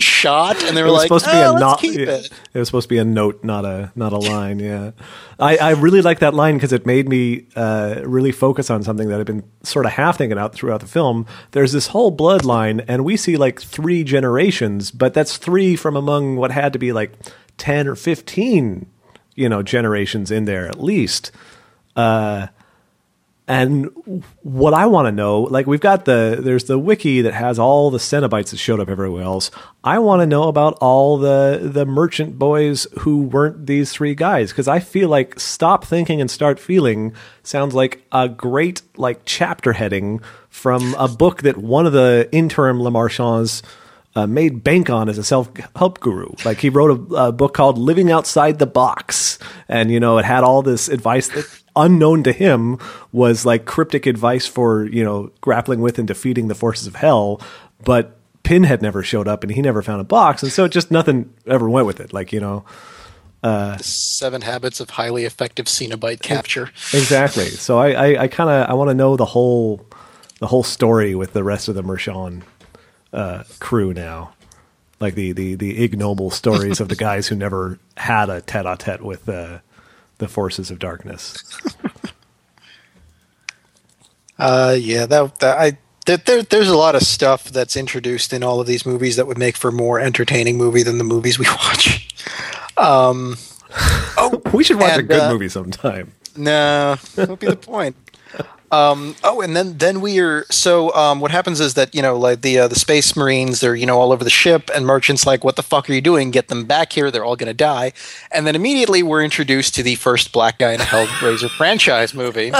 shot, and they were It was like, supposed to be "Oh, a let's not. keep It. it." was supposed to be a note, not a not a line. Yeah, I, I really like that line because it made me uh, really focus on something that I've been sort of half thinking out throughout the film. There's this whole bloodline, and we see like three generations, but that's three from among what had to be like ten or fifteen, you know, generations in there at least. Uh, and what I want to know, like we've got the there's the wiki that has all the Cenobites that showed up everywhere else. I want to know about all the the merchant boys who weren't these three guys because I feel like stop thinking and start feeling sounds like a great like chapter heading from a book that one of the interim Le Marchands uh, made bank on as a self help guru. Like he wrote a, a book called Living Outside the Box, and you know it had all this advice that unknown to him was like cryptic advice for you know grappling with and defeating the forces of hell, but. Pinhead never showed up and he never found a box, and so just nothing ever went with it. Like you know, Seven habits of highly effective Cenobite capture. exactly. So I, I, I kind of I want to know the whole the whole story with the rest of the Mershon uh, crew now, like the, the the ignoble stories of the guys who never had a tete a tete with uh, the forces of darkness. Uh, yeah, that, that I there, there, there's a lot of stuff that's introduced in all of these movies that would make for more entertaining movie than the movies we watch. Um, oh, We should watch a good uh, movie sometime. No, that would be the point. Um, oh, and then then we are so. Um, what happens is that you know, like the uh, the space marines, they're you know all over the ship, and merchants like, "What the fuck are you doing? Get them back here! They're all going to die." And then immediately we're introduced to the first black guy in a Hellraiser franchise movie.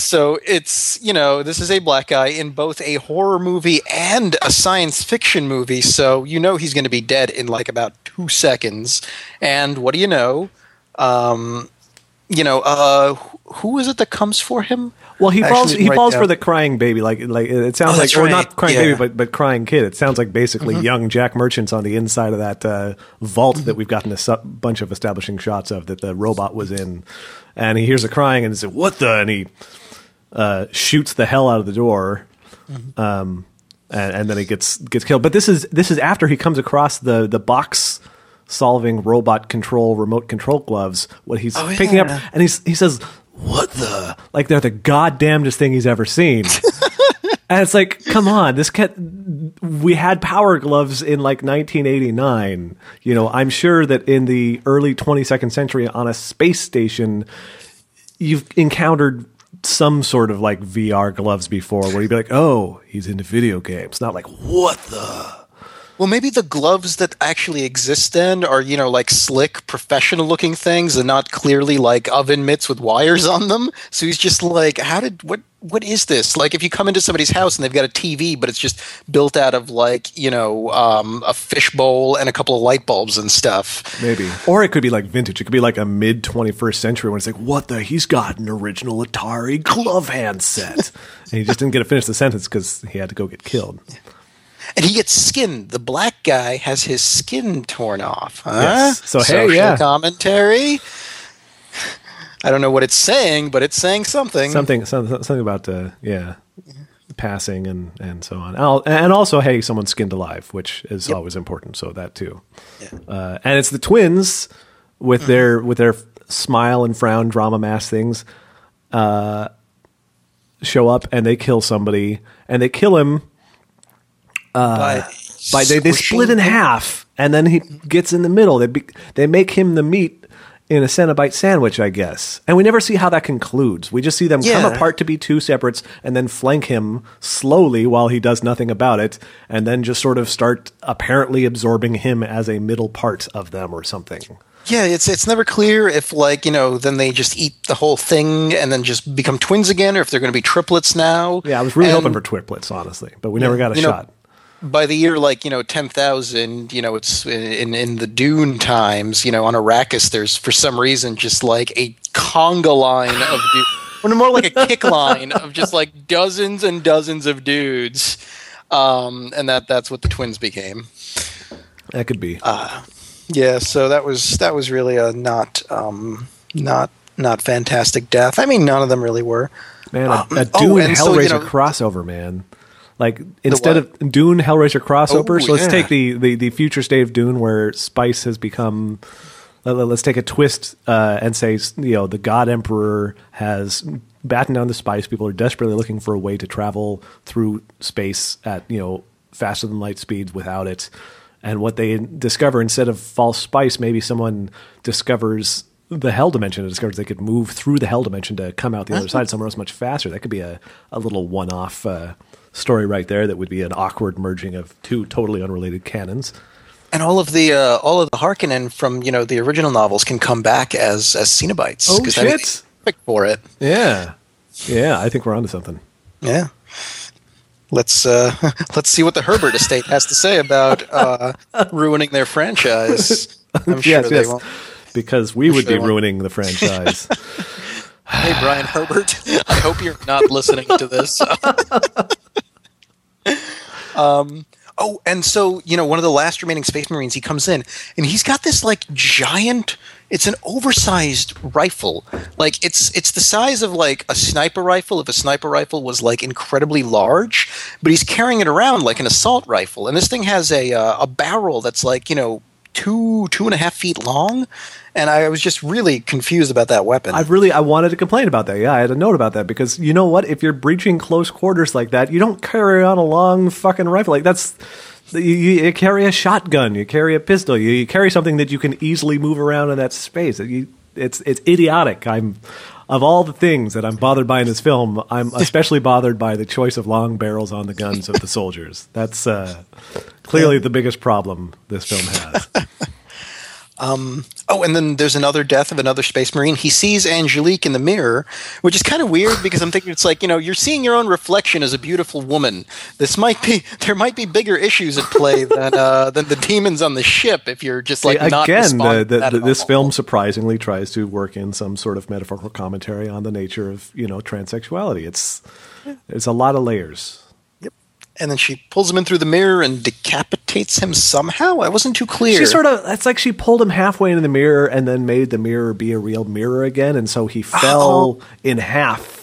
So it's you know this is a black guy in both a horror movie and a science fiction movie. So you know he's going to be dead in like about two seconds. And what do you know? Um, you know, uh, who is it that comes for him? Well, he I falls. He didn't falls write for the crying baby. Like, like it sounds Oh, like, that's or right. not crying Yeah. Mm-hmm. baby, but but crying kid. It sounds like basically young Jack Merchants on the inside of that uh, vault Mm-hmm. that we've gotten a su- bunch of establishing shots of that the robot was in, and he hears a crying and says, "What the?" and he uh, shoots the hell out of the door. Mm-hmm. Um, and, and then he gets gets killed. But this is this is after he comes across the the box solving robot control remote control gloves. What he's Oh, picking up, and he's he says, "What the?" Like they're the goddamnedest thing he's ever seen. and it's like, come on, this cat. We had power gloves in like 1989. You know, I'm sure that in the early 22nd century on a space station, you've encountered some sort of like VR gloves before where you'd be like, oh, he's into video games. Not like, what the? Well, maybe the gloves that actually exist then are, you know, like slick, professional looking things and not clearly like oven mitts with wires on them. So he's just like, how did, what, what is this? Like if you come into somebody's house and they've got a TV, but it's just built out of like, you know, um, a fishbowl and a couple of light bulbs and stuff. Maybe. Or it could be like vintage. It could be like a mid 21st century when it's like, what the? He's got an original Atari glove handset. and he just didn't get to finish the sentence because he had to go get killed. And he gets skinned. The black guy has his skin torn off. Huh? Yes. So, hey, Social yeah. commentary. I don't know what it's saying, but it's saying something. Something, something about, uh, yeah, passing and, and so on. And also, hey, someone skinned alive, which is always important. So that too. Uh, and it's the twins with their with their smile and frown drama mask things uh, show up and they kill somebody and they kill him Uh, by, by they, they split in half and then he gets in the middle. They be, they make him the meat in a Cenobite sandwich I guess. And we never see how that concludes. We just see them Yeah. come apart to be two separates and then flank him slowly while he does nothing about it and then just sort of start apparently absorbing him as a middle part of them or something. Yeah, it's it's never clear if like you know then they just eat the whole thing and then just become twins again, or if they're going to be triplets now. yeah I was really And hoping for triplets honestly but we never got a you know, shot By the year like you know ten thousand, you know it's in in the Dune times. You know on Arrakis, there's for some reason just like a conga line of du- or more like a kick line of just like dozens and dozens of dudes. Um, and that that's what the twins became. that could be Uh, Yeah, so that was that was really a not um, not not fantastic death. I mean, none of them really were. Man, a, a oh, Dune and so, you Hellraiser know- crossover, man. Like instead of Dune Hellraiser crossover, Oh, so let's yeah. take the, the the future state of Dune where Spice has become. let- Let's take a twist uh, and say you know the God Emperor has battened down the spice. People are desperately looking for a way to travel through space at you know faster than light speeds without it. And what they discover instead of false spice, maybe someone discovers the hell dimension and discovers they could move through the hell dimension to come out the other side somewhere else much faster. That could be a, a little one off uh, story right there that would be an awkward merging of two totally unrelated canons. And all of the uh, all of the Harkonnen from you know the original novels can come back as as Cenobites. Oh, 'cause I mean, shit. For it. Yeah. Yeah, I think we're onto something. Yeah. Let's uh, let's see what the Herbert estate has to say about uh, ruining their franchise. I'm sure yes, they yes. won't. Because we would sure be ruining the franchise. Hey, Brian Herbert, I hope you're not listening to this. Um, oh, and so, you know, one of the last remaining Space Marines, he comes in and he's got this like giant. It's an oversized rifle. Like it's it's the size of like a sniper rifle if a sniper rifle was like incredibly large, but he's carrying it around like an assault rifle. And this thing has a uh, a barrel that's like, you know, two two and a half feet long, and I was just really confused about that weapon. I really I wanted to complain about that. Yeah, I had a note about that because you know what? If you're breaching close quarters like that, you don't carry on a long fucking rifle. Like that's you, you carry a shotgun, you carry a pistol, you, you, carry something that you can easily move around in that space. You, it's it's idiotic. I'm of all the things that I'm bothered by in this film, I'm especially bothered by the choice of long barrels on the guns of the soldiers. That's uh, clearly the biggest problem this film has. Um, oh, and then there's another death of another space marine. He sees Angelique in the mirror, which is kind of weird because I'm thinking it's like you know you're seeing your own reflection as a beautiful woman. This might be there might be bigger issues at play than uh, than the demons on the ship if you're just like not again. The, the, the, this film surprisingly tries to work in some sort of metaphorical commentary on the nature of you know transsexuality. It's it's a lot of layers and then she pulls him in through the mirror and decapitates him somehow. I wasn't too clear. She sort of it's like she pulled him halfway into the mirror and then made the mirror be a real mirror again, and so he fell oh. in half.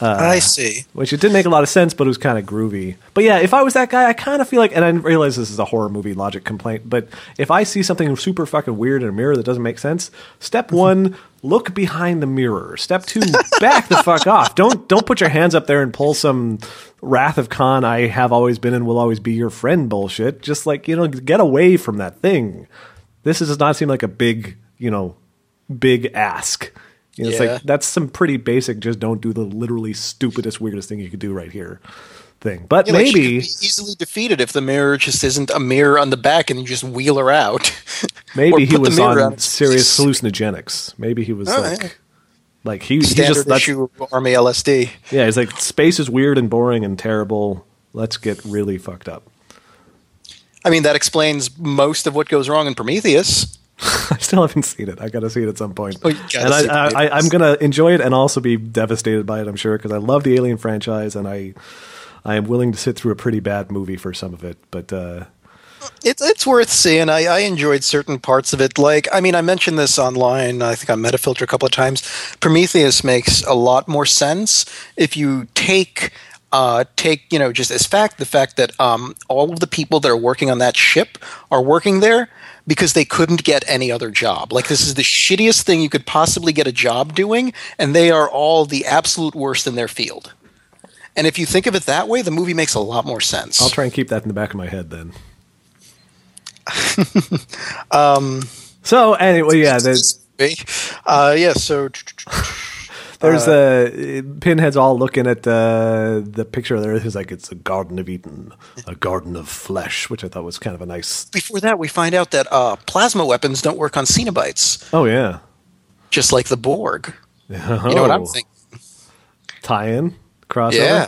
Uh, I see. Which it didn't make a lot of sense, but it was kind of groovy. But yeah, if I was that guy, I kind of feel like, and I realize this is a horror movie logic complaint, but if I see something super fucking weird in a mirror that doesn't make sense, step mm-hmm. one, look behind the mirror. Step two, back the fuck off. Don't don't put your hands up there and pull some Wrath of Khan, I have always been and will always be your friend bullshit. Just like, you know, get away from that thing. This does not seem like a big, you know, big ask. You know, yeah. It's like that's some pretty basic, just don't do the literally stupidest, weirdest thing you could do right here thing. But yeah, maybe like easily defeated if the mirror just isn't a mirror on the back and you just wheel her out. maybe he was on serious hallucinogenics. Maybe he was oh, like. Like he, Standard he just issue Army LSD. Yeah, he's like space is weird and boring and terrible. Let's get really fucked up. I mean, that explains most of what goes wrong in Prometheus. I still haven't seen it. I got to see it at some point. Oh, and I, I, am gonna enjoy it and also be devastated by it. I'm sure because I love the Alien franchise and I, I am willing to sit through a pretty bad movie for some of it. But uh, it's it's worth seeing. I, I enjoyed certain parts of it. Like, I mean, I mentioned this online. I think on Metafilter a couple of times. Prometheus makes a lot more sense if you take uh, take you know just as fact the fact that um, all of the people that are working on that ship are working there because they couldn't get any other job. Like this is the shittiest thing you could possibly get a job doing, and they are all the absolute worst in their field. And if you think of it that way, the movie makes a lot more sense. I'll try and keep that in the back of my head then. um, so anyway, yeah, uh, yeah. So there's uh, a Pinhead's all looking at uh, the picture there. He's like, it's a Garden of Eden, a garden of flesh, which I thought was kind of a nice. Before that, we find out that uh, plasma weapons don't work on Cenobites. Oh yeah, just like the Borg. Oh. You know what I'm thinking? Tie-in crossover. Yeah,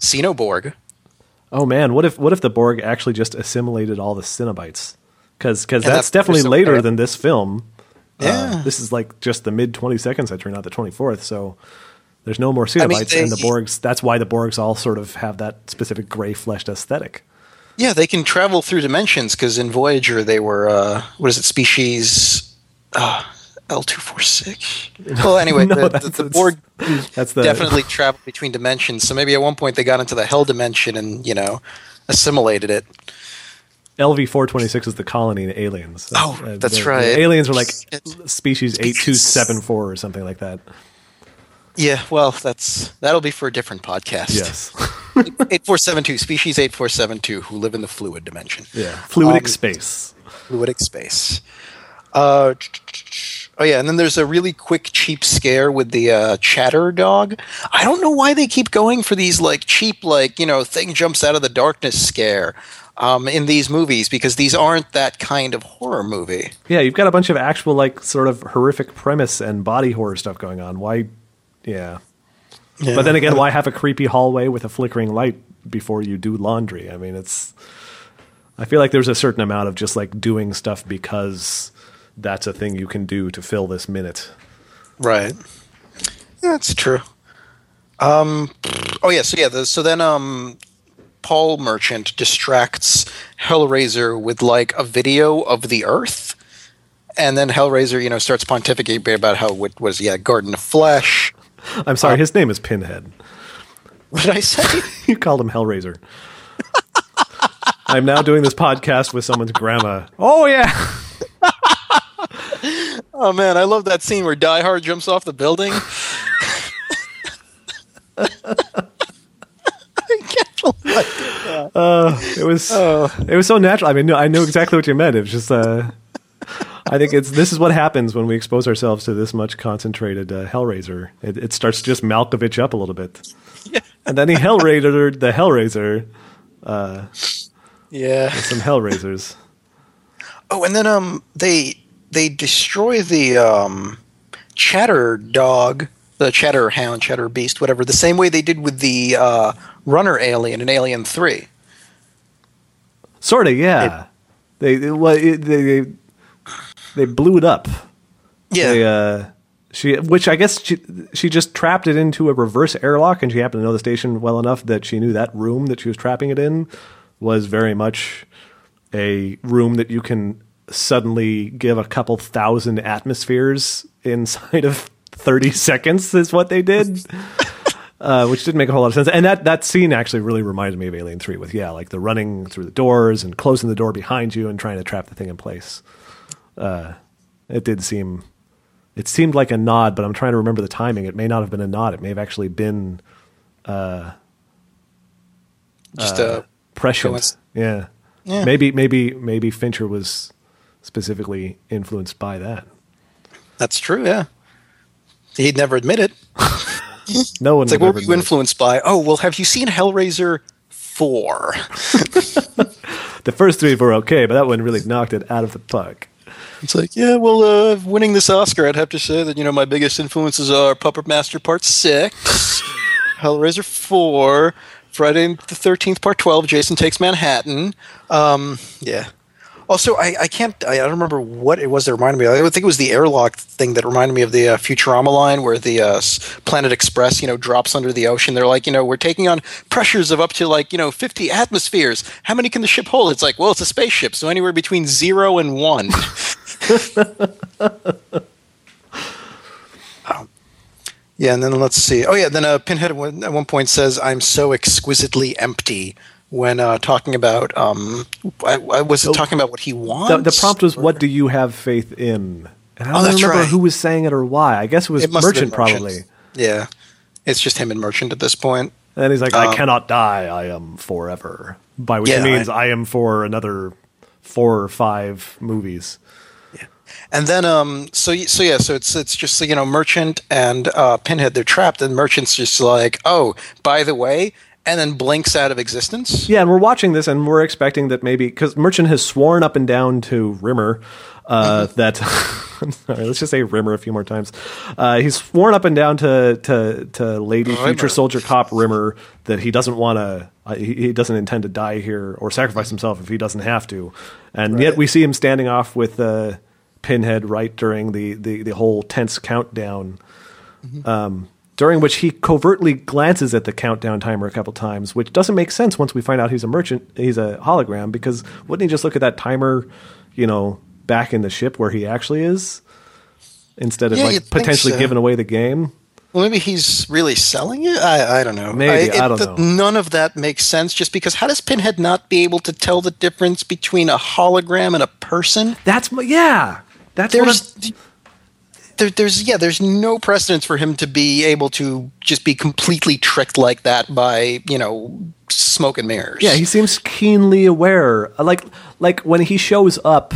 Xenoborg. Oh man, what if what if the Borg actually just assimilated all the Cenobites? Because because that's, that's, definitely later than this film. Uh, yeah, uh, this is like just the mid twenty second century, not the twenty fourth. So there's no more Cenobites, I mean, they, and the Borgs. That's why the Borgs all sort of have that specific gray fleshed aesthetic. Yeah, they can travel through dimensions because in Voyager they were uh, what is it species. Uh, L two four six. Well, anyway, no, the, the, the Borg that's the definitely traveled between dimensions. So maybe at one point they got into the hell dimension and you know assimilated it. LV four twenty six is the colony in Aliens. Oh, uh, that's the, right. The aliens are like species eight two seven four or something like that. Yeah, well, that's that'll be for a different podcast. Yes. eight four seven two species eight four seven two who live in the fluid dimension. Yeah, fluidic um, space. Fluidic space. Uh, Oh yeah, and then there's a really quick, cheap scare with the uh, chatter dog. I don't know why they keep going for these like cheap, like you know, thing jumps out of the darkness scare um, in these movies because these aren't that kind of horror movie. Yeah, you've got a bunch of actual like sort of horrific premise and body horror stuff going on. Why? Yeah. yeah. But then again, why have a creepy hallway with a flickering light before you do laundry? I mean, it's. I feel like there's a certain amount of just like doing stuff because that's a thing you can do to fill this minute. Right. Yeah, that's true. Um, oh yeah, so yeah, the, so then um, Paul Merchant distracts Hellraiser with like a video of the Earth, and then Hellraiser, you know, starts pontificating about how it was yeah, Garden of Flesh. I'm sorry, um, his name is Pinhead. What did I say? you called him Hellraiser. I'm now doing this podcast with someone's grandma. Oh yeah. Oh man, I love that scene where Die Hard jumps off the building. I can't believe I did that. Uh, it was it was so natural. I mean, no, I knew exactly what you meant. It was just uh, I think it's this is what happens when we expose ourselves to this much concentrated uh, Hellraiser. It, it starts to just Malkovich up a little bit, Yeah. and then he Hellraiser the Hellraiser Yeah. some Hellraisers. Oh, and then um, they they destroy the um, chatter dog, the Cheddar hound, Cheddar beast, whatever, the same way they did with the uh, runner alien in Alien Three. Sort of, yeah. they they, they they they blew it up. Yeah. They, uh, she, which I guess she, she just trapped it into a reverse airlock, and she happened to know the station well enough that she knew that room that she was trapping it in was very much a room that you can suddenly give a couple thousand atmospheres inside of 30 seconds is what they did. Uh, which didn't make a whole lot of sense. And that, that scene actually really reminded me of Alien 3 with, yeah, like the running through the doors and closing the door behind you and trying to trap the thing in place. Uh, it did seem, it seemed like a nod, but I'm trying to remember the timing. It may not have been a nod. It may have actually been Just uh, prescient. Coinc- Yeah. Yeah. Maybe, maybe, maybe Fincher was specifically influenced by that. that's true. Yeah. He'd never admit it. No one It's like, what were you it. influenced by? Oh, well, have you seen Hellraiser Four? The first three were okay, but that one really knocked it out of the park. It's like, yeah, well, uh, winning this Oscar, I'd have to say that you know my biggest influences are Puppet Master Part Six, Hellraiser Four, Friday the Thirteenth Part Twelve, Jason Takes Manhattan. Um, yeah. Also, I, I can't. I don't remember what it was that reminded me. I think it was the airlock thing that reminded me of the uh, Futurama line where the uh, Planet Express, you know, drops under the ocean. They're like, you know, we're taking on pressures of up to like, you know, fifty atmospheres. How many can the ship hold? It's like, well, it's a spaceship, so anywhere between zero and one. Um, yeah, and then let's see. Oh, yeah, then uh, Pinhead at one point says, "I'm so exquisitely empty." When uh, talking about, um, I, I was it talking about what he wants. The, the prompt was, "What do you have faith in?" And I Oh, don't that's remember right. who was saying it or why. I guess it was It Merchant, probably. Yeah, it's just him and Merchant at this point. And he's like, Um, "I cannot die. I am forever." By which Yeah, means I- I, am for another four or five movies. And then, um, so so yeah, so it's it's just you know Merchant and uh, Pinhead they're trapped, and Merchant's just like, oh, by the way, and then blinks out of existence. Yeah, and we're watching this, and we're expecting that maybe because Merchant has sworn up and down to Rimmer uh, Mm-hmm. that sorry, let's just say Rimmer a few more times. Uh, he's sworn up and down to to to Lady Rimmer. Future Soldier Cop Rimmer that he doesn't want to. Uh, he, he doesn't intend to die here or sacrifice himself if he doesn't have to, and yet we see him standing off with uh, Pinhead right during the, the the whole tense countdown um, during which he covertly glances at the countdown timer a couple times, which doesn't make sense once we find out he's a merchant, he's a hologram, because wouldn't he just look at that timer, you know, back in the ship where he actually is, instead of Yeah, like potentially so. giving away the game? Well, maybe he's really selling it. I, I don't know. Maybe, I don't know. None of that makes sense. Just because, how does Pinhead not be able to tell the difference between a hologram and a person? That's my, yeah, that's what There's, I'm- there, there's, yeah, there's no precedence for him to be able to just be completely tricked like that by, you know, smoke and mirrors. Yeah, he seems keenly aware. Like like when he shows up,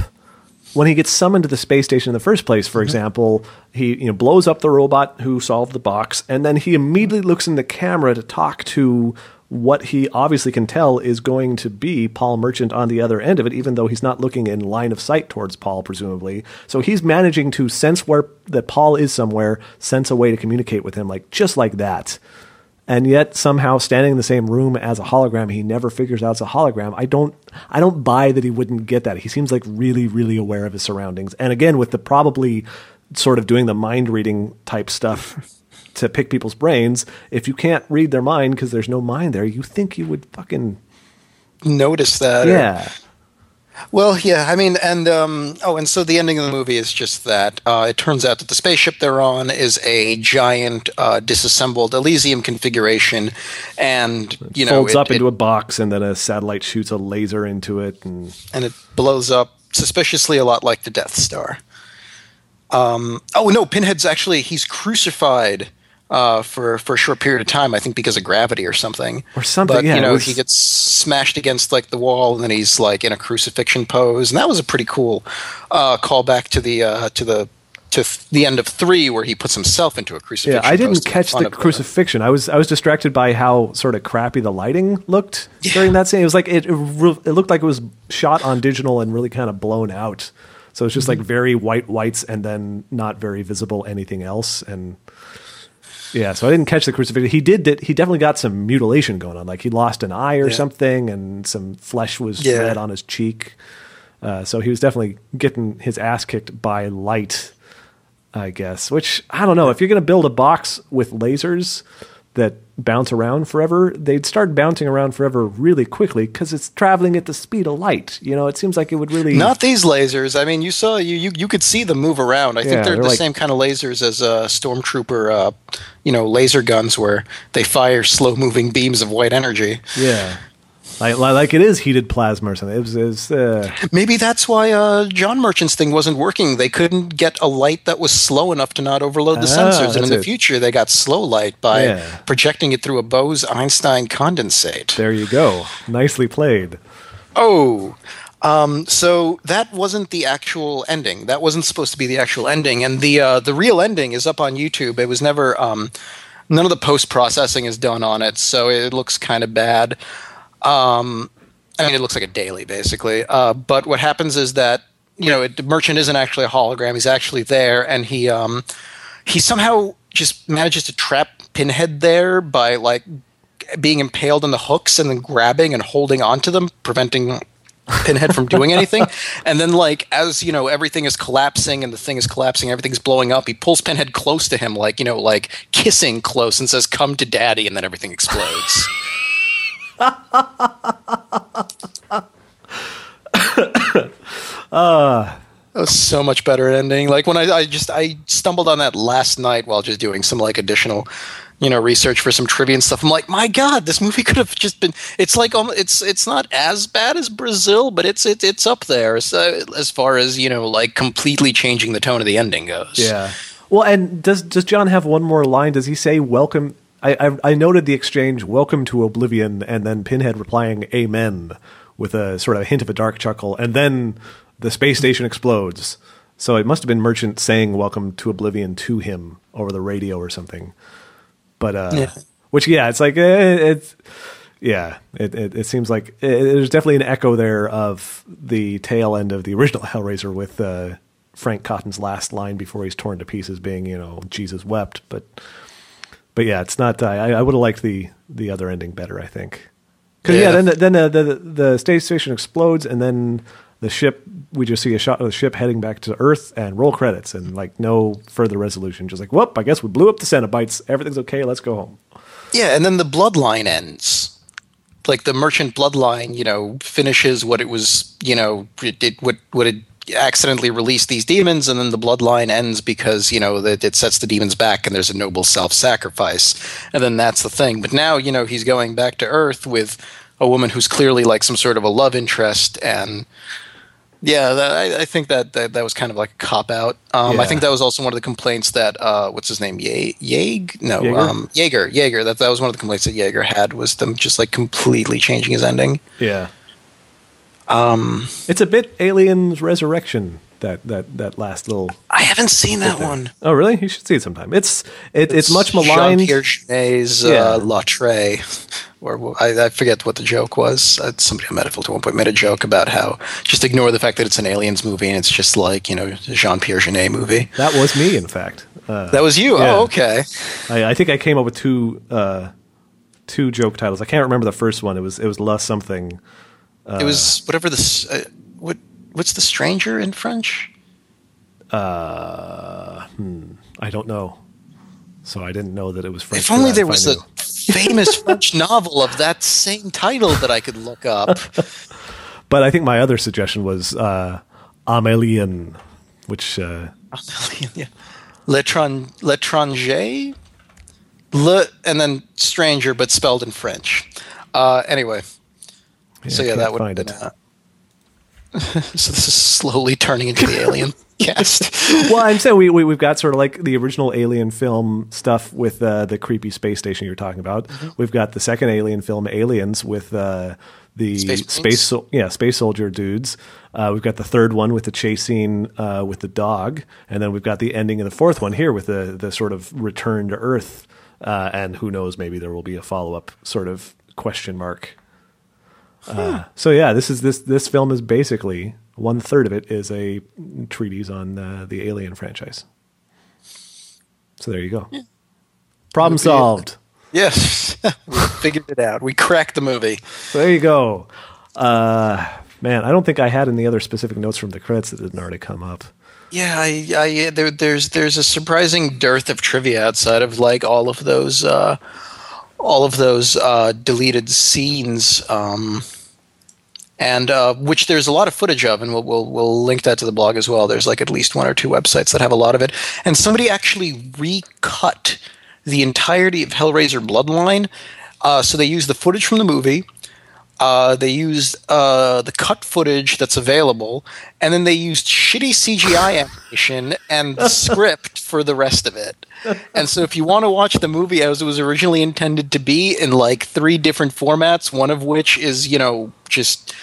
when he gets summoned to the space station in the first place, for mm-hmm. example, he you know blows up the robot who solved the box, and then he immediately looks in the camera to talk to what he obviously can tell is going to be Paul Merchant on the other end of it, even though he's not looking in line of sight towards Paul, presumably. So he's managing to sense where that Paul is somewhere, sense a way to communicate with him, like just like that. And yet somehow standing in the same room as a hologram he never figures out it's a hologram. I don't i don't buy that he wouldn't get that. He seems like really really aware of his surroundings. And again with the probably sort of doing the mind reading type stuff to pick people's brains if you can't read their mind because there's no mind there you think you would fucking notice that. or- yeah Well, yeah, I mean, and um, oh, and so the ending of the movie is just that. Uh, it turns out that the spaceship they're on is a giant uh, disassembled Elysium configuration, and you know, folds it, up it- into a box, and then a satellite shoots a laser into it, and and it blows up suspiciously a lot like the Death Star. Um, oh no, Pinhead's actually he's crucified uh, for for a short period of time. I think because of gravity or something. Or something, But yeah, you know, was- he gets smashed against like the wall, and then he's like in a crucifixion pose, and that was a pretty cool uh, callback to the uh, to the to th- the end of three where he puts himself into a crucifixion. yeah, I didn't catch the crucifixion. I was I was distracted by how sort of crappy the lighting looked during that scene. It was like it it looked like it was shot on digital and really kind of blown out. So it's just Mm-hmm. like very white whites and then not very visible anything else and. Yeah, so I didn't catch the crucifixion. He did. did he definitely got some mutilation going on. Like he lost an eye or Yeah. something, and some flesh was Yeah. red on his cheek. Uh, so he was definitely getting his ass kicked by light, I guess. Which I don't know. If you're going to build a box with lasers that bounce around forever, they'd start bouncing around forever really quickly because it's traveling at the speed of light. You know, it seems like it would really Not these lasers. I mean, you saw you you, you could see them move around. I Yeah, think they're, they're the like- same kind of lasers as uh, stormtrooper, uh, you know, laser guns where they fire slow moving beams of white energy. yeah. Like, like it is heated plasma or something. It was, it was, uh, Maybe that's why uh, John Merchant's thing wasn't working. They couldn't get a light that was slow enough to not overload the Ah, sensors. And in that's the future, they got slow light by Yeah. projecting it through a Bose Einstein condensate. there you go. Nicely played. Oh, um, so that wasn't the actual ending. That wasn't supposed to be the actual ending, and the uh, the real ending is up on YouTube. It was never. Um, none of the post processing is done on it, so it looks kind of bad. Um, I mean, it looks like a daily, basically. Uh, but what happens is that you know, it, Merchant isn't actually a hologram. He's actually there, and he um, he somehow just manages to trap Pinhead there by like being impaled on the hooks and then grabbing and holding onto them, preventing Pinhead from doing anything. And then, like, as you know, everything is collapsing and the thing is collapsing, everything's blowing up. He pulls Pinhead close to him, like you know, like kissing close, and says, "Come to Daddy," and then everything explodes. That was so much better ending. Like when I, I just I stumbled on that last night while just doing some like additional, you know, research for some trivia and stuff. I'm like, my God, this movie could have just been. It's like um, it's it's not as bad as Brazil, but it's it, it's up there so, as far as you know, like completely changing the tone of the ending goes. Yeah. Well, and does does John have one more line? Does he say "Welcome"? I I, I noted the exchange "Welcome to Oblivion" and then Pinhead replying "Amen" with a sort of a hint of a dark chuckle, and then the space station explodes. So it must have been Merchant saying "Welcome to Oblivion" to him over the radio or something. But uh, Yeah. which yeah, it's like eh, it's yeah, it, it it seems like it, there's definitely an echo there of the tail end of the original Hellraiser with uh, Frank Cotton's last line before he's torn to pieces, being you know Jesus wept. But but yeah, it's not. I, I would have liked the the other ending better. I think because yeah. Yeah. then the, then the, the the space station explodes and then the ship we just see a shot of the ship heading back to Earth and roll credits and like no further resolution. Just like whoop, I guess we blew up the Cenobites. Everything's okay. Let's go home. Yeah, and then the bloodline ends. Like the merchant bloodline, you know, finishes what it was, you know, it, it what what it accidentally release these demons, and then the bloodline ends because you know that it sets the demons back, and there's a noble self-sacrifice, and then that's the thing. But now, you know, he's going back to Earth with a woman who's clearly like some sort of a love interest, and yeah, that, I, I think that, that that was kind of like a cop out. Um, Yeah. I think that was also one of the complaints that uh, what's his name, Ye- Yeg? No, Yagher? um, Yagher. Yagher. That that was one of the complaints that Yagher had was them just like completely changing his ending. Yeah. Um, it's a bit Aliens Resurrection that that that last little. I haven't seen that one. Oh, really? You should see it sometime. It's it, it's, much maligned. Jean-Pierre Jeunet's Yeah. uh, or I, I forget what the joke was. Uh, somebody on Metafilter at one point made a joke about how just ignore the fact that it's an aliens movie and it's just like you know a Jean-Pierre Jeunet movie. That was me, in fact. Uh, That was you. Yeah. Oh, okay. I, I think I came up with two uh, two joke titles. I can't remember the first one. It was it was La something. It was whatever this. Uh, what what's the stranger in French? Uh, I don't know. So I didn't know that it was French. If only there was a famous French novel of that same title that I could look up. but I think my other suggestion was uh, Amélian, which uh, yeah. L'étran- L'étranger? Le, and then stranger, but spelled in French. Uh, anyway. So yeah, that would find it. Uh, so this is slowly turning into the alien cast. well, I'm saying we, we we've got sort of like the original Alien film stuff with uh, the creepy space station you were talking about. Mm-hmm. We've got the second Alien film, Aliens, with uh, the Space space, yeah space soldier dudes. Uh, we've got the third one with the chase scene uh, with the dog, and then we've got the ending of the fourth one here with the the sort of return to Earth. Uh, and who knows? Maybe there will be a follow up sort of question mark. Uh, so yeah, this is this this film is basically one third of it is a treatise on uh, the Alien franchise. So there you go. Problem It'll be solved. yes, we figured it out. We cracked the movie. So there you go. Uh, man, I don't think I had any other specific notes from the credits that didn't already come up. Yeah, I, I there, there's there's a surprising dearth of trivia outside of like all of those uh, all of those uh, deleted scenes, um, and uh, which there's a lot of footage of, and we'll, we'll we'll link that to the blog as well. There's like at least one or two websites that have a lot of it, and somebody actually recut the entirety of Hellraiser Bloodline. Uh, so they used the footage from the movie. Uh, they used uh, the cut footage that's available, and then they used shitty CGI animation and the script for the rest of it. And so, if you want to watch the movie as it was originally intended to be in like three different formats, one of which is, you know, just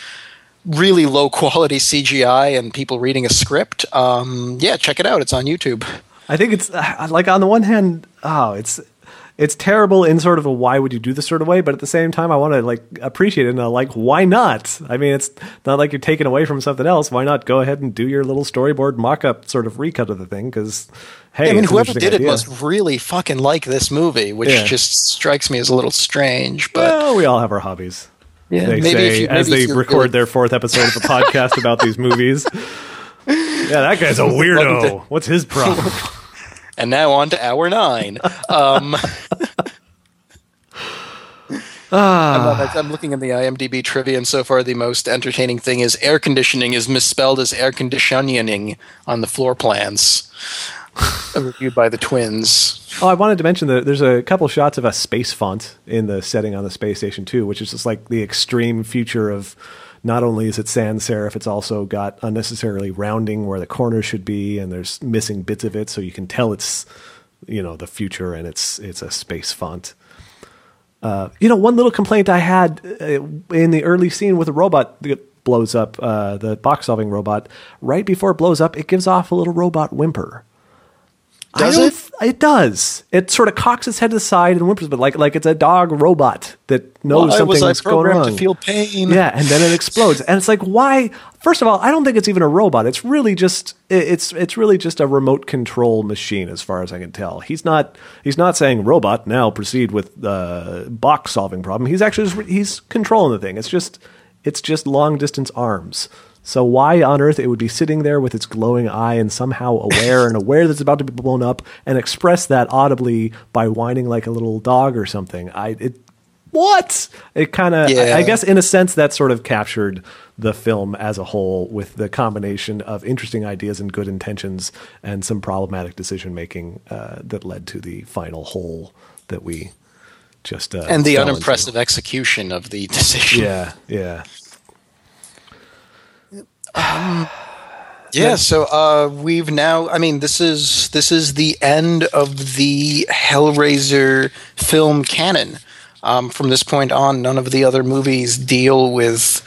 really low quality CGI and people reading a script, um, yeah, check it out. It's on YouTube. I think it's uh, like on the one hand, oh, it's it's terrible in sort of a why would you do this sort of way, but at the same time, I want to like appreciate it and uh, like why not? I mean, it's not like you're taking away from something else. Why not go ahead and do your little storyboard mock-up sort of recut of the thing? Because hey, I mean, whoever did it must really fucking like this movie, which Yeah. just strikes me as a little strange. But Well, we all have our hobbies. yeah, They maybe say if you, as they record really- their fourth episode of a podcast about these movies. Yeah, that guy's a weirdo. What's his problem? And now on to hour nine. Um, Ah. I'm, I'm looking at the IMDb trivia, and so far the most entertaining thing is air conditioning is misspelled as air conditioning on the floor plans. Reviewed by the twins. Oh, I wanted to mention that there's a couple shots of a space font in the setting on the space station too, which is just like the extreme future of not only is it sans serif, it's also got unnecessarily rounding where the corners should be, and there's missing bits of it, so you can tell it's you know the future and it's it's a space font. Uh, you know, one little complaint I had uh, in the early scene with the robot that blows up, uh, the box solving robot, right before it blows up, it gives off a little robot whimper. Does it? it does. It sort of cocks its head to the side and whimpers, but like like it's a dog robot that knows Why was something's going wrong. to feel pain? Yeah, and then it explodes, and it's like, why? First of all, I don't think it's even a robot. It's really just it's it's really just a remote control machine, as far as I can tell. He's not he's not saying robot now proceed with the box solving problem. He's actually just, he's controlling the thing. It's just it's just long distance arms. So why on earth it would be sitting there with its glowing eye and somehow aware and aware that it's about to be blown up and express that audibly by whining like a little dog or something? I it what it kind of Yeah. I, I guess in a sense that sort of captured the film as a whole with the combination of interesting ideas and good intentions and some problematic decision making uh, that led to the final hole that we just uh, And the fell into. unimpressive execution of the decision. yeah yeah Yeah, so uh, we've now. I mean, this is this is the end of the Hellraiser film canon. Um, from this point on, none of the other movies deal with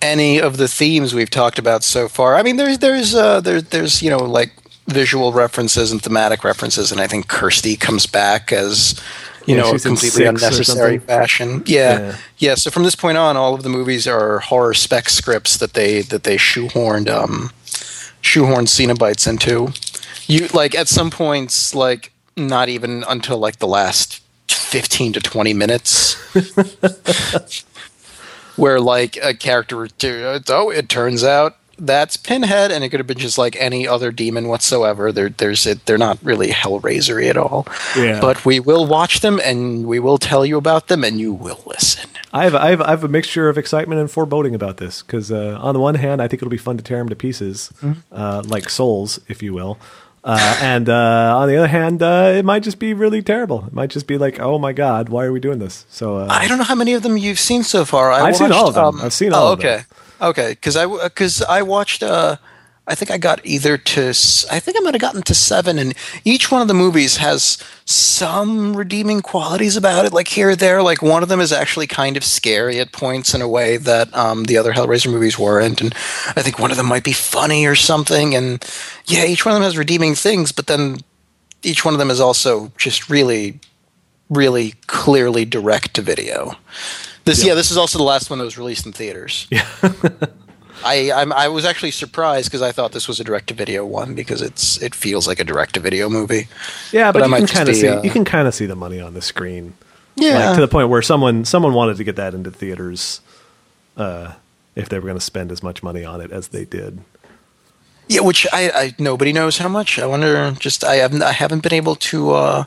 any of the themes we've talked about so far. I mean, there's there's uh, there, there's you know like visual references and thematic references, and I think Kirsty comes back as you Yeah, know a completely unnecessary fashion. Yeah. Yeah. yeah, So from this point on, all of the movies are horror spec scripts that they that they shoehorned um, shoehorned Cenobites into. You like at some points, like not even until like the last fifteen to twenty minutes. Where like a character, oh, it turns out that's Pinhead, and it could have been just like any other demon whatsoever. There, there's it. They're not really Hellraisery at all. Yeah. But we will watch them, and we will tell you about them, and you will listen. I have, I have, I have a mixture of excitement and foreboding about this because, uh, on the one hand, I think it'll be fun to tear them to pieces, uh, like souls, if you will. Uh, and uh, on the other hand, uh, it might just be really terrible. It might just be like, oh my god, why are we doing this? So uh, I don't know how many of them you've seen so far. I I've seen all of them. I've seen all oh, of them. okay. Okay, because I because I watched. I think I got either to. I think I might have gotten to seven, and each one of the movies has some redeeming qualities about it. Like here or there, like one of them is actually kind of scary at points in a way that um, the other Hellraiser movies weren't, and I think one of them might be funny or something. And yeah, each one of them has redeeming things, but then each one of them is also just really really clearly direct to video. This yeah. this is also the last one that was released in theaters. Yeah. I I'm, I was actually surprised because I thought this was a direct to video one because it's it feels like a direct to video movie. yeah, but, but you can kind of be, see uh, you can kind of see the money on the screen. Yeah, like to the point where someone someone wanted to get that into theaters, uh, if they were going to spend as much money on it as they did. yeah. Which I, I nobody knows how much. I wonder. Just I haven't I haven't been able to uh,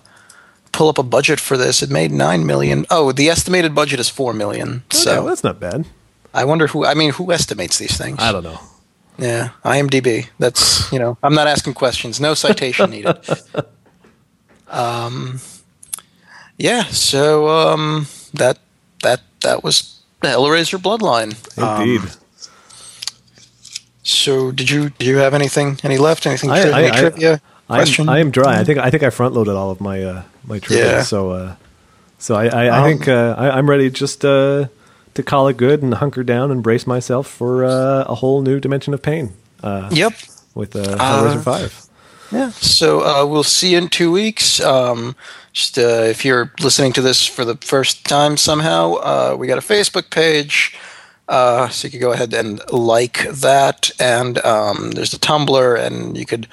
pull up a budget for this. It made nine million. Oh, the estimated budget is four million. So So that's not bad. I wonder who. I mean, who estimates these things? I don't know. Yeah, IMDb. That's you know, I'm not asking questions. No citation needed. um, yeah. So um, that that that was the Hellraiser Bloodline. Indeed. Um, so did you do you have anything any left? Anything I- tri- I- any I- trivia? I'm, question? I am dry. I think I think I front loaded all of my uh, my trivia. Yeah. So uh, so I I, I Um, think uh, I, I'm ready just uh, to call it good and hunker down and brace myself for uh, a whole new dimension of pain uh, Yep. with uh, Hellraiser Uh, Five. Yeah. So uh, we'll see you in two weeks. Um, just uh, if you're listening to this for the first time somehow, uh, we got a Facebook page. Uh, so you could go ahead and like that, and um, there's a Tumblr, and you could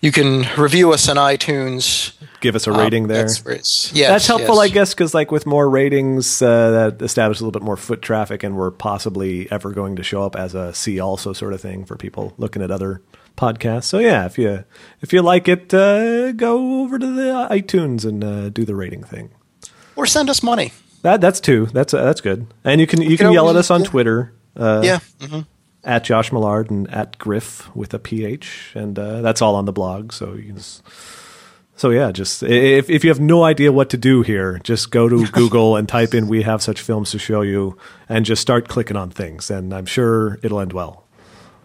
you can review us on iTunes. Give us a Um, rating there. That's, yes, That's helpful, yes. I guess, because like with more ratings, uh, that establish a little bit more foot traffic, and we're possibly ever going to show up as a see also sort of thing for people looking at other podcasts. So yeah, if you if you like it, uh, go over to the iTunes and uh, do the rating thing. Or send us money. That that's two. That's uh, that's good. And you can you can, can yell at us on yeah. Twitter. Uh, yeah. hmm At Josh Millard and at Griff with a PH, and uh, that's all on the blog. So you can just, so yeah, just if if you have no idea what to do here, just go to Google and type in "We have such films to show you," and just start clicking on things, and I'm sure it'll end well.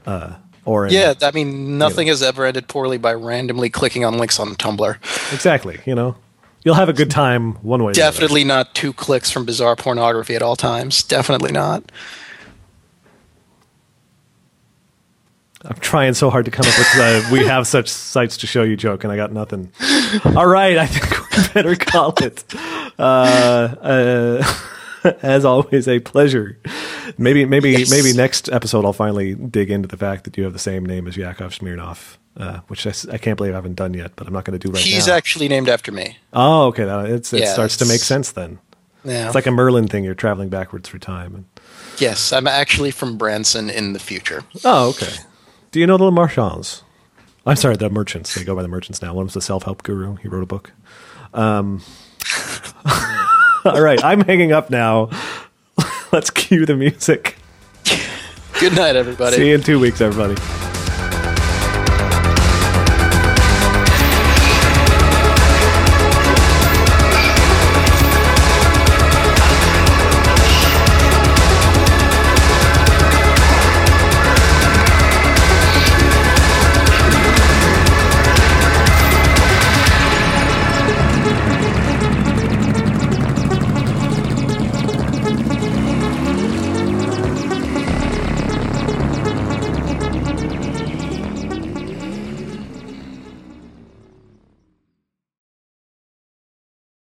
Uh, or Yeah. I mean, nothing has ever ended poorly by randomly clicking on links on Tumblr. exactly. You know, you'll have a good time one way. or the other. Definitely not two clicks from bizarre pornography at all times. Definitely not. I'm trying so hard to come up with uh, we have such sites to show you joke, and I got nothing. All right, I think we better call it. Uh, uh, as always, a pleasure. Maybe, maybe, Yes. maybe next episode I'll finally dig into the fact that you have the same name as Yakov Smirnoff, uh, which I can't believe I haven't done yet, but I'm not going to do right He's now. He's actually named after me. oh, okay. That, it Yeah, starts to make sense then. Yeah. It's like a Merlin thing. You're traveling backwards through time. Yes, I'm actually from Branson in the future. oh, okay. Do you know the Marchands? I'm sorry, the merchants. They go by the merchants now. One was the self-help guru. He wrote a book. Um, all right, I'm hanging up now. Let's cue the music. Good night, everybody. See you in two weeks, everybody.